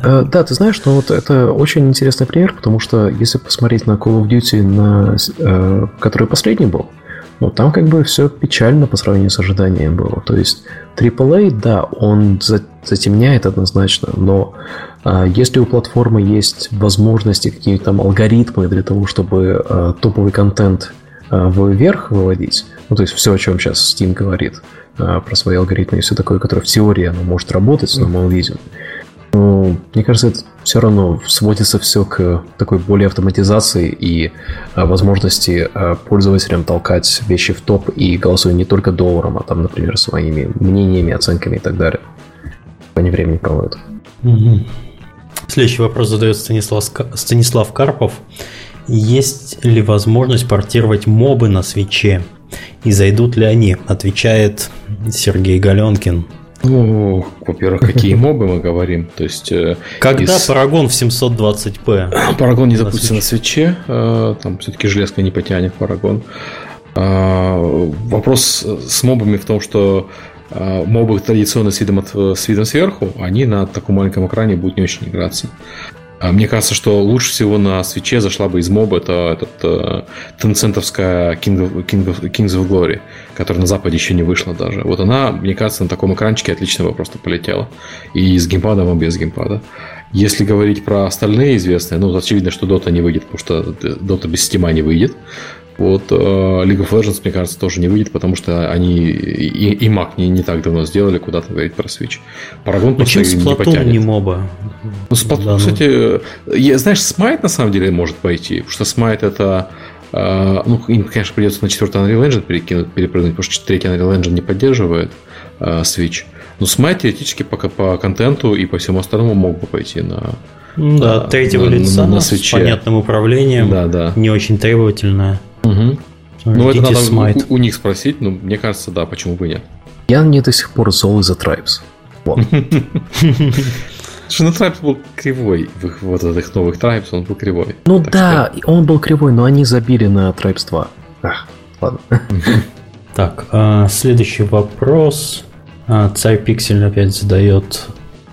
Э, да, ты знаешь, что вот это очень интересный пример, потому что если посмотреть на Call of Duty, э, который последний был, ну, там как бы все печально по сравнению с ожиданием было. То есть AAA, да, он затемняет однозначно, но а, если у платформы есть возможности, какие-то там алгоритмы для того, чтобы а, топовый контент а, вверх выводить, ну, то есть все, о чем сейчас Steam говорит, а, про свои алгоритмы и все такое, которое в теории оно может работать, но мы увидим, ну, мне кажется, это все равно сводится все к такой более автоматизации и а, возможности а, пользователям толкать вещи в топ и голосуя не только долларом, а там, например, своими мнениями, оценками и так далее. Они времени проводят.
Следующий вопрос задает Станислав, Станислав Карпов. Есть ли возможность портировать мобы на свече? И зайдут ли они? Отвечает Сергей Галенкин.
Ну, во-первых, какие мобы мы говорим. То есть, э,
Когда из... Парагон в 720p?
Парагон не запустится на свече. Э, там все-таки железка не потянет Парагон. А, вопрос с мобами в том, что э, мобы традиционно с видом, от, с видом сверху, они на таком маленьком экране будут не очень играться. А мне кажется, что лучше всего на свече зашла бы из моба это этот, э, тенцентовская King of, King of, Kings of Glory, которая на Западе еще не вышла даже. Вот она, мне кажется, на таком экранчике отлично бы просто полетела. И с геймпадом, и без геймпада. Если говорить про остальные известные, ну, очевидно, что Dota не выйдет, потому что Dota без стима не выйдет. Вот э, League of Legends, мне кажется, тоже не выйдет, потому что они и, и Mac не, не так давно сделали, куда-то говорить про Switch.
Paragon Почему не потянет. не моба?
Ну, Splatoon, да, ну... кстати, я, знаешь, Smite на самом деле может пойти, потому что Smite это э, ну, им, конечно, придется на четвертый Unreal Engine перекинуть, перепрыгнуть, потому что третий Unreal Engine не поддерживает э, Switch. Но Smite теоретически по, по контенту и по всему остальному мог бы пойти на,
да, третьего на, лица на, на с понятным управлением, да, да. не очень требовательное.
Угу. Ну, это надо Smite. У, у них спросить, но мне кажется, да, почему бы нет.
Я не до сих пор зол из-за Tribes. Вот.
Слушай, ну Tribes был кривой. В их, вот этих новых Tribes он был кривой.
Ну да, что... он был кривой, но они забили на Tribes 2. Ах, ладно.
Так, а, следующий вопрос. А, Царь Пиксель опять задает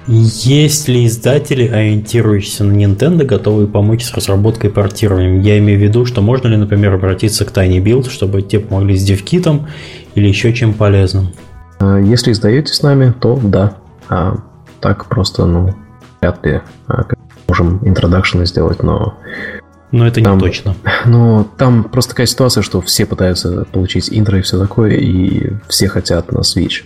есть ли издатели, ориентирующиеся на Nintendo, готовые помочь с разработкой и портированием? Я имею в виду, что можно ли, например, обратиться к Tiny Build, чтобы те помогли с девкитом или еще чем полезным?
А, если издаете с нами, то да. А так просто, ну, вряд ли а, можем интродакшены сделать, но
но это там, не точно.
Ну, там просто такая ситуация, что все пытаются получить интро и все такое, и все хотят на Switch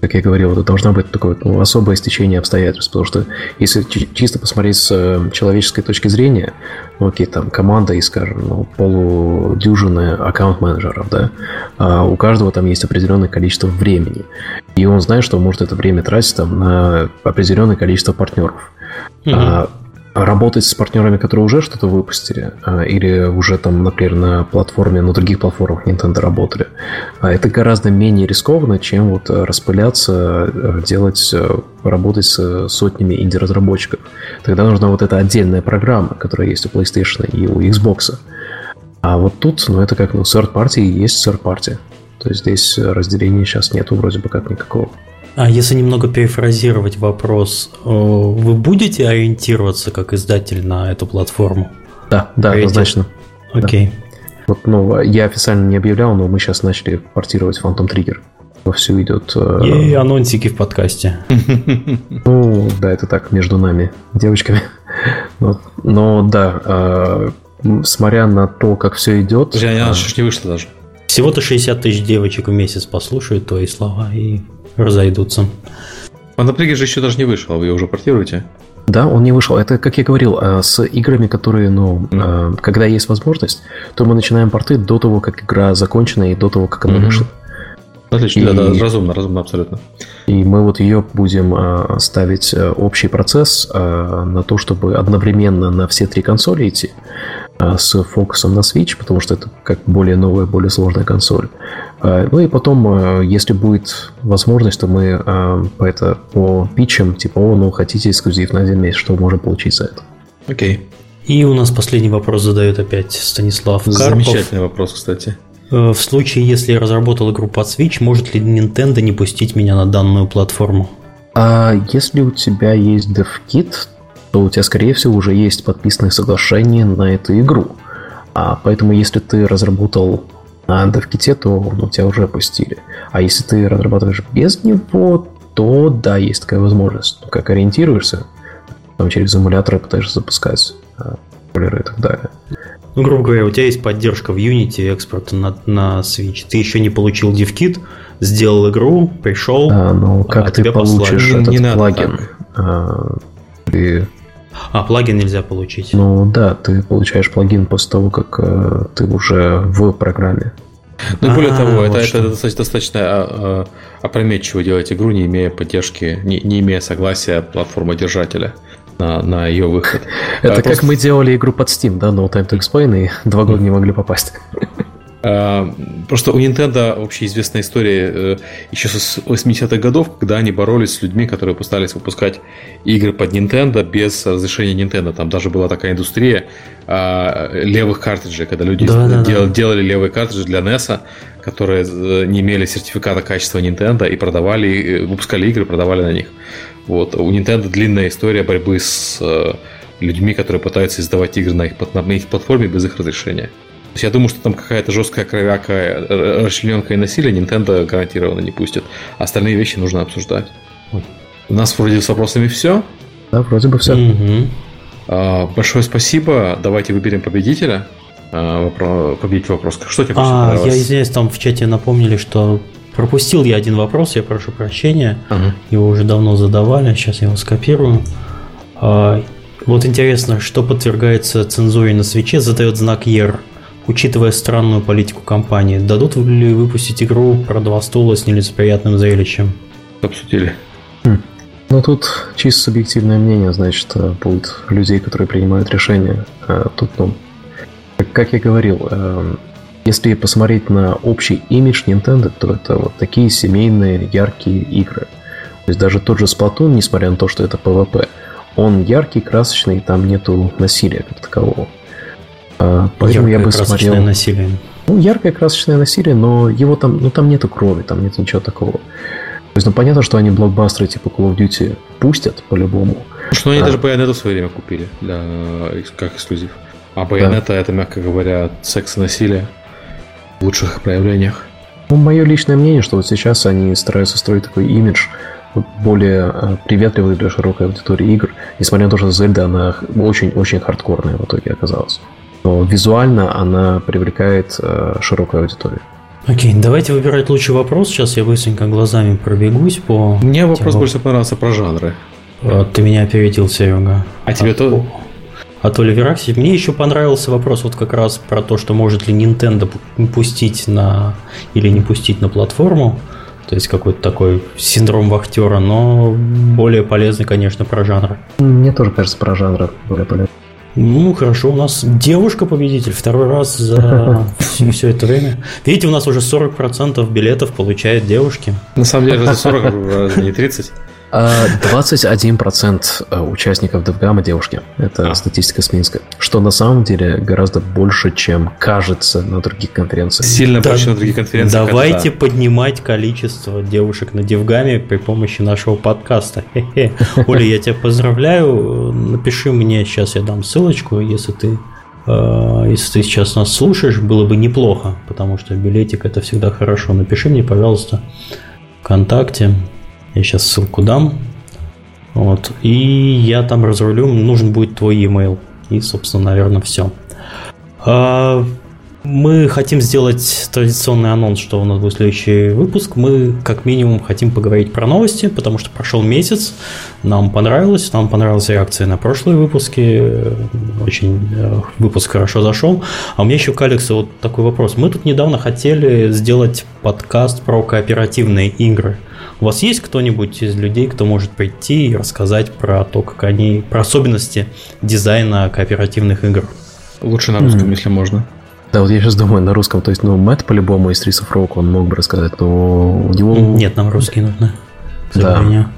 как я говорил, это должно быть такое ну, особое стечение обстоятельств, потому что если чисто посмотреть с э, человеческой точки зрения, ну, окей, там команда и, скажем, ну, полудюжины аккаунт-менеджеров, да, а у каждого там есть определенное количество времени, и он знает, что может это время тратить там на определенное количество партнеров. Mm-hmm. А, работать с партнерами, которые уже что-то выпустили, а, или уже там, например, на платформе, на других платформах Nintendo работали, а это гораздо менее рискованно, чем вот распыляться, э, делать, э, работать с сотнями инди-разработчиков. Тогда нужна вот эта отдельная программа, которая есть у PlayStation и у Xbox. А вот тут, ну, это как, ну, third party и есть third party. То есть здесь разделения сейчас нету вроде бы как никакого.
А если немного перефразировать вопрос, э, вы будете ориентироваться как издатель на эту платформу?
Да, да, Говорите? однозначно.
Окей. Да.
Вот, ну, я официально не объявлял, но мы сейчас начали портировать Phantom Trigger. Вовсю идет...
Э, И анонсики в подкасте.
Ну, да, это так, между нами, девочками. Но, но да, э, смотря на то, как все идет...
Подожди, она еще не вышла даже.
Всего-то 60 тысяч девочек в месяц послушают твои слова и разойдутся.
Пандаплиги же еще даже не вышел, вы ее уже портируете?
Да, он не вышел. Это, как я говорил, э, с играми, которые, ну, mm. когда есть возможность, то мы начинаем порты до того, как игра закончена и до того, как она mm-hmm. вышла.
Отлично, и, да, да, разумно, разумно, абсолютно.
И мы вот ее будем э, ставить общий процесс на то, чтобы одновременно на все три консоли идти с фокусом на Switch, потому что это как более новая, более сложная консоль. А, ну и потом, а, если будет возможность, то мы по, это, по питчам, типа, о, ну хотите эксклюзив на один месяц, что можем получить за это.
Окей.
И у нас последний вопрос задает опять Станислав Карпов.
Замечательный вопрос, кстати.
Э, в случае, если я разработал игру под Switch, может ли Nintendo не пустить меня на данную платформу?
А если у тебя есть DevKit, то у тебя, скорее всего, уже есть подписанное соглашение на эту игру. А поэтому, если ты разработал на DevKit, то ну, тебя уже опустили. А если ты разрабатываешь без него, то да, есть такая возможность. Ну, как ориентируешься, там через эмуляторы пытаешься запускать полеры и так далее.
Ну, грубо говоря, у тебя есть поддержка в Unity экспорта на, на Switch. Ты еще не получил DevKit, сделал игру, пришел,
а, ну, как а ты получишь послали. этот не плагин? А, ты
а, плагин нельзя получить.
Ну да, ты получаешь плагин после того, как э, ты уже в программе.
Ну и более того, это, это достаточно, достаточно а, а, опрометчиво делать игру, не имея поддержки, не, не имея согласия платформодержателя на, на ее выход.
Это а, как мы делали игру под Steam, да, No Time to Explain, и два года не могли попасть.
А, просто у Nintendo вообще известная история э, еще с 80-х годов, когда они боролись с людьми, которые пытались выпускать игры под Nintendo без разрешения Nintendo. Там даже была такая индустрия а, левых картриджей, когда люди да, дел, да. делали левые картриджи для NES, которые э, не имели сертификата качества Nintendo и продавали, выпускали игры, продавали на них. Вот. У Nintendo длинная история борьбы с э, людьми, которые пытаются издавать игры на их, на их платформе без их разрешения есть я думаю, что там какая-то жесткая кровяка, э, расчлененка и насилие Nintendo гарантированно не пустят. Остальные вещи нужно обсуждать. У нас вроде с вопросами все.
Да, вроде бы все.
Угу. Большое спасибо. Давайте выберем победителя. А, победить вопрос. Что тебе
а, Я извиняюсь, там в чате напомнили, что пропустил я один вопрос, я прошу прощения. Ага. Его уже давно задавали, сейчас я его скопирую. А, вот интересно, что подвергается цензуре на свече, задает знак ER учитывая странную политику компании, дадут ли выпустить игру про два стула с нелицеприятным зрелищем?
Обсудили.
Хм. Ну, тут чисто субъективное мнение, значит, э, будет людей, которые принимают решения. А тут, ну, как я говорил, э, если посмотреть на общий имидж Nintendo, то это вот такие семейные, яркие игры. То есть даже тот же Splatoon, несмотря на то, что это PvP, он яркий, красочный, там нету насилия как такового.
А, поэтому яркое я бы смотрел... насилие.
Ну, яркое красочное насилие, но его там, ну, там нету крови, там нет ничего такого. То есть, ну, понятно, что они блокбастеры типа Call of Duty пустят по-любому.
Что они а... даже Bayonetta в свое время купили для, как эксклюзив. А Bayonetta да. это, мягко говоря, секс и насилие в лучших проявлениях.
Ну, мое личное мнение, что вот сейчас они стараются строить такой имидж, более а, приветливый для широкой аудитории игр, несмотря на то, что Зельда, она очень-очень хардкорная в итоге оказалась но визуально она привлекает э, широкую аудиторию.
Окей, давайте выбирать лучший вопрос. Сейчас я быстренько глазами пробегусь по...
Мне вопрос тем... больше понравился про жанры.
А, ты меня опередил, Серега.
А, а тебе то...
А то ли Веракси. Мне еще понравился вопрос вот как раз про то, что может ли Nintendo пустить на или не пустить на платформу. То есть какой-то такой синдром вахтера, но более полезный, конечно, про жанр.
Мне тоже кажется, про жанр более полезный.
Ну, хорошо, у нас девушка-победитель второй раз за все, все это время. Видите, у нас уже 40% билетов получают девушки.
На самом деле, это 40, а не 30.
21% а, участников DevGamma девушки. Это а. статистика с Минска. Что на самом деле гораздо больше, чем кажется на других конференциях.
Сильно да, больше на других конференциях.
Давайте это... поднимать количество девушек на DevGamma при помощи нашего подкаста. Хе-хе. Оля, я тебя поздравляю. Напиши мне, сейчас я дам ссылочку, если ты а, если ты сейчас нас слушаешь, было бы неплохо, потому что билетик это всегда хорошо. Напиши мне, пожалуйста, ВКонтакте, я сейчас ссылку дам. Вот. И я там разрулю, нужен будет твой e-mail. И, собственно, наверное, все. Мы хотим сделать традиционный анонс, что у нас будет следующий выпуск. Мы, как минимум, хотим поговорить про новости, потому что прошел месяц, нам понравилось, нам понравилась реакция на прошлые выпуски, очень э, выпуск хорошо зашел. А у меня еще к Алексу вот такой вопрос. Мы тут недавно хотели сделать подкаст про кооперативные игры – у вас есть кто-нибудь из людей, кто может прийти и рассказать про то, как они, про особенности дизайна кооперативных игр?
Лучше на русском, mm. если можно.
Да, вот я сейчас думаю на русском, то есть, ну, Мэтт по-любому из Streets of Rock, он мог бы рассказать, но у него...
Нет, нам русские нужны.
Да. Меня.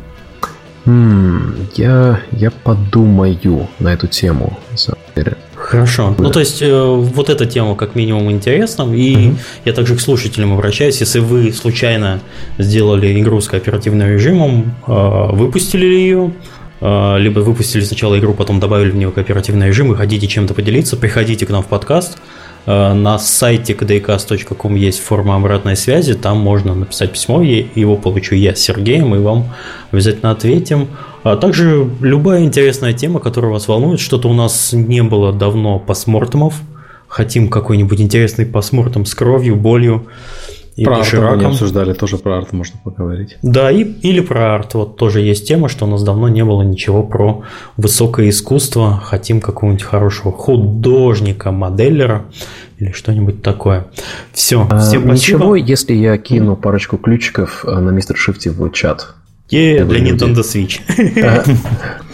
М-м, я, я подумаю на эту тему, на самом деле.
Хорошо. Да. Ну, то есть, э, вот эта тема как минимум интересна. И угу. я также к слушателям обращаюсь. Если вы случайно сделали игру с кооперативным режимом, э, выпустили ли ее, э, либо выпустили сначала игру, потом добавили в нее кооперативный режим и хотите чем-то поделиться, приходите к нам в подкаст. Э, на сайте kdcast.com есть форма обратной связи, там можно написать письмо, его получу я с Сергеем, и вам обязательно ответим. А также любая интересная тема, которая вас волнует, что-то у нас не было давно посмортомов, хотим какой-нибудь интересный посмортом с кровью, болью,
и про арт мы не обсуждали, тоже про арт можно поговорить.
Да, и, или про арт. Вот тоже есть тема, что у нас давно не было ничего про высокое искусство. Хотим какого-нибудь хорошего художника, моделлера или что-нибудь такое. Все,
а, всем спасибо. Ничего, если я кину парочку ключиков э, на мистер Шифте в чат.
Yeah, для Nintendo Switch.
А,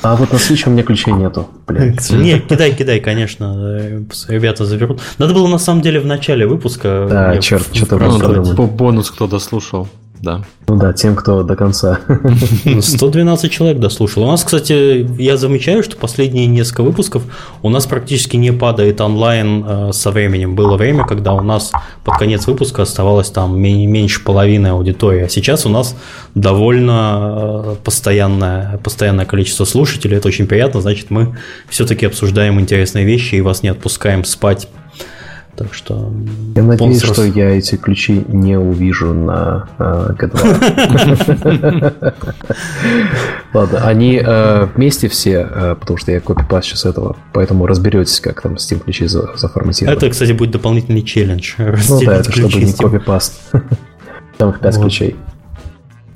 а вот на Switch у меня ключей нету.
Блин. Не, кидай, кидай, конечно. Э, ребята заберут. Надо было на самом деле в начале выпуска.
Да, черт, что-то
ну, Бонус кто дослушал да.
Ну да, тем, кто до конца.
112 человек дослушал. У нас, кстати, я замечаю, что последние несколько выпусков у нас практически не падает онлайн э, со временем. Было время, когда у нас под конец выпуска оставалось там меньше половины аудитории, а сейчас у нас довольно э, постоянное, постоянное количество слушателей. Это очень приятно, значит, мы все-таки обсуждаем интересные вещи и вас не отпускаем спать так что...
Я надеюсь, что я эти ключи не увижу на э, G2. Ладно, они э, вместе все, э, потому что я копипаст сейчас этого, поэтому разберетесь, как там Steam ключи заформатировать.
Это, кстати, будет дополнительный челлендж.
Ну да, это чтобы не копипаст. Там их 5 ключей.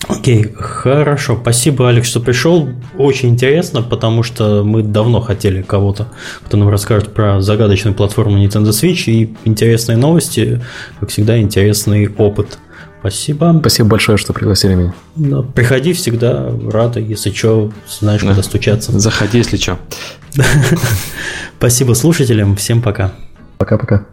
Окей, хорошо. Спасибо, Алекс, что пришел. Очень интересно, потому что мы давно хотели кого-то, кто нам расскажет про загадочную платформу Nintendo Switch и интересные новости, как всегда, интересный опыт. Спасибо.
Спасибо большое, что пригласили меня.
Да, приходи всегда, рада, если что, знаешь, куда стучаться.
Заходи, если что.
Спасибо слушателям, всем пока.
Пока-пока.